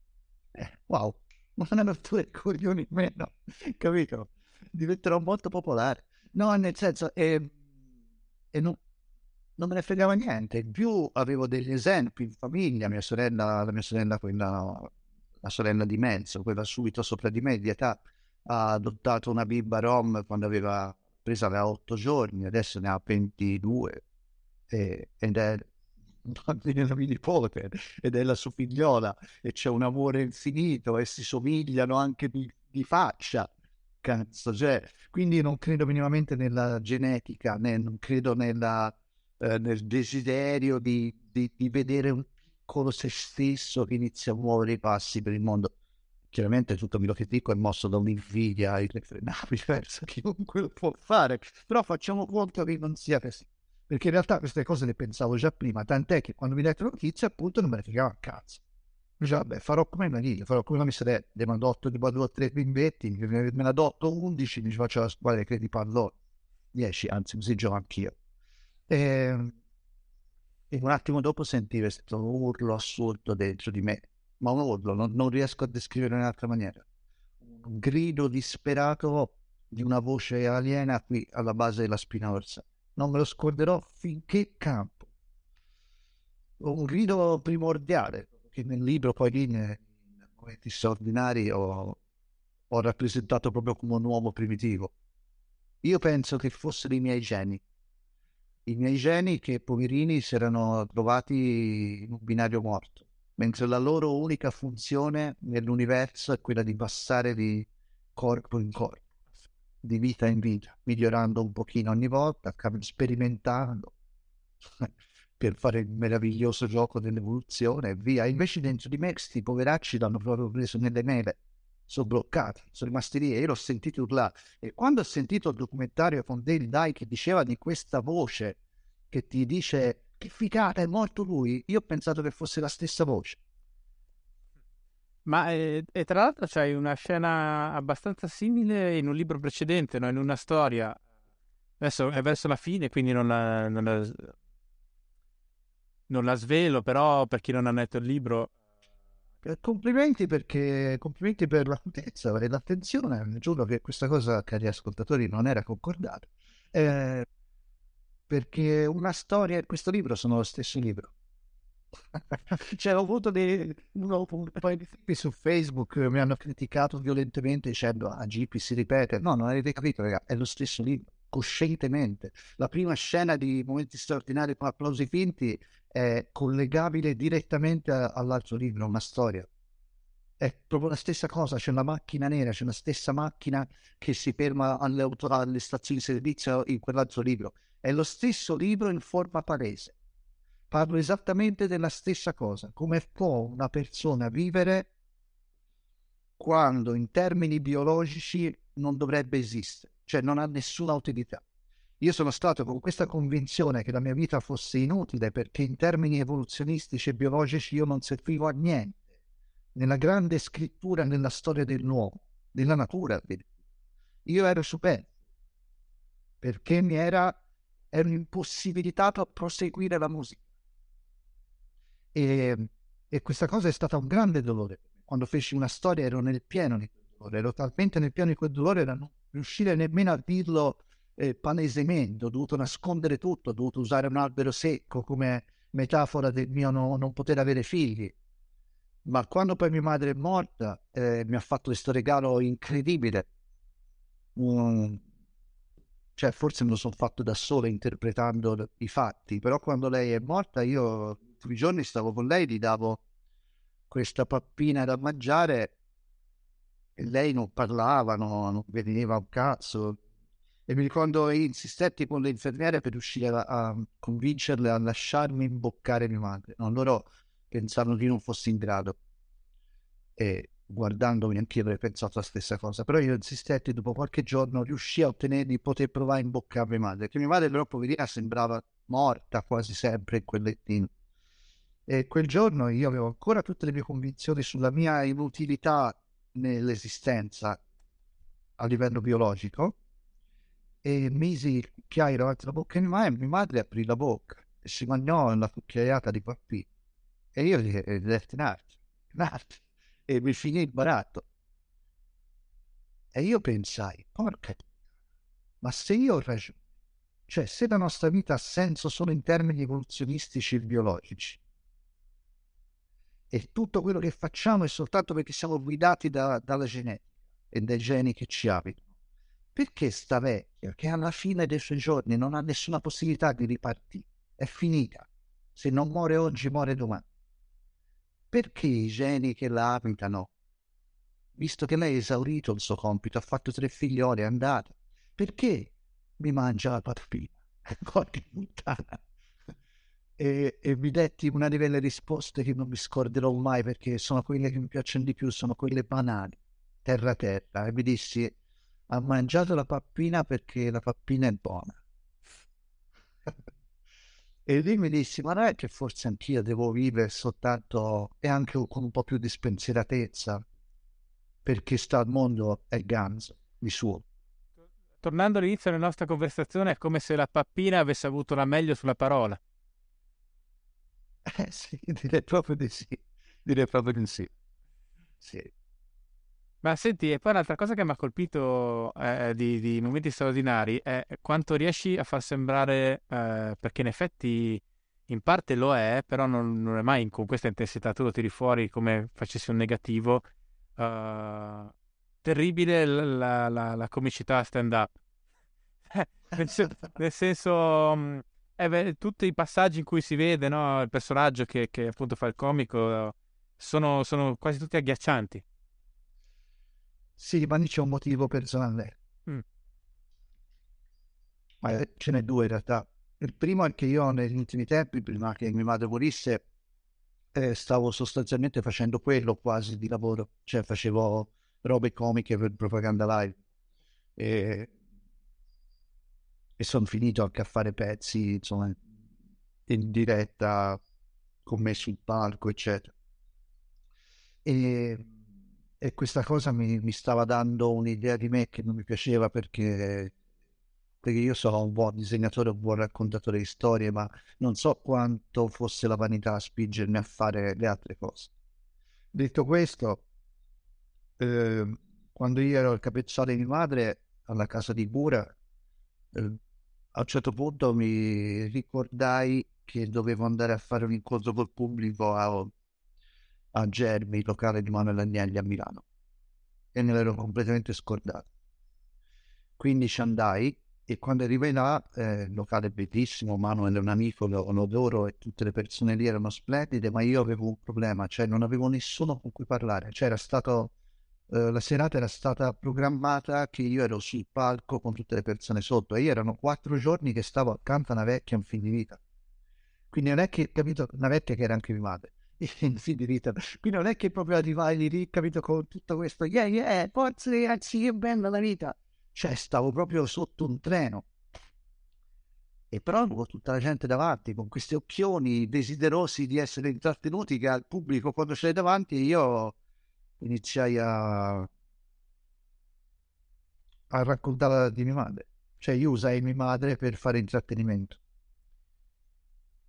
eh, wow ma non hanno due coglioni meno, capito? Diventerò molto popolare. No, nel senso, e, e non, non, me ne fregava niente. In più avevo degli esempi in famiglia, mia sorella, la mia sorella, quella, la sorella di mezzo, quella subito sopra di me, di età, ha adottato una bimba rom quando aveva presa aveva 8 giorni, adesso ne ha 22 e, ed è della mia nipote ed è la sua figliola e c'è un amore infinito e si somigliano anche di, di faccia. Cazzo, cioè, quindi non credo minimamente nella genetica, né, non credo nella, eh, nel desiderio di, di, di vedere un piccolo se stesso che inizia a muovere i passi per il mondo chiaramente tutto quello che dico è mosso da un'invidia irrefrenabile verso chiunque lo può fare, però facciamo conto che non sia così perché in realtà queste cose le pensavo già prima, tant'è che quando mi dette la notizia appunto non me ne fregava cazzo. Dicevo, vabbè, farò come Maniglia, farò come la mia sorella, ne mando 8 di due o tre bimbetti, me ne adotto 11, mi faccio la squadra che di pallone, 10, anzi così gioco anch'io. E, ehm, e, un attimo dopo sentivo questo urlo assurdo dentro di me, ma un urlo, non, non riesco a descriverlo in un'altra maniera. Un grido disperato di una voce aliena qui alla base della spina dorsale non me lo scorderò finché campo. Un grido primordiale, che nel libro poi nei momenti straordinari, ho, ho rappresentato proprio come un uomo primitivo. Io penso che fossero i miei geni, i miei geni che poverini si erano trovati in un binario morto, mentre la loro unica funzione nell'universo è quella di passare di corpo in corpo di vita in vita, migliorando un pochino ogni volta, sperimentando per fare il meraviglioso gioco dell'evoluzione e via. Invece dentro di me questi poveracci l'hanno proprio preso nelle mele, sono bloccati, sono rimasti lì e io l'ho sentito urlare. E quando ho sentito il documentario con Dale Dye che diceva di questa voce che ti dice che figata, è morto lui, io ho pensato che fosse la stessa voce. Ma e, e tra l'altro c'hai una scena abbastanza simile in un libro precedente, no? in una storia. Adesso è verso la fine, quindi non la, non la, non la svelo, però per chi non ha letto il libro... Eh, complimenti perché complimenti per l'acutezza e l'attenzione. Giuro che questa cosa, cari ascoltatori, non era concordata. Eh, perché una storia e questo libro sono lo stesso libro. cioè, ho avuto dei, un, un paio di tipi su Facebook che mi hanno criticato violentemente dicendo ah GP si ripete no non avete capito raga è lo stesso libro coscientemente. La prima scena di momenti straordinari con applausi finti è collegabile direttamente a, all'altro libro una storia. È proprio la stessa cosa c'è una macchina nera c'è la stessa macchina che si ferma alle, auto, alle stazioni di servizio in quell'altro libro. È lo stesso libro in forma palese parlo esattamente della stessa cosa. Come può una persona vivere quando in termini biologici non dovrebbe esistere, cioè non ha nessuna utilità. Io sono stato con questa convinzione che la mia vita fosse inutile perché in termini evoluzionistici e biologici io non servivo a niente. Nella grande scrittura nella storia dell'uomo, della natura, io ero superfluo perché mi era, ero impossibilitato a proseguire la musica. E, e questa cosa è stata un grande dolore. Quando feci una storia ero nel pieno di quel dolore, ero talmente nel pieno di quel dolore da non riuscire nemmeno a dirlo eh, palesemente, ho dovuto nascondere tutto, ho dovuto usare un albero secco come metafora del mio no, non poter avere figli. Ma quando poi mia madre è morta, eh, mi ha fatto questo regalo incredibile. Mm, cioè, forse me lo sono fatto da solo interpretando i fatti, però quando lei è morta io tutti i giorni stavo con lei, gli davo questa pappina da mangiare e lei non parlava, no, non veniva un cazzo. E mi ricordo insistetti con le infermiere per riuscire a, a convincerle a lasciarmi imboccare mia madre. No, loro pensavano che io non fossi in grado. E guardandomi anch'io avrei pensato la stessa cosa, però io insistetti, dopo qualche giorno riuscì a ottenere di poter provare a imboccare mia madre, perché mia madre però poverina sembrava morta quasi sempre in quel lettino. E quel giorno io avevo ancora tutte le mie convinzioni sulla mia inutilità nell'esistenza a livello biologico e misi il cucchiaio davanti alla bocca di mia madre, mia madre aprì la bocca e si mangiò la cucchiaiata di papì e io gli detti un attimo, un attimo e mi finì il baratto. E io pensai, porca ma se io ho ragione, cioè se la nostra vita ha senso solo in termini evoluzionistici e biologici, e tutto quello che facciamo è soltanto perché siamo guidati da, dalla genetica e dai geni che ci abitano, perché sta vecchia, che alla fine dei suoi giorni non ha nessuna possibilità di ripartire, è finita, se non muore oggi muore domani, perché i geni che la abitano, visto che lei ha esaurito il suo compito, ha fatto tre figlioli, è andata, perché mi mangia la pappina? Porca puttana! E, e, mi detti una di quelle risposte che non mi scorderò mai perché sono quelle che mi piacciono di più, sono quelle banali, terra terra. E mi dissi, ha mangiato la pappina perché la pappina è buona. E lì mi dissi, ma non è che forse anch'io devo vivere soltanto e anche con un po' più di spensieratezza, perché sta al mondo è ganzo di suo. Tornando all'inizio della nostra conversazione, è come se la pappina avesse avuto la meglio sulla parola. Eh sì, direi proprio di sì, direi proprio di sì. Sì. Ma senti, e poi un'altra cosa che mi ha colpito eh, di, di, momenti straordinari è quanto riesci a far sembrare, eh, perché in effetti in parte lo è, però non, non, è mai con questa intensità, tu lo tiri fuori come facessi un negativo, uh, terribile la, la, la, comicità stand-up. nel, sen- nel, senso, mm, eh beh, tutti i passaggi in cui si vede no, il personaggio che, che, appunto fa il comico sono, sono quasi tutti agghiaccianti. Sì, ma lì c'è un motivo personale. Mm. Ma eh, ce n'è due in realtà. Il primo è che io negli ultimi tempi, prima che mia madre morisse, eh, stavo sostanzialmente facendo quello quasi di lavoro, cioè facevo robe comiche per propaganda live e, e sono finito anche a fare pezzi, insomma, in diretta con me sul palco, eccetera. E e questa cosa mi, mi, stava dando un'idea di me che non mi piaceva perché, perché io sono un buon disegnatore, un buon raccontatore di storie, ma non so quanto fosse la vanità a spingermi a fare le altre cose. Detto questo, eh, quando io ero il capezzale di madre alla casa di Bura, eh, a un certo punto mi ricordai che dovevo andare a fare un incontro col pubblico a, a Germi, locale di Manuel Agnelli a Milano e me l'ero completamente scordato. Quindi ci andai e quando arrivai là, eh, locale bellissimo, Manuel è un amico, lo, lo e tutte le persone lì erano splendide, ma io avevo un problema, cioè non avevo nessuno con cui parlare, cioè era stato, eh, la serata era stata programmata che io ero sul palco con tutte le persone sotto e io erano quattro giorni che stavo accanto a una vecchia un fin di vita. Quindi non è che, capito, una vecchia che era anche mia madre infinita. Quindi non è che proprio arrivai lì, capito, con tutto questo, yeah, yeah, forza ragazzi, che bella la vita. Cioè, stavo proprio sotto un treno. E però avevo tutta la gente davanti, con questi occhioni desiderosi di essere intrattenuti, che al pubblico quando c'è davanti, io iniziai a, a raccontare di mia madre. Cioè, io usai mia madre per fare intrattenimento.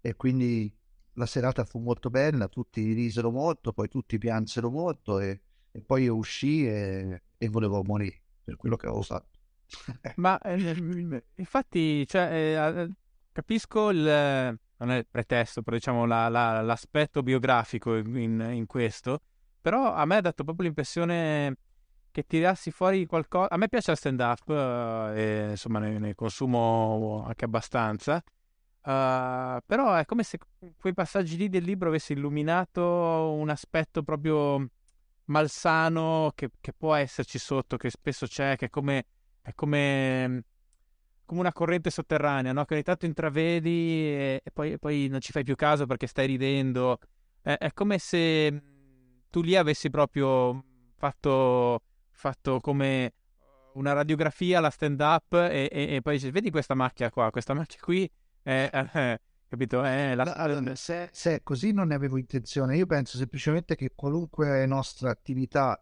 E quindi la serata fu molto bella, tutti risero molto, poi tutti piansero molto e, e poi io uscii e, e, volevo morire per quello che avevo fatto. Ma eh, infatti, cioè, eh, capisco il, non è il pretesto, però diciamo la, la, l'aspetto biografico in, in, questo, però a me ha dato proprio l'impressione che tirassi fuori qualcosa. A me piace la stand-up, eh, e, insomma ne, ne consumo anche abbastanza Uh, però è come se quei passaggi lì del libro avesse illuminato un aspetto proprio malsano che, che può esserci sotto, che spesso c'è, che è come, è come, come una corrente sotterranea, no? che ogni tanto intravedi e, e, poi, e, poi, non ci fai più caso perché stai ridendo. È, è come se tu lì avessi proprio fatto, fatto come una radiografia, la stand up e, e, e poi dice vedi questa macchia qua, questa macchia qui è, è, capito? È la... se, se così non ne avevo intenzione, io penso semplicemente che qualunque nostra attività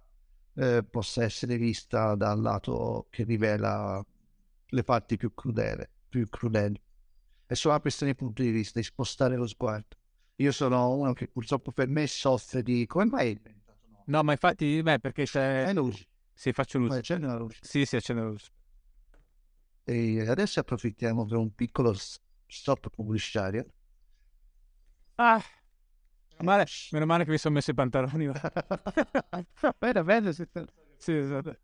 eh, possa essere vista dal lato che rivela le parti più crudele, più crudeli. È solo una questione di punto di vista, di spostare lo sguardo. Io sono uno che purtroppo per me soffre di... Come mai è diventato? No, no ma infatti, beh, perché c'è... È luce. Sì, faccio luce. Accende la luce. Sì, sì, accende la luce. E adesso approfittiamo per un piccolo stop pubblicitario. Ah, meno male, meno male che mi sono messo i pantaloni. bene, bene. Sì, esatto.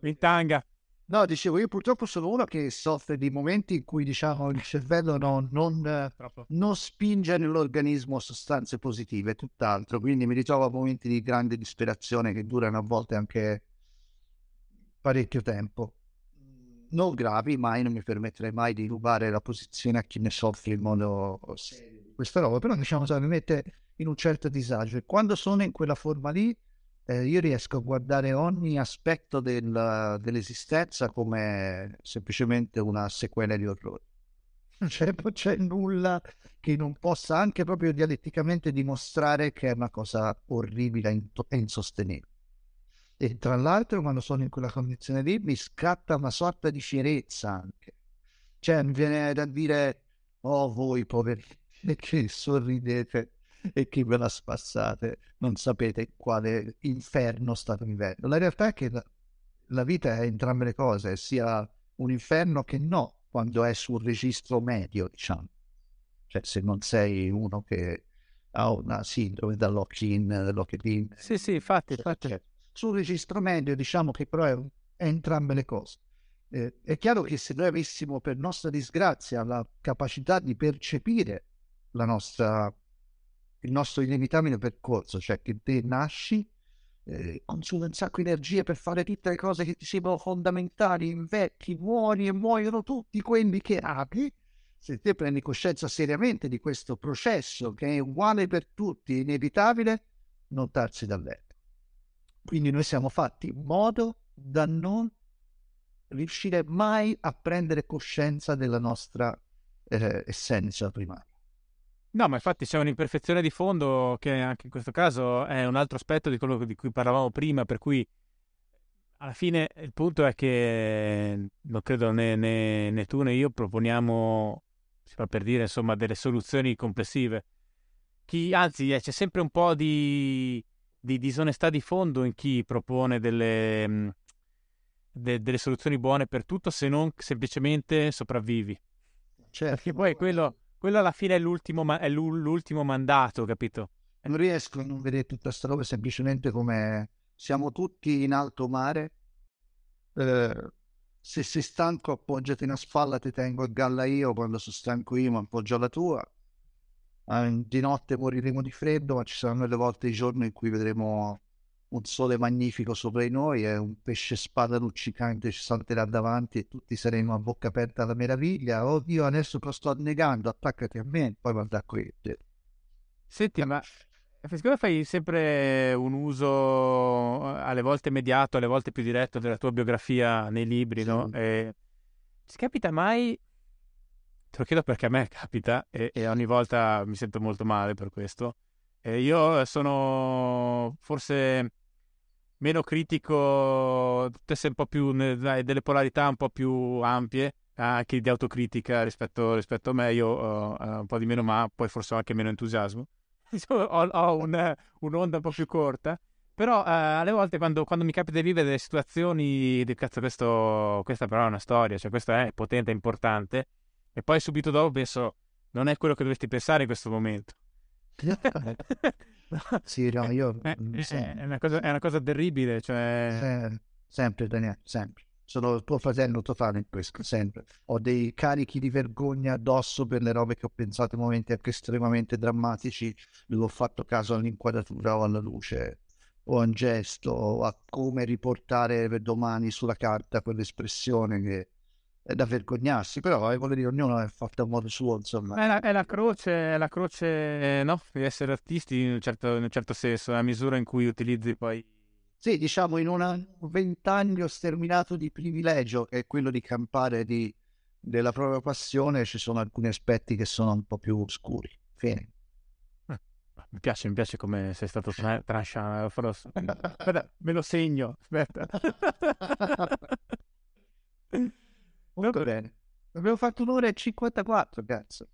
In tanga. No, dicevo, io purtroppo sono uno che soffre di momenti in cui, diciamo, il cervello non, non, non spinge nell'organismo sostanze positive, tutt'altro. Quindi mi ritrovo a momenti di grande disperazione che durano a volte anche parecchio tempo. Non gravi, mai non mi permetterei mai di rubare la posizione a chi ne soffre in modo serio. Questa roba, però diciamo, mi mette in un certo disagio. E quando sono in quella forma lì, eh, io riesco a guardare ogni aspetto del, dell'esistenza come semplicemente una sequela di orrori. Non c'è nulla che non possa anche proprio dialetticamente dimostrare che è una cosa orribile e insostenibile. E tra l'altro, quando sono in quella condizione lì, mi scatta una sorta di fierezza anche. Cioè, mi viene da dire, oh voi poveri, che sorridete e che ve la spassate, non sapete quale inferno state vivendo. La realtà è che la, la vita è entrambe le cose, sia un inferno che no, quando è sul registro medio, diciamo. Cioè, se non sei uno che ha una sindrome da lock-in, lock-in. Sì, sì, infatti, infatti. Cioè, sul registro medio, diciamo che però è, è entrambe le cose. Eh, è chiaro che se noi avessimo, per nostra disgrazia, la capacità di percepire la nostra il nostro inevitabile percorso, cioè che te nasci, eh, consumi un sacco di energie per fare tutte le cose che ti sembrano fondamentali, invecchi, muori e muoiono tutti quelli che ami. Se te prendi coscienza seriamente di questo processo che è uguale per tutti, inevitabile, non darsi dal letto. Quindi noi siamo fatti in modo da non riuscire mai a prendere coscienza della nostra eh, essenza primaria. No, ma infatti c'è un'imperfezione di fondo che anche in questo caso è un altro aspetto di quello di cui parlavamo prima, per cui alla fine il punto è che non credo né, né, né tu né io proponiamo, si fa per dire, insomma, delle soluzioni complessive. Chi, anzi, eh, c'è sempre un po' di, di, disonestà di fondo in chi propone delle, mm, de, delle soluzioni buone per tutto, se non semplicemente sopravvivi. Certo. Perché poi quello quello alla fine è l'ultimo, ma- è l'ultimo mandato, capito? Non riesco a non vedere tutta questa roba semplicemente come siamo tutti in alto mare. Eh, se sei stanco appoggiati una spalla, ti tengo a galla io, quando sono stanco io mi appoggio la tua. Eh, di notte moriremo di freddo, ma ci saranno le volte di giorno in cui vedremo un sole magnifico sopra di noi e un pesce spada luccicante ci salterà davanti e tutti saremo a bocca aperta alla meraviglia. Oddio, adesso lo sto negando, attaccati a me, poi guarda qui. Senti, ma secondo me fai sempre un uso alle volte mediato, alle volte più diretto della tua biografia nei libri, sì. no? E... Ci capita mai, te lo chiedo perché a me capita e, e ogni volta mi sento molto male per questo, e io sono forse meno critico, tutte un po' più dai, delle polarità un po' più ampie, anche di autocritica rispetto, rispetto a me, io uh, un po' di meno, ma poi forse ho anche meno entusiasmo. ho, ho un, un'onda un po' più corta. Però uh, alle volte quando, quando, mi capita di vivere delle situazioni di cazzo, questo, questa però è una storia, cioè questo è potente, è importante, e poi subito dopo penso, non è quello che dovresti pensare in questo momento. sì, no, io... È, è, una cosa, è, una cosa, terribile, cioè... Eh, sempre, Daniele, sempre. Sono il tuo fratello totale in questo, sempre. Ho dei carichi di vergogna addosso per le robe che ho pensato in momenti anche estremamente drammatici. Non ho fatto caso all'inquadratura o alla luce o a un gesto o a come riportare per domani sulla carta quell'espressione che da vergognarsi, però eh, dire, ognuno è fatto a modo suo, insomma. È la, è la croce, è la croce no? di essere artisti in un, certo, in un certo senso, la misura in cui utilizzi poi Sì, diciamo in un ventaglio sterminato di privilegio, che è quello di campare di, della propria passione, ci sono alcuni aspetti che sono un po' più oscuri. Fine. Eh, mi piace, mi piace come sei stato tra- trascia. Me lo segno. Aspetta. Molto bene. Abbiamo fatto un'ora e 54, cazzo.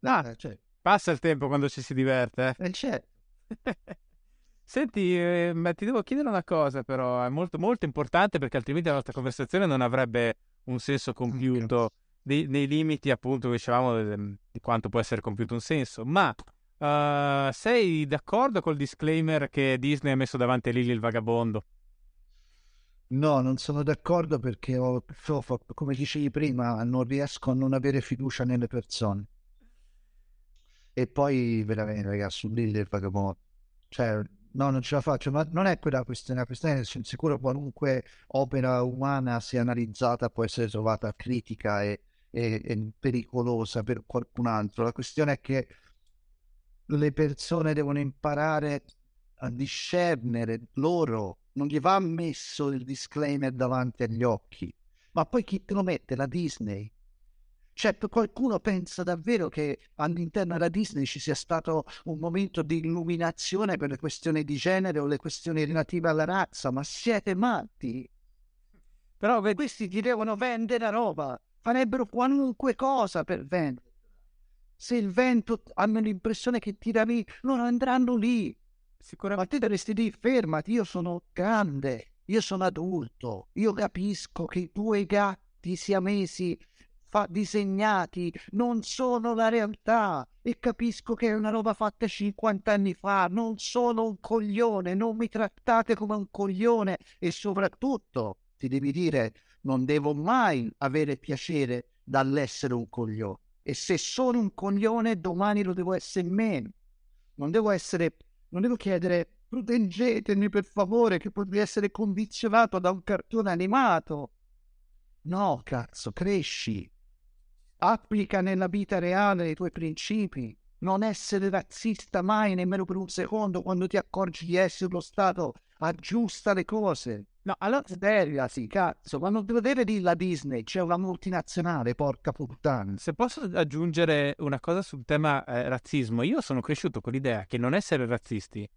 Ah, eh, cioè. Passa il tempo quando ci si diverte. Eh, certo. Senti, eh, ti devo chiedere una cosa però, è molto, molto importante perché altrimenti la nostra conversazione non avrebbe un senso compiuto dei, nei limiti appunto che dicevamo di, di, quanto può essere compiuto un senso. Ma uh, sei d'accordo col disclaimer che Disney ha messo davanti a Lily il vagabondo? No, non sono d'accordo perché, ho, come dicevi prima, non riesco a non avere fiducia nelle persone. E poi veramente, ragazzi, Lily il vagabondo. Cioè, no, non ce la faccio, ma non è quella questione, la questione è sicuro qualunque opera umana sia analizzata può essere trovata critica e, e, e pericolosa per qualcun altro. La questione è che le persone devono imparare a discernere loro, non gli va messo il disclaimer davanti agli occhi, ma poi chi te lo mette? La Disney, Certo, qualcuno pensa davvero che all'interno della Disney ci sia stato un momento di illuminazione per le questioni di genere o le questioni relative alla razza, ma siete matti? Però questi ti devono vendere la roba, farebbero qualunque cosa per vendere. Se il vento hanno l'impressione che tira lì, loro andranno lì. Sicuramente dovresti dire fermati, io sono grande, io sono adulto, io capisco che i tuoi gatti siamesi fa- disegnati non sono la realtà e capisco che è una roba fatta 50 anni fa, non sono un coglione, non mi trattate come un coglione e soprattutto ti devi dire non devo mai avere piacere dall'essere un coglione e se sono un coglione domani lo devo essere meno. Non devo essere, non devo chiedere proteggetemi per favore che potrei essere condizionato da un cartone animato. No, cazzo, cresci, applica nella vita reale i tuoi principi, non essere razzista mai nemmeno per un secondo quando ti accorgi di essere lo Stato, aggiusta le cose. No, allora seria, sì, cazzo, ma non devo dire di la Disney, c'è una multinazionale, porca puttana. Se posso aggiungere una cosa sul tema eh, razzismo, io sono cresciuto con l'idea che non essere razzisti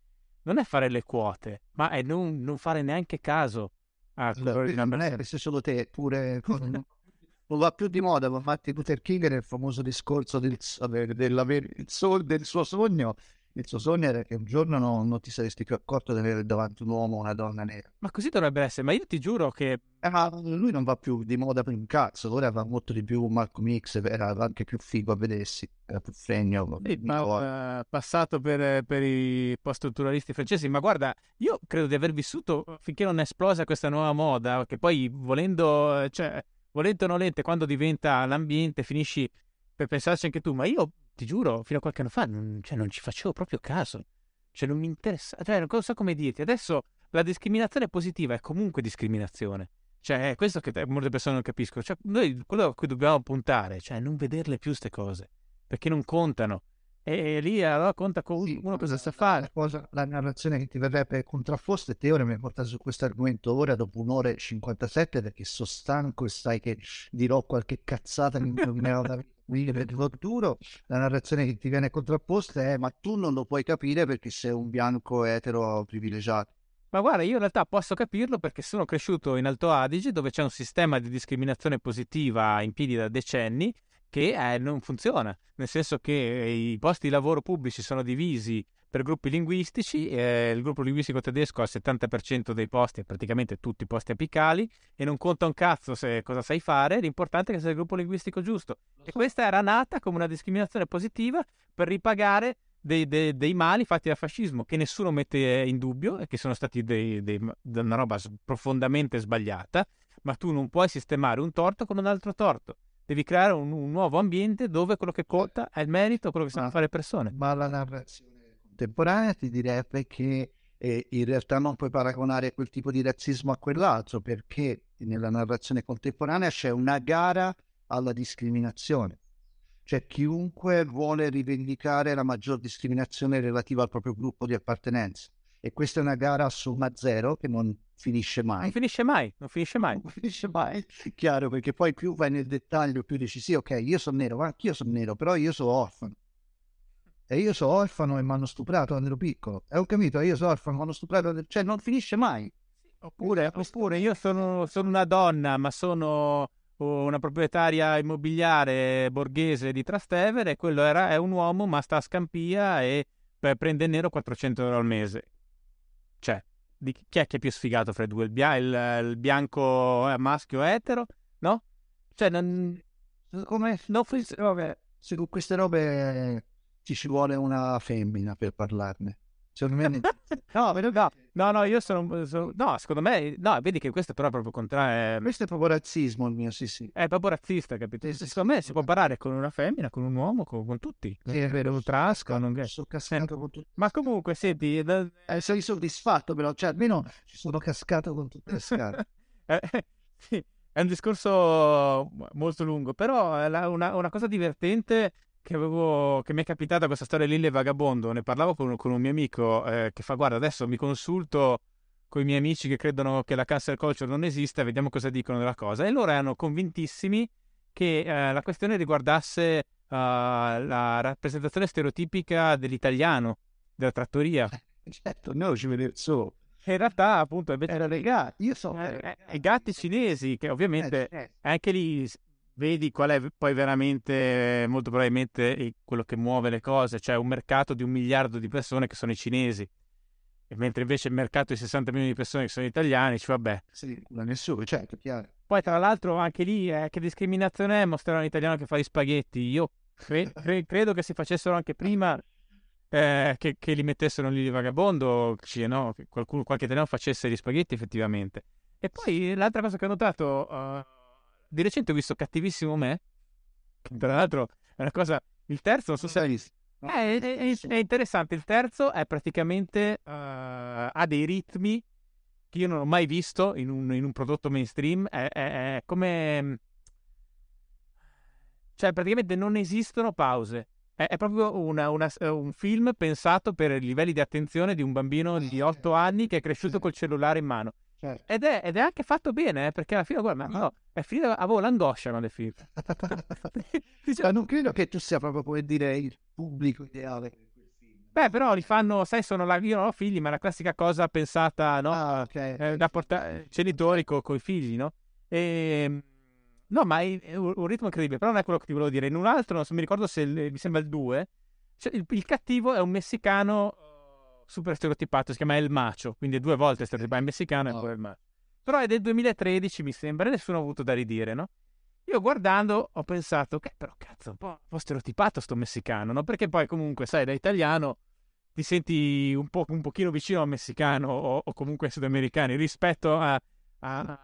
non è fare le quote, ma è non, non fare neanche caso a allora, non è se solo te, pure non va più di moda, ma Martin Luther King nel famoso discorso del, del, del, del suo sogno il suo sogno era che un giorno non, non, ti saresti più accorto di avere davanti un uomo o una donna nera. Ma così dovrebbe essere, ma io ti giuro che... Eh, ma lui non va più di moda per un cazzo, ora va molto di più Malcolm X, era anche più figo a vedersi, era più fregno. Sì, ma uh, passato per, per i post-strutturalisti francesi, ma guarda, io credo di aver vissuto finché non è esplosa questa nuova moda, che poi volendo, cioè, volente o nolente, quando diventa l'ambiente, finisci per pensarci anche tu, ma io ti giuro, fino a qualche anno fa non, cioè, non ci facevo proprio caso. Cioè, non mi interessa, cioè, non so come dirti. Adesso la discriminazione positiva è comunque discriminazione. Cioè, è questo che molte persone non capiscono. Cioè, noi quello a cui dobbiamo puntare, cioè non vederle più queste cose, perché non contano. E lì allora conta con sì, uno cosa sa fare. La, cosa, la narrazione che ti verrebbe contraffosta e te ora mi hai portato su questo argomento ora dopo un'ora e 57 perché sono stanco e sai che dirò qualche cazzata che mi da per il futuro. La narrazione che ti viene contrapposta è ma tu non lo puoi capire perché sei un bianco etero privilegiato. Ma guarda, io in realtà posso capirlo perché sono cresciuto in Alto Adige dove c'è un sistema di discriminazione positiva in piedi da decenni che eh, non funziona, nel senso che i posti di lavoro pubblici sono divisi per gruppi linguistici, eh, il gruppo linguistico tedesco ha il 70% dei posti, praticamente tutti i posti apicali, e non conta un cazzo se cosa sai fare, l'importante è che sia il gruppo linguistico giusto. E questa era nata come una discriminazione positiva per ripagare dei, dei, dei, mali fatti dal fascismo che nessuno mette in dubbio e che sono stati dei, una roba profondamente sbagliata, ma tu non puoi sistemare un torto con un altro torto devi creare un, un, nuovo ambiente dove quello che conta è il merito, quello che sanno fare le persone. Ma la narrazione contemporanea ti direbbe che eh, in realtà non puoi paragonare quel tipo di razzismo a quell'altro perché nella narrazione contemporanea c'è una gara alla discriminazione. Cioè chiunque vuole rivendicare la maggior discriminazione relativa al proprio gruppo di appartenenza E questa è una gara a somma zero che non finisce mai. Non finisce mai, non finisce mai. Non finisce mai, chiaro, perché poi più vai nel dettaglio, più dici sì, ok, io sono nero, ma anch'io sono nero, però io sono orfano. E io sono orfano e mi hanno stuprato quando ero piccolo. E ho capito, io sono orfano, mi hanno stuprato, cioè non finisce mai. Oppure, oppure io sono, sono una donna, ma sono una proprietaria immobiliare borghese di Trastevere, quello era, è un uomo ma sta a Scampia e prende in nero 400 euro al mese. Cioè, di chi è che è più sfigato fra i due? Il, bia- il, il bianco eh, maschio etero? No? Cioè, non... Come? No, vabbè, se con queste robe ci ci vuole una femmina per parlarne. Secondo me... no, no, no, no, io sono, sono, No, secondo me... No, vedi che questo però è proprio contrario. Questo è proprio razzismo il mio, sì, sì. È proprio razzista, capito? Sì, secondo me si può parlare con una femmina, con un uomo, con, con tutti. Sì, è vero. Un trasco, non gay. Sono cascato con tutti. Ma comunque, senti... Eh, sei soddisfatto però, cioè almeno ci sono cascato con tutte le scale. eh, sì, è un discorso molto lungo, però è una, una cosa divertente che, avevo, che mi è capitata questa storia Lille Vagabondo. Ne parlavo con, con un mio amico eh, che fa: Guarda, adesso mi consulto con i miei amici che credono che la cancel culture non esista, vediamo cosa dicono della cosa. E loro erano convintissimi che eh, la questione riguardasse uh, la rappresentazione stereotipica dell'italiano, della trattoria. Certo, noi ci vediamo solo. In realtà, appunto, invece era legati. Io so. Eh, eh, I gatti cinesi, che ovviamente eh, anche lì vedi qual è poi veramente, molto probabilmente, quello che muove le cose, cioè un mercato di un miliardo di persone che sono i cinesi, e mentre invece il mercato di 60 milioni di persone che sono italiani, cioè vabbè. Sì, da nessuno, certo, chiaro. Poi tra l'altro anche lì, eh, che discriminazione è mostrare un italiano che fa gli spaghetti? Io cre- cre- credo che si facessero anche prima eh, che, che, li mettessero lì di vagabondo, cioè, no? che qualcuno, qualche italiano facesse gli spaghetti effettivamente. E poi l'altra cosa che ho notato... Uh, di recente ho visto Cattivissimo Me, che tra l'altro è una cosa... Il terzo, non so se hai visto. È, è, è, interessante, il terzo è praticamente... Uh, ha dei ritmi che io non ho mai visto in un, in un prodotto mainstream. È, è, come... Cioè, praticamente non esistono pause. È, proprio una, una, un film pensato per i livelli di attenzione di un bambino di 8 anni che è cresciuto col cellulare in mano. Certo. Ed, è, ed, è, anche fatto bene, eh, perché alla fine, guarda, ma no, è finito, avevo l'angoscia quando è finito. diciamo, non credo che tu sia proprio, puoi dire, il pubblico ideale. Beh, però li fanno, sai, sono la, io non ho figli, ma è la classica cosa pensata, no? Ah, okay. eh, da portare, genitori con i figli, no? E, ehm, no, ma è, è un, ritmo incredibile, però non è quello che ti volevo dire. In un altro, non so, mi ricordo se mi sembra il 2, cioè il, il cattivo è un messicano super stereotipato, si chiama El Macho, quindi due volte stereotipato, è messicano e oh. poi El Macho. Però è del 2013 mi sembra, e nessuno ha avuto da ridire, no? Io guardando ho pensato che però cazzo, un po', un po', stereotipato sto messicano, no? Perché poi comunque, sai, da italiano ti senti un, po', un pochino vicino al messicano o, o comunque ai sudamericani rispetto a, a,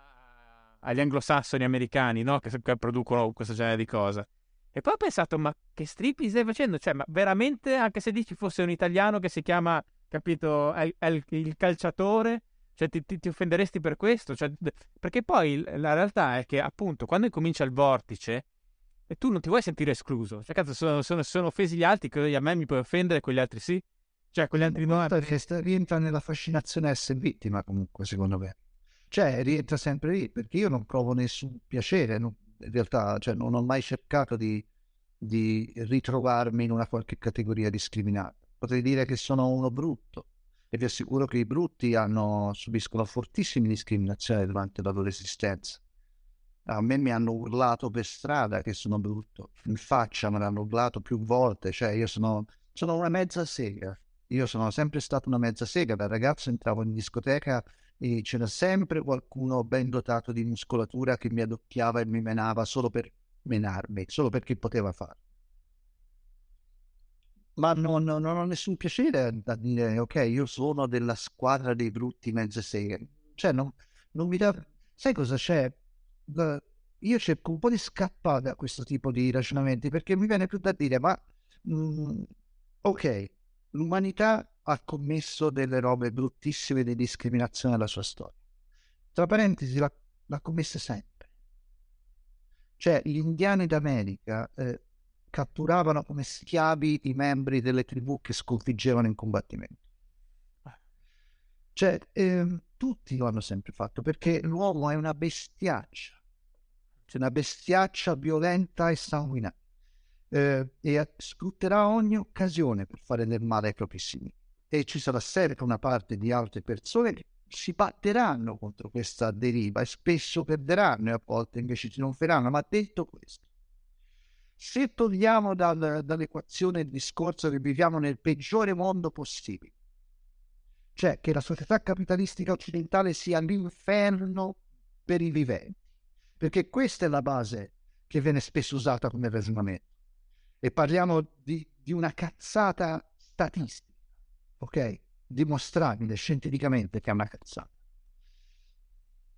agli anglosassoni americani, no? Che, che producono questo genere di cose. E poi ho pensato, ma che strippi stai facendo? Cioè, ma veramente, anche se dici fosse un italiano che si chiama capito? È, è il, il, calciatore, cioè ti, ti, ti offenderesti per questo? Cioè, perché poi la realtà è che appunto quando incomincia il vortice e tu non ti vuoi sentire escluso, cioè cazzo sono, sono, sono offesi gli altri, che a me mi puoi offendere, quegli altri sì? Cioè quegli altri no. Rientra nella fascinazione essere vittima comunque, secondo me. Cioè, rientra sempre lì, perché io non provo nessun piacere, non, in realtà, cioè, non ho mai cercato di, di ritrovarmi in una qualche categoria discriminata potrei dire che sono uno brutto e vi assicuro che i brutti hanno, subiscono fortissime discriminazioni durante la loro esistenza. A me mi hanno urlato per strada che sono brutto, in faccia me l'hanno urlato più volte, cioè io sono, sono una mezza sega. Io sono sempre stato una mezza sega, da ragazzo entravo in discoteca e c'era sempre qualcuno ben dotato di muscolatura che mi adocchiava e mi menava solo per menarmi, solo perché poteva farlo ma non, non, ho nessun piacere da dire ok, io sono della squadra dei brutti mezze seghe. Cioè, non, non mi dà... Sai cosa c'è? Io cerco un po' di scappare da questo tipo di ragionamenti perché mi viene più da dire, ma mh, mm, ok, l'umanità ha commesso delle robe bruttissime di discriminazione nella sua storia. Tra parentesi, l'ha, l'ha commessa sempre. Cioè, gli indiani d'America eh, catturavano come schiavi i membri delle tribù che sconfiggevano in combattimento. Cioè, ehm, tutti lo hanno sempre fatto perché l'uomo è una bestiaccia, cioè una bestiaccia violenta e sanguinante eh, e sfrutterà ogni occasione per fare del male ai propri simili. E ci sarà sempre una parte di altre persone che si batteranno contro questa deriva e spesso perderanno e a volte invece trionferanno. Ma detto questo, se togliamo dal, dall'equazione il discorso che viviamo nel peggiore mondo possibile, cioè che la società capitalistica occidentale sia l'inferno per i viventi, perché questa è la base che viene spesso usata come ragionamento. E parliamo di, di una cazzata statistica, ok? Dimostrabile scientificamente che è una cazzata.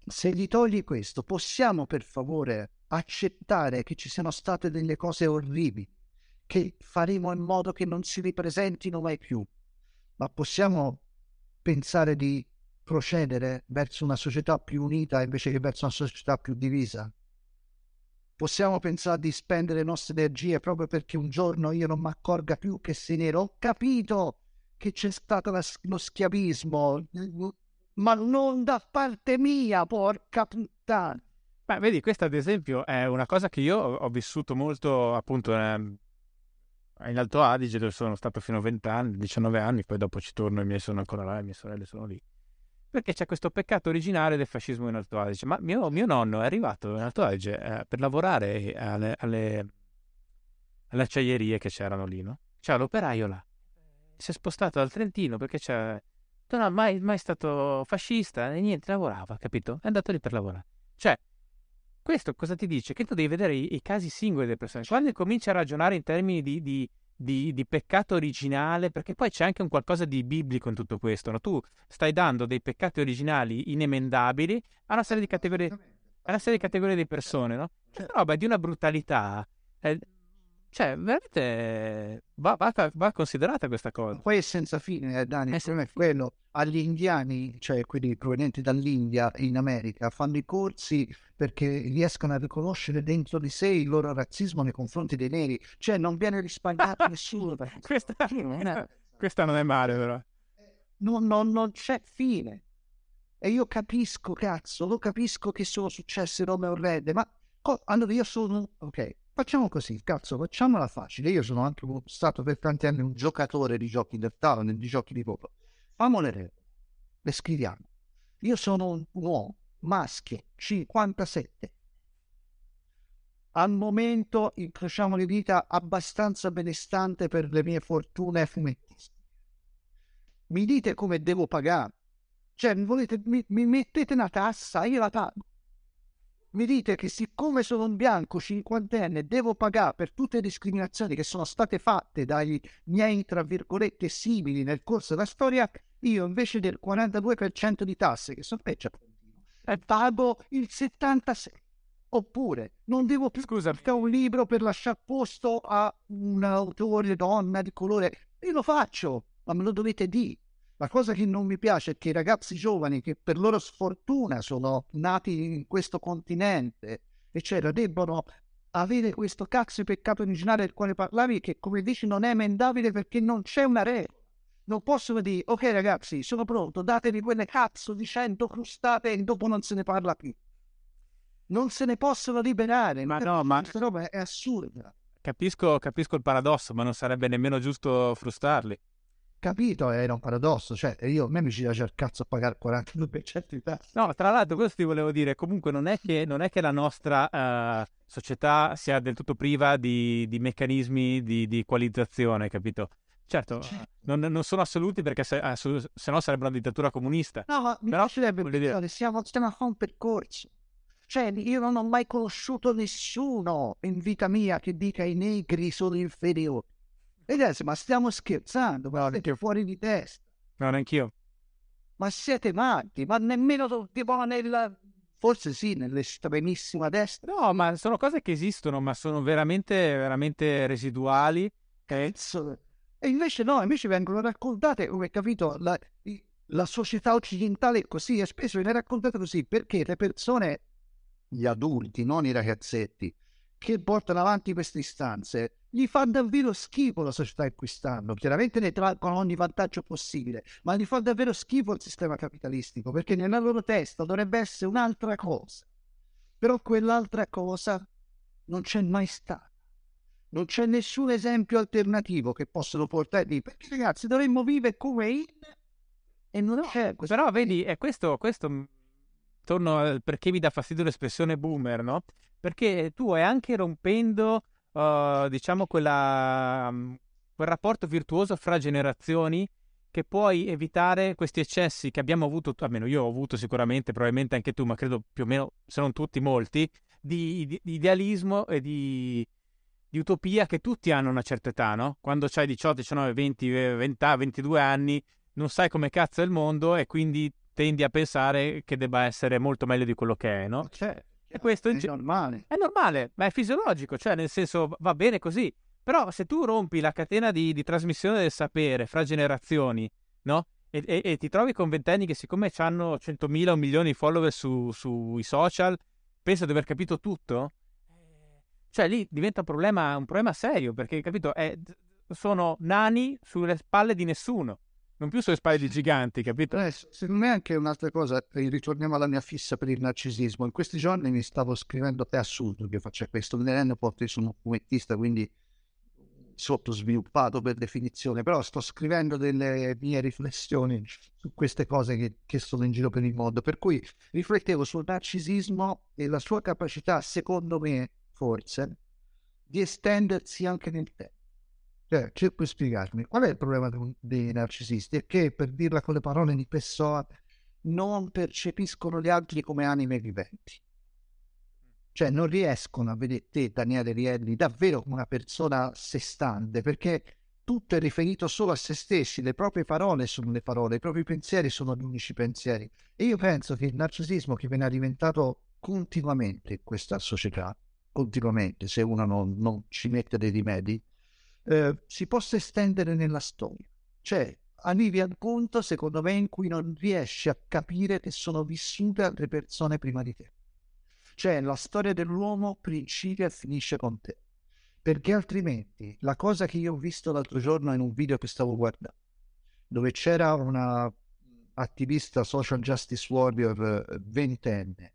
Se gli togli questo, possiamo per favore accettare che ci siano state delle cose orribili, che faremo in modo che non si ripresentino mai più, ma possiamo pensare di procedere verso una società più unita invece che verso una società più divisa? Possiamo pensare di spendere le nostre energie proprio perché un giorno io non mi accorga più che sei nero? Ho capito che c'è stato la, lo schiavismo, ma non da parte mia, porca puttana. Beh, vedi, questa ad esempio è una cosa che io ho vissuto molto appunto ehm, in Alto Adige dove sono stato fino a 20 anni, 19 anni, poi dopo ci torno, i miei sono ancora là, le mie sorelle sono lì. Perché c'è questo peccato originale del fascismo in Alto Adige. Ma mio, mio nonno è arrivato in Alto Adige eh, per lavorare alle, alle, alle, acciaierie che c'erano lì, no? C'era l'operaio là. Si è spostato dal Trentino perché c'è... Non è mai, mai stato fascista e niente, lavorava, capito? È andato lì per lavorare. Cioè, questo cosa ti dice? Che tu devi vedere i, i casi singoli delle persone. Quando cominci a ragionare in termini di, di, di, di, peccato originale, perché poi c'è anche un qualcosa di biblico in tutto questo. No? Tu stai dando dei peccati originali inemendabili a una serie di categorie, una serie di, categorie di persone, no? Questa roba è di una brutalità. Eh, cioè, veramente va, va, va, considerata questa cosa. Poi è senza fine, eh, Dani. Problema è quello. Agli indiani, cioè quelli provenienti dall'India in America, fanno i corsi perché riescono a riconoscere dentro di sé il loro razzismo nei confronti dei neri. Cioè, non viene risparmiato nessuno. questa, questa, non è male, però. Non, non, non c'è fine. E io capisco, cazzo, lo capisco che sono successe robe orrende, ma allora io sono... Ok, Facciamo così, cazzo, facciamola facile. Io sono anche stato per tanti anni un giocatore di giochi del tavolo, di giochi di popolo. Fammo le regole, le scriviamo. Io sono un uomo, maschio, 57. Al momento incrociamo le dita abbastanza benestante per le mie fortune fumettistiche. Mi dite come devo pagare? Cioè, volete, mi, mi mettete una tassa, io la pago mi dite che siccome sono un bianco cinquantenne devo pagare per tutte le discriminazioni che sono state fatte dai miei, tra virgolette, simili nel corso della storia, io invece del 42% di tasse, che sono peggio, eh, pago il 76%. Oppure non devo più Scusa. un libro per lasciare posto a un autore donna di colore. Io lo faccio, ma me lo dovete dire. La cosa che non mi piace è che i ragazzi giovani, che per loro sfortuna sono nati in questo continente, eccetera, debbono avere questo cazzo di peccato originale del quale parlavi, che come dici non è emendabile perché non c'è una regola. Non possono dire, ok ragazzi, sono pronto, datevi quelle cazzo di cento crustate e dopo non se ne parla più. Non se ne possono liberare. Ma no, ma... Questa roba è assurda. Capisco, capisco il paradosso, ma non sarebbe nemmeno giusto frustrarli capito era un paradosso, cioè io a me mi ci piace il cazzo a pagare il 42% di tasse. No, tra l'altro questo ti volevo dire, comunque non è che, non è che la nostra uh, società sia del tutto priva di, di meccanismi di, di, equalizzazione, capito? Certo, certo. Non, non, sono assoluti perché se, uh, se, no sarebbe una dittatura comunista. No, ma mi Però, piacerebbe dire... siamo, stiamo a un percorso. Cioè, io non ho mai conosciuto nessuno in vita mia che dica i negri sono inferiori. E adesso, ma stiamo scherzando, ma siete fuori di testa. No, neanch'io. Ma siete matti, ma nemmeno tipo nel... Forse sì, nell'estremissima destra. No, ma sono cose che esistono, ma sono veramente, veramente residuali. Cazzo. E invece no, invece vengono raccontate, come capito, la, la società occidentale è così, e spesso viene raccontata così, perché le persone, gli adulti, non i ragazzetti, che portano avanti queste istanze, gli fa davvero schifo la società in cui stanno. Chiaramente ne traggono ogni vantaggio possibile, ma gli fa davvero schifo il sistema capitalistico perché nella loro testa dovrebbe essere un'altra cosa. Però quell'altra cosa non c'è mai stata. Non c'è nessun esempio alternativo che possono portare lì. Perché ragazzi dovremmo vivere come in... E non c'è questo. Però vedi, è questo, questo torno al perché mi dà fastidio l'espressione boomer, no? Perché tu hai anche rompendo uh, diciamo, quella, um, quel rapporto virtuoso fra generazioni che puoi evitare questi eccessi che abbiamo avuto, almeno io ho avuto sicuramente, probabilmente anche tu, ma credo più o meno, se non tutti, molti, di, di, di idealismo e di, di, utopia che tutti hanno a una certa età, no? Quando hai 18, 19, 20, 20, 22 anni, non sai come cazzo è il mondo e quindi tendi a pensare che debba essere molto meglio di quello che è, no? Certo. E questo è normale. È normale, ma è fisiologico, cioè nel senso va bene così. Però se tu rompi la catena di, di trasmissione del sapere fra generazioni, no? E, e, e, ti trovi con ventenni che siccome hanno 100.000 o milioni di follower su, sui social, pensa di aver capito tutto? Cioè lì diventa un problema, un problema serio, perché capito? È, sono nani sulle spalle di nessuno non più sulle spalle di giganti, capito? Eh, secondo me anche un'altra cosa, ritorniamo alla mia fissa per il narcisismo. In questi giorni mi stavo scrivendo, è assurdo che faccia questo, me ne rendo conto, sono un fumettista, quindi sottosviluppato per definizione, però sto scrivendo delle mie riflessioni su queste cose che, che sono in giro per il mondo, per cui riflettevo sul narcisismo e la sua capacità, secondo me, forse, di estendersi anche nel tempo. Cioè, cerco di spiegarmi. Qual è il problema dei narcisisti? È che, per dirla con le parole di Pessoa, non percepiscono gli altri come anime viventi. Cioè, non riescono a vedere te, Daniele Rielli, davvero come una persona a sé stante, perché tutto è riferito solo a se stessi, le proprie parole sono le parole, i propri pensieri sono gli unici pensieri. E io penso che il narcisismo che viene alimentato continuamente in questa società, continuamente, se uno non, non ci mette dei rimedi, eh, si possa estendere nella storia. Cioè, arrivi al punto, secondo me, in cui non riesci a capire che sono vissute altre persone prima di te. Cioè, la storia dell'uomo principia e finisce con te. Perché altrimenti, la cosa che io ho visto l'altro giorno in un video che stavo guardando, dove c'era una attivista social justice warrior eh, ventenne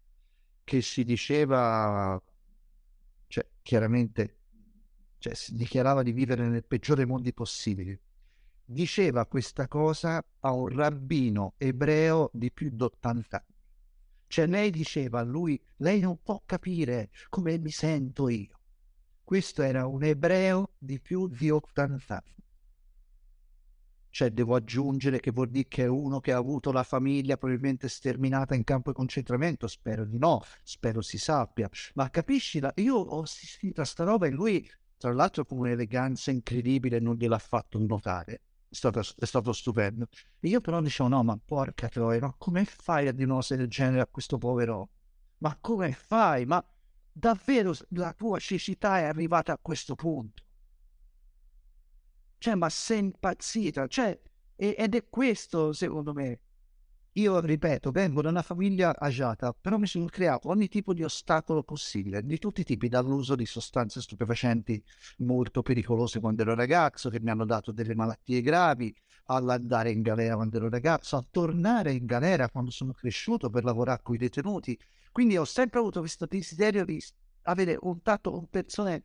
che si diceva, cioè chiaramente cioè dichiarava di vivere nel peggiore mondi possibili. Diceva questa cosa a un rabbino ebreo di più di 80 anni. Cioè lei diceva a lui, lei non può capire come mi sento io. Questo era un ebreo di più di 80 anni. Cioè devo aggiungere che vuol dire che è uno che ha avuto la famiglia probabilmente sterminata in campo di concentramento, spero di no, spero si sappia. Ma capisci, io ho assistito a sta roba e lui tra l'altro con un'eleganza incredibile non gliel'ha fatto notare, è stato, è stato stupendo. E io però dicevo, no, ma porca troia, ma come fai a dire una cosa del genere a questo povero? Ma come fai? Ma davvero la tua cecità è arrivata a questo punto? Cioè, ma sei impazzita? Cioè, ed è questo, secondo me, io ripeto, vengo da una famiglia agiata, però mi sono creato ogni tipo di ostacolo possibile, di tutti i tipi, dall'uso di sostanze stupefacenti molto pericolose quando ero ragazzo, che mi hanno dato delle malattie gravi, all'andare in galera quando ero ragazzo, a tornare in galera quando sono cresciuto per lavorare con i detenuti. Quindi ho sempre avuto questo desiderio di avere un tatto con persone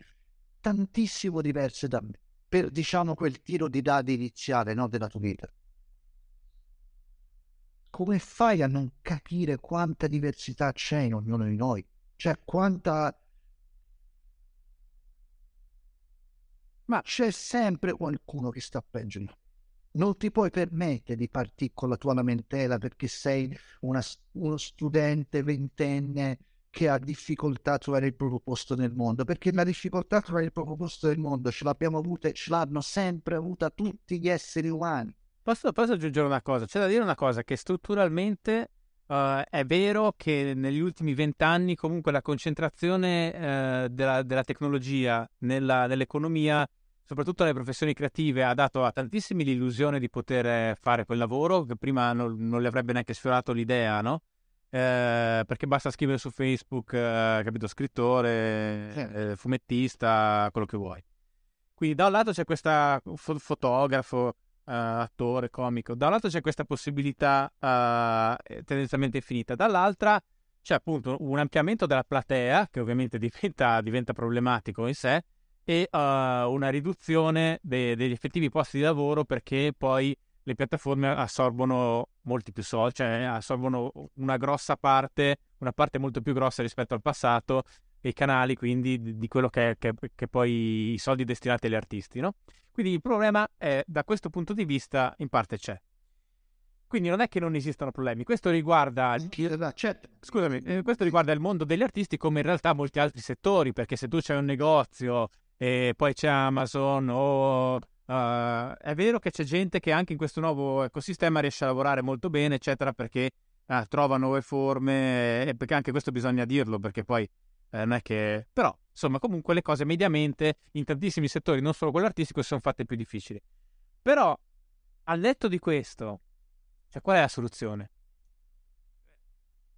tantissimo diverse da me, per diciamo quel tiro di dadi iniziale no, della tua vita come fai a non capire quanta diversità c'è in ognuno di noi? Cioè, quanta... Ma c'è sempre qualcuno che sta peggio. Non ti puoi permettere di partire con la tua lamentela perché sei una, uno studente ventenne che ha difficoltà a trovare il proprio posto nel mondo, perché la difficoltà a trovare il proprio posto nel mondo ce l'abbiamo avuta e ce l'hanno sempre avuta tutti gli esseri umani. Posso, posso, aggiungere una cosa? C'è da dire una cosa, che strutturalmente uh, è vero che negli ultimi vent'anni comunque la concentrazione uh, della, della, tecnologia nella, nell'economia, soprattutto nelle professioni creative, ha dato a tantissimi l'illusione di poter fare quel lavoro che prima non, non le avrebbe neanche sfiorato l'idea, no? Eh, perché basta scrivere su Facebook, eh, capito, scrittore, eh, fumettista, quello che vuoi. Quindi da un lato c'è questa fo- fotografo, attore, comico, da un lato c'è questa possibilità uh, tendenzialmente infinita, dall'altra c'è appunto un ampliamento della platea, che ovviamente diventa, diventa problematico in sé, e uh, una riduzione de- degli effettivi posti di lavoro perché poi le piattaforme assorbono molti più soldi, cioè assorbono una grossa parte, una parte molto più grossa rispetto al passato, e i canali quindi di, di quello che, che, che poi i soldi destinati agli artisti, no? Quindi il problema è, da questo punto di vista, in parte c'è. Quindi non è che non esistano problemi, questo riguarda, certo. scusami, eh, questo riguarda il mondo degli artisti come in realtà molti altri settori, perché se tu c'hai un negozio e poi c'è Amazon o Uh, è vero che c'è gente che anche in questo nuovo ecosistema riesce a lavorare molto bene, eccetera, perché uh, trova nuove forme, e perché anche questo bisogna dirlo, perché poi eh, non è che... Però, insomma, comunque le cose mediamente in tantissimi settori, non solo quello artistico, si sono fatte più difficili. Però, al netto di questo, cioè, qual è la soluzione?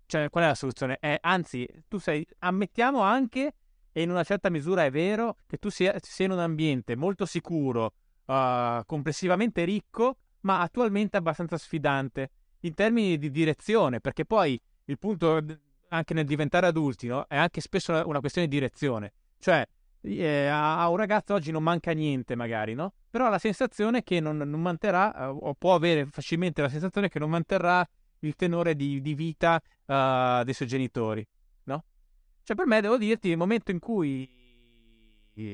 Cioè, qual è la soluzione? Eh, anzi, tu sei... Ammettiamo anche, e in una certa misura è vero, che tu sia, sia in un ambiente molto sicuro, uh, complessivamente ricco, ma attualmente abbastanza sfidante in termini di direzione, perché poi il punto anche nel diventare adulti no? è anche spesso una questione di direzione. Cioè, eh, a un ragazzo oggi non manca niente, magari, no? Però ha la sensazione che non, non manterrà, eh, o può avere facilmente la sensazione che non manterrà il tenore di, di vita uh, dei suoi genitori, no? Cioè, per me, devo dirti, il momento in cui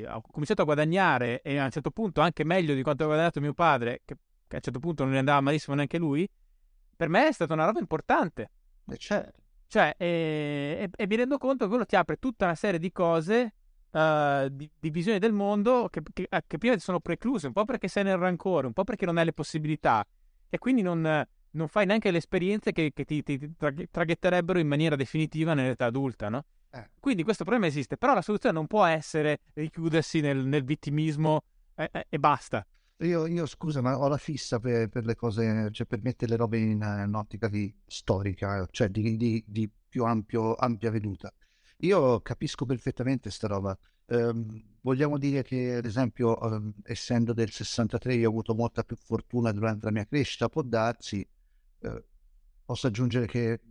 ho cominciato a guadagnare e a un certo punto anche meglio di quanto aveva guadagnato mio padre, che, che, a un certo punto non ne andava malissimo neanche lui, per me è stata una roba importante. Eh, certo. Cioè, e, e, e, mi rendo conto che quello ti apre tutta una serie di cose, uh, di, di, visioni del mondo che, che, eh, che, prima ti sono precluse, un po' perché sei nel rancore, un po' perché non hai le possibilità e quindi non, non fai neanche le esperienze che, ti, ti traghetterebbero in maniera definitiva nell'età adulta, no? Eh. Quindi questo problema esiste, però la soluzione non può essere richiudersi nel, nel vittimismo e, e basta. Io, io, scusa, ma ho la fissa per, per, le cose, cioè per mettere le robe in, in ottica di storica, cioè di, di, di più ampio, ampia veduta. Io capisco perfettamente sta roba. Um, vogliamo dire che, ad esempio, um, essendo del 63, io ho avuto molta più fortuna durante la mia crescita, può darsi. Uh, posso aggiungere che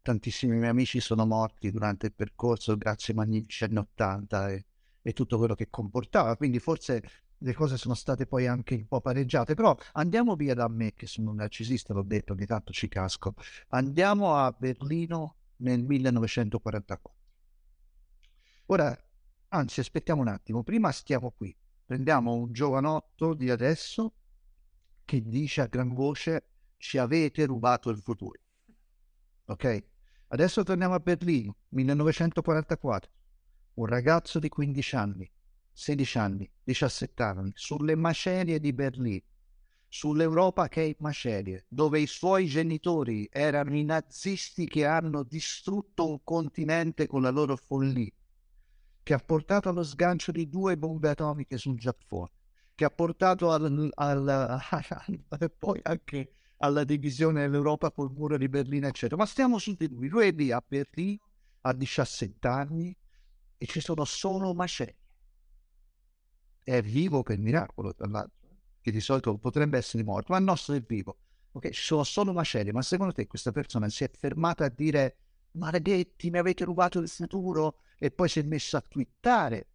tantissimi miei amici sono morti durante il percorso grazie ai magnifici anni 80 e, e tutto quello che comportava, quindi forse le cose sono state poi anche un po' pareggiate, però andiamo via da me che sono un narcisista, l'ho detto, ogni tanto ci casco, andiamo a Berlino nel 1944. Ora, anzi, aspettiamo un attimo, prima stiamo qui, prendiamo un giovanotto di adesso che dice a gran voce ci avete rubato il futuro. Ok? Adesso torniamo a Berlino, 1944. Un ragazzo di 15 anni, 16 anni, 17 anni, sulle macerie di Berlino, sull'Europa che è in macerie, dove i suoi genitori erano i nazisti che hanno distrutto un continente con la loro follia, che ha portato allo sgancio di due bombe atomiche sul Giappone, che ha portato al, al, al poi anche alla divisione dell'Europa col muro di Berlino, eccetera. Ma stiamo su di lui. Lui è lì a Berlino a 17 anni e ci sono solo macerie. È vivo per miracolo, tra l'altro, che di solito potrebbe essere morto, ma il nostro è vivo. Ok, ci sono solo macerie, ma secondo te questa persona si è fermata a dire maledetti, mi avete rubato il futuro e poi si è messa a twittare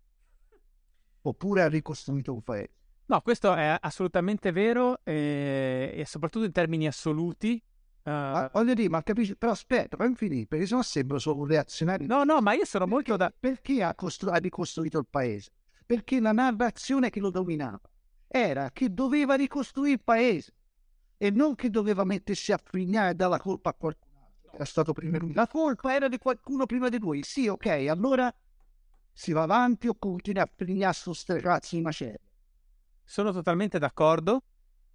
oppure ha ricostruito un paese? No, questo è assolutamente vero e, e soprattutto in termini assoluti. Uh... Ma, voglio dire, ma capisci? Però aspetta, fammi finire, perché sennò sembra solo un reazionario. No, no, ma io sono perché, molto da... Perché ha, costru- ha ricostruito il paese? Perché la narrazione che lo dominava era che doveva ricostruire il paese e non che doveva mettersi a frignare e dare la colpa a qualcun altro. Era stato prima lui. La colpa era di qualcuno prima di lui. Sì, ok, allora si va avanti o continua a frignare su ste cazzo di macerie? Sono totalmente d'accordo,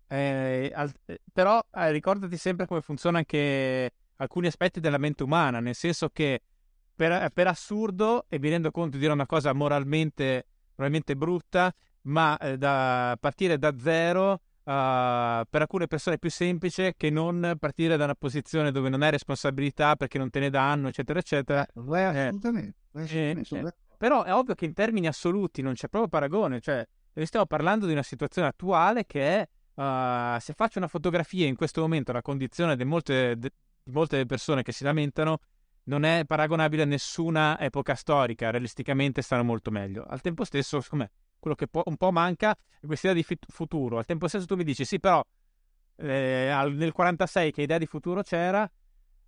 eh, al, eh, però eh, ricordati sempre come funziona anche alcuni aspetti della mente umana, nel senso che per, per assurdo, e mi rendo conto di dire una cosa moralmente probabilmente brutta, ma eh, da partire da zero Uh, per alcune persone è più semplice che non partire da una posizione dove non hai responsabilità perché non te ne danno, eccetera, eccetera. Eh, assolutamente. Eh, eh, però è ovvio che in termini assoluti non c'è proprio paragone, cioè stiamo parlando di una situazione attuale che è, uh, se faccio una fotografia in questo momento, la condizione di molte, di molte persone che si lamentano non è paragonabile a nessuna epoca storica, realisticamente stanno molto meglio. Al tempo stesso, siccome quello che po- un po' manca è questa idea di futuro. Al tempo stesso tu mi dici, sì, però eh, nel 46 che idea di futuro c'era,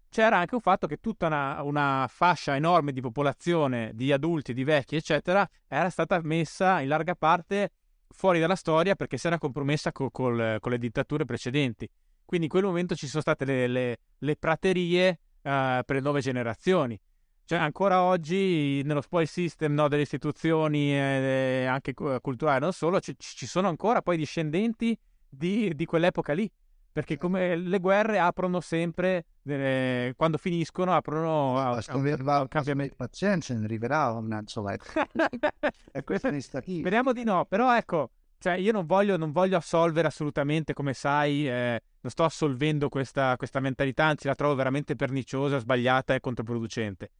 c'era anche un fatto che tutta una, una, fascia enorme di popolazione, di adulti, di vecchi, eccetera, era stata messa in larga parte fuori dalla storia perché si era compromessa co- col, con le dittature precedenti. Quindi in quel momento ci sono state le, le, le praterie uh, per le nuove generazioni. Cioè, ancora oggi nello spoil system no, delle istituzioni eh, anche culturali, non solo, ci, ci, sono ancora poi discendenti di, di quell'epoca lì. Perché come le guerre aprono sempre, eh, quando finiscono, aprono a, a, a, a cambiamento. Pazienza, ne arriverà una, insomma. e questo è statistico. Speriamo di no, però ecco, cioè io non voglio, non voglio assolvere assolutamente, come sai, eh, non sto assolvendo questa, questa mentalità, anzi la trovo veramente perniciosa, sbagliata e controproducente.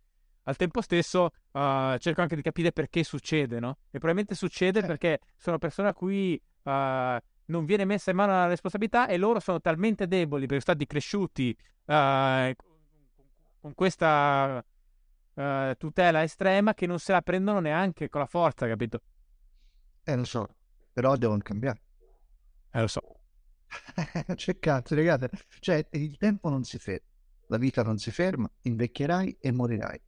Al tempo stesso uh, cerco anche di capire perché succede, no? E probabilmente succede eh. perché sono persone a cui uh, non viene messa in mano la responsabilità e loro sono talmente deboli perché sono stati cresciuti uh, con questa tutela estrema che non se la prendono neanche con la forza, capito? Eh, lo so, però devono cambiare. Eh, lo so. C'è cazzo, ragazzi. Cioè, il tempo non si ferma, la vita non si ferma, invecchierai e morirai.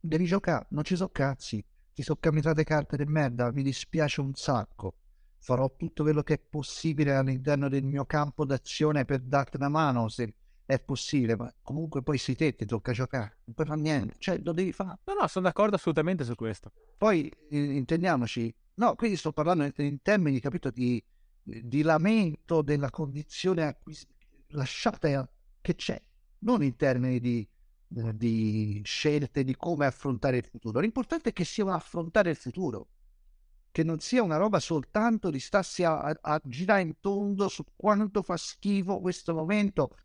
Devi giocare, non ci so cazzi. Ti sono capitate carte di merda, mi dispiace un sacco. Farò tutto quello che è possibile all'interno del mio campo d'azione per darti una mano se è possibile, ma comunque poi sei te, ti tocca giocare, non puoi fare niente, cioè lo devi fare. No, no, sono d'accordo assolutamente su questo. Poi intendiamoci, no, quindi sto parlando in termini, capito, di, di lamento della condizione acquis- lasciata che c'è, non in termini di di scelte di come affrontare il futuro. L'importante è che sia un affrontare il futuro, che non sia una roba soltanto di starsi a, a, girare in tondo su quanto fa schifo questo momento,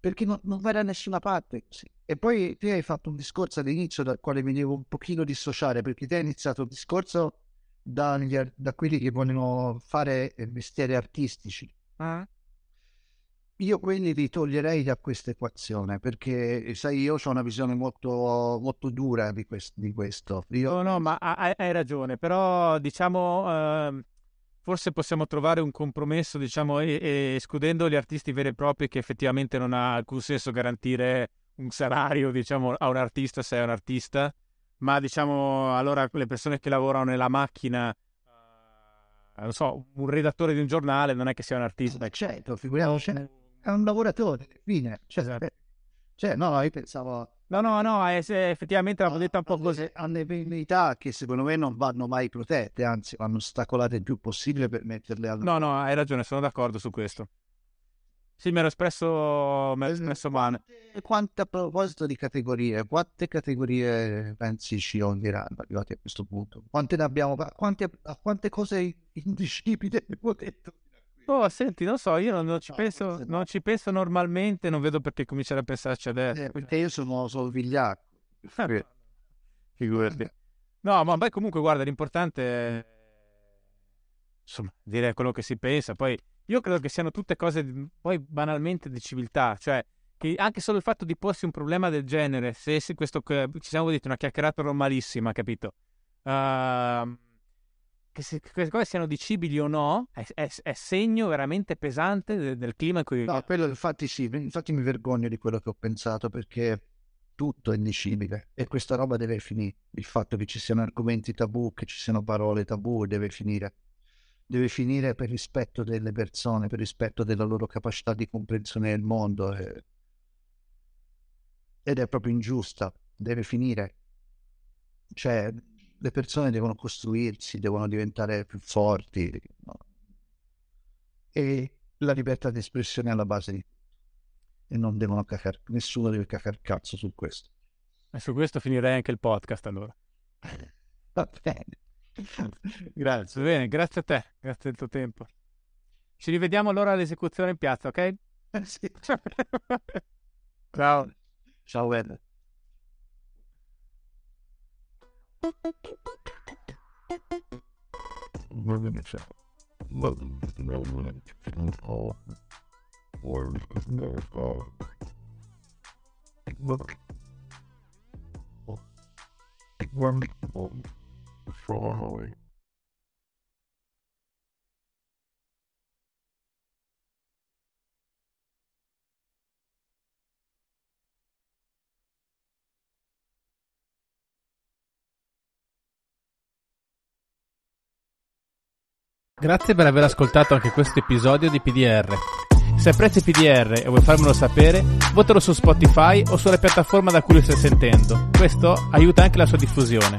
perché non, non va da nessuna parte. Sì. E poi ti hai fatto un discorso all'inizio dal quale mi devo un pochino dissociare, perché ti hai iniziato il discorso dagli, da quelli che vogliono fare mestieri artistici. Ah io quindi li toglierei da questa equazione perché, sai, io ho una visione molto, molto dura di, quest- di questo. Io... No, no, ma hai, hai ragione, però diciamo, eh, forse possiamo trovare un compromesso, diciamo, e, e escludendo gli artisti veri e propri che effettivamente non ha alcun senso garantire un salario, diciamo, a un artista se è un artista, ma diciamo, allora le persone che lavorano nella macchina eh, non so, un redattore di un giornale non è che sia un artista. Certo, figuriamoci è un lavoratore, fine. Cioè, esatto. cioè, no, no, io pensavo... No, no, no, è, effettivamente l'avevo detto un po' così. Hanno vendita che secondo me non vanno mai protette, anzi vanno ostacolate il più possibile per metterle al... No, no, hai ragione, sono d'accordo su questo. Sì, mi ero espresso, mi ero espresso male. Quante, quante, a proposito di categorie, quante categorie pensi ci ondiranno arrivati a questo punto? Quante ne abbiamo? Quante, a quante cose indiscipline abbiamo detto? Oh, senti, non so, io non, non, ci, no, penso, no. non ci, penso, normalmente, non vedo perché cominciare a pensarci adesso. Eh, perché io sono solo vigliacco. Figurati. No, ma beh, comunque, guarda, l'importante è insomma, dire quello che si pensa. Poi io credo che siano tutte cose poi banalmente di civiltà, cioè che anche solo il fatto di porsi un problema del genere, se, se questo ci siamo detto una chiacchierata normalissima, capito? Uh, che se queste cose siano dicibili o no è, è, è segno veramente pesante del, del, clima in cui... No, quello infatti sì, infatti mi vergogno di quello che ho pensato perché tutto è indicibile e questa roba deve finire. Il fatto che ci siano argomenti tabù, che ci siano parole tabù deve finire. Deve finire per rispetto delle persone, per rispetto della loro capacità di comprensione del mondo. E... Ed è proprio ingiusta, deve finire. Cioè, le persone devono costruirsi, devono diventare più forti no? e la libertà di espressione è alla base di tutto e non devono cacare, nessuno deve cacare cazzo su questo. E su questo finirei anche il podcast allora. Va bene. grazie. Bene, grazie a te, grazie del tuo tempo. Ci rivediamo allora all'esecuzione in piazza, ok? Eh, sì. Ciao. Ciao, Ed. Grazie per aver ascoltato anche questo episodio di PDR. Se apprezzi PDR e vuoi farmelo sapere, votalo su Spotify o sulla piattaforma da cui lo stai sentendo. Questo aiuta anche la sua diffusione.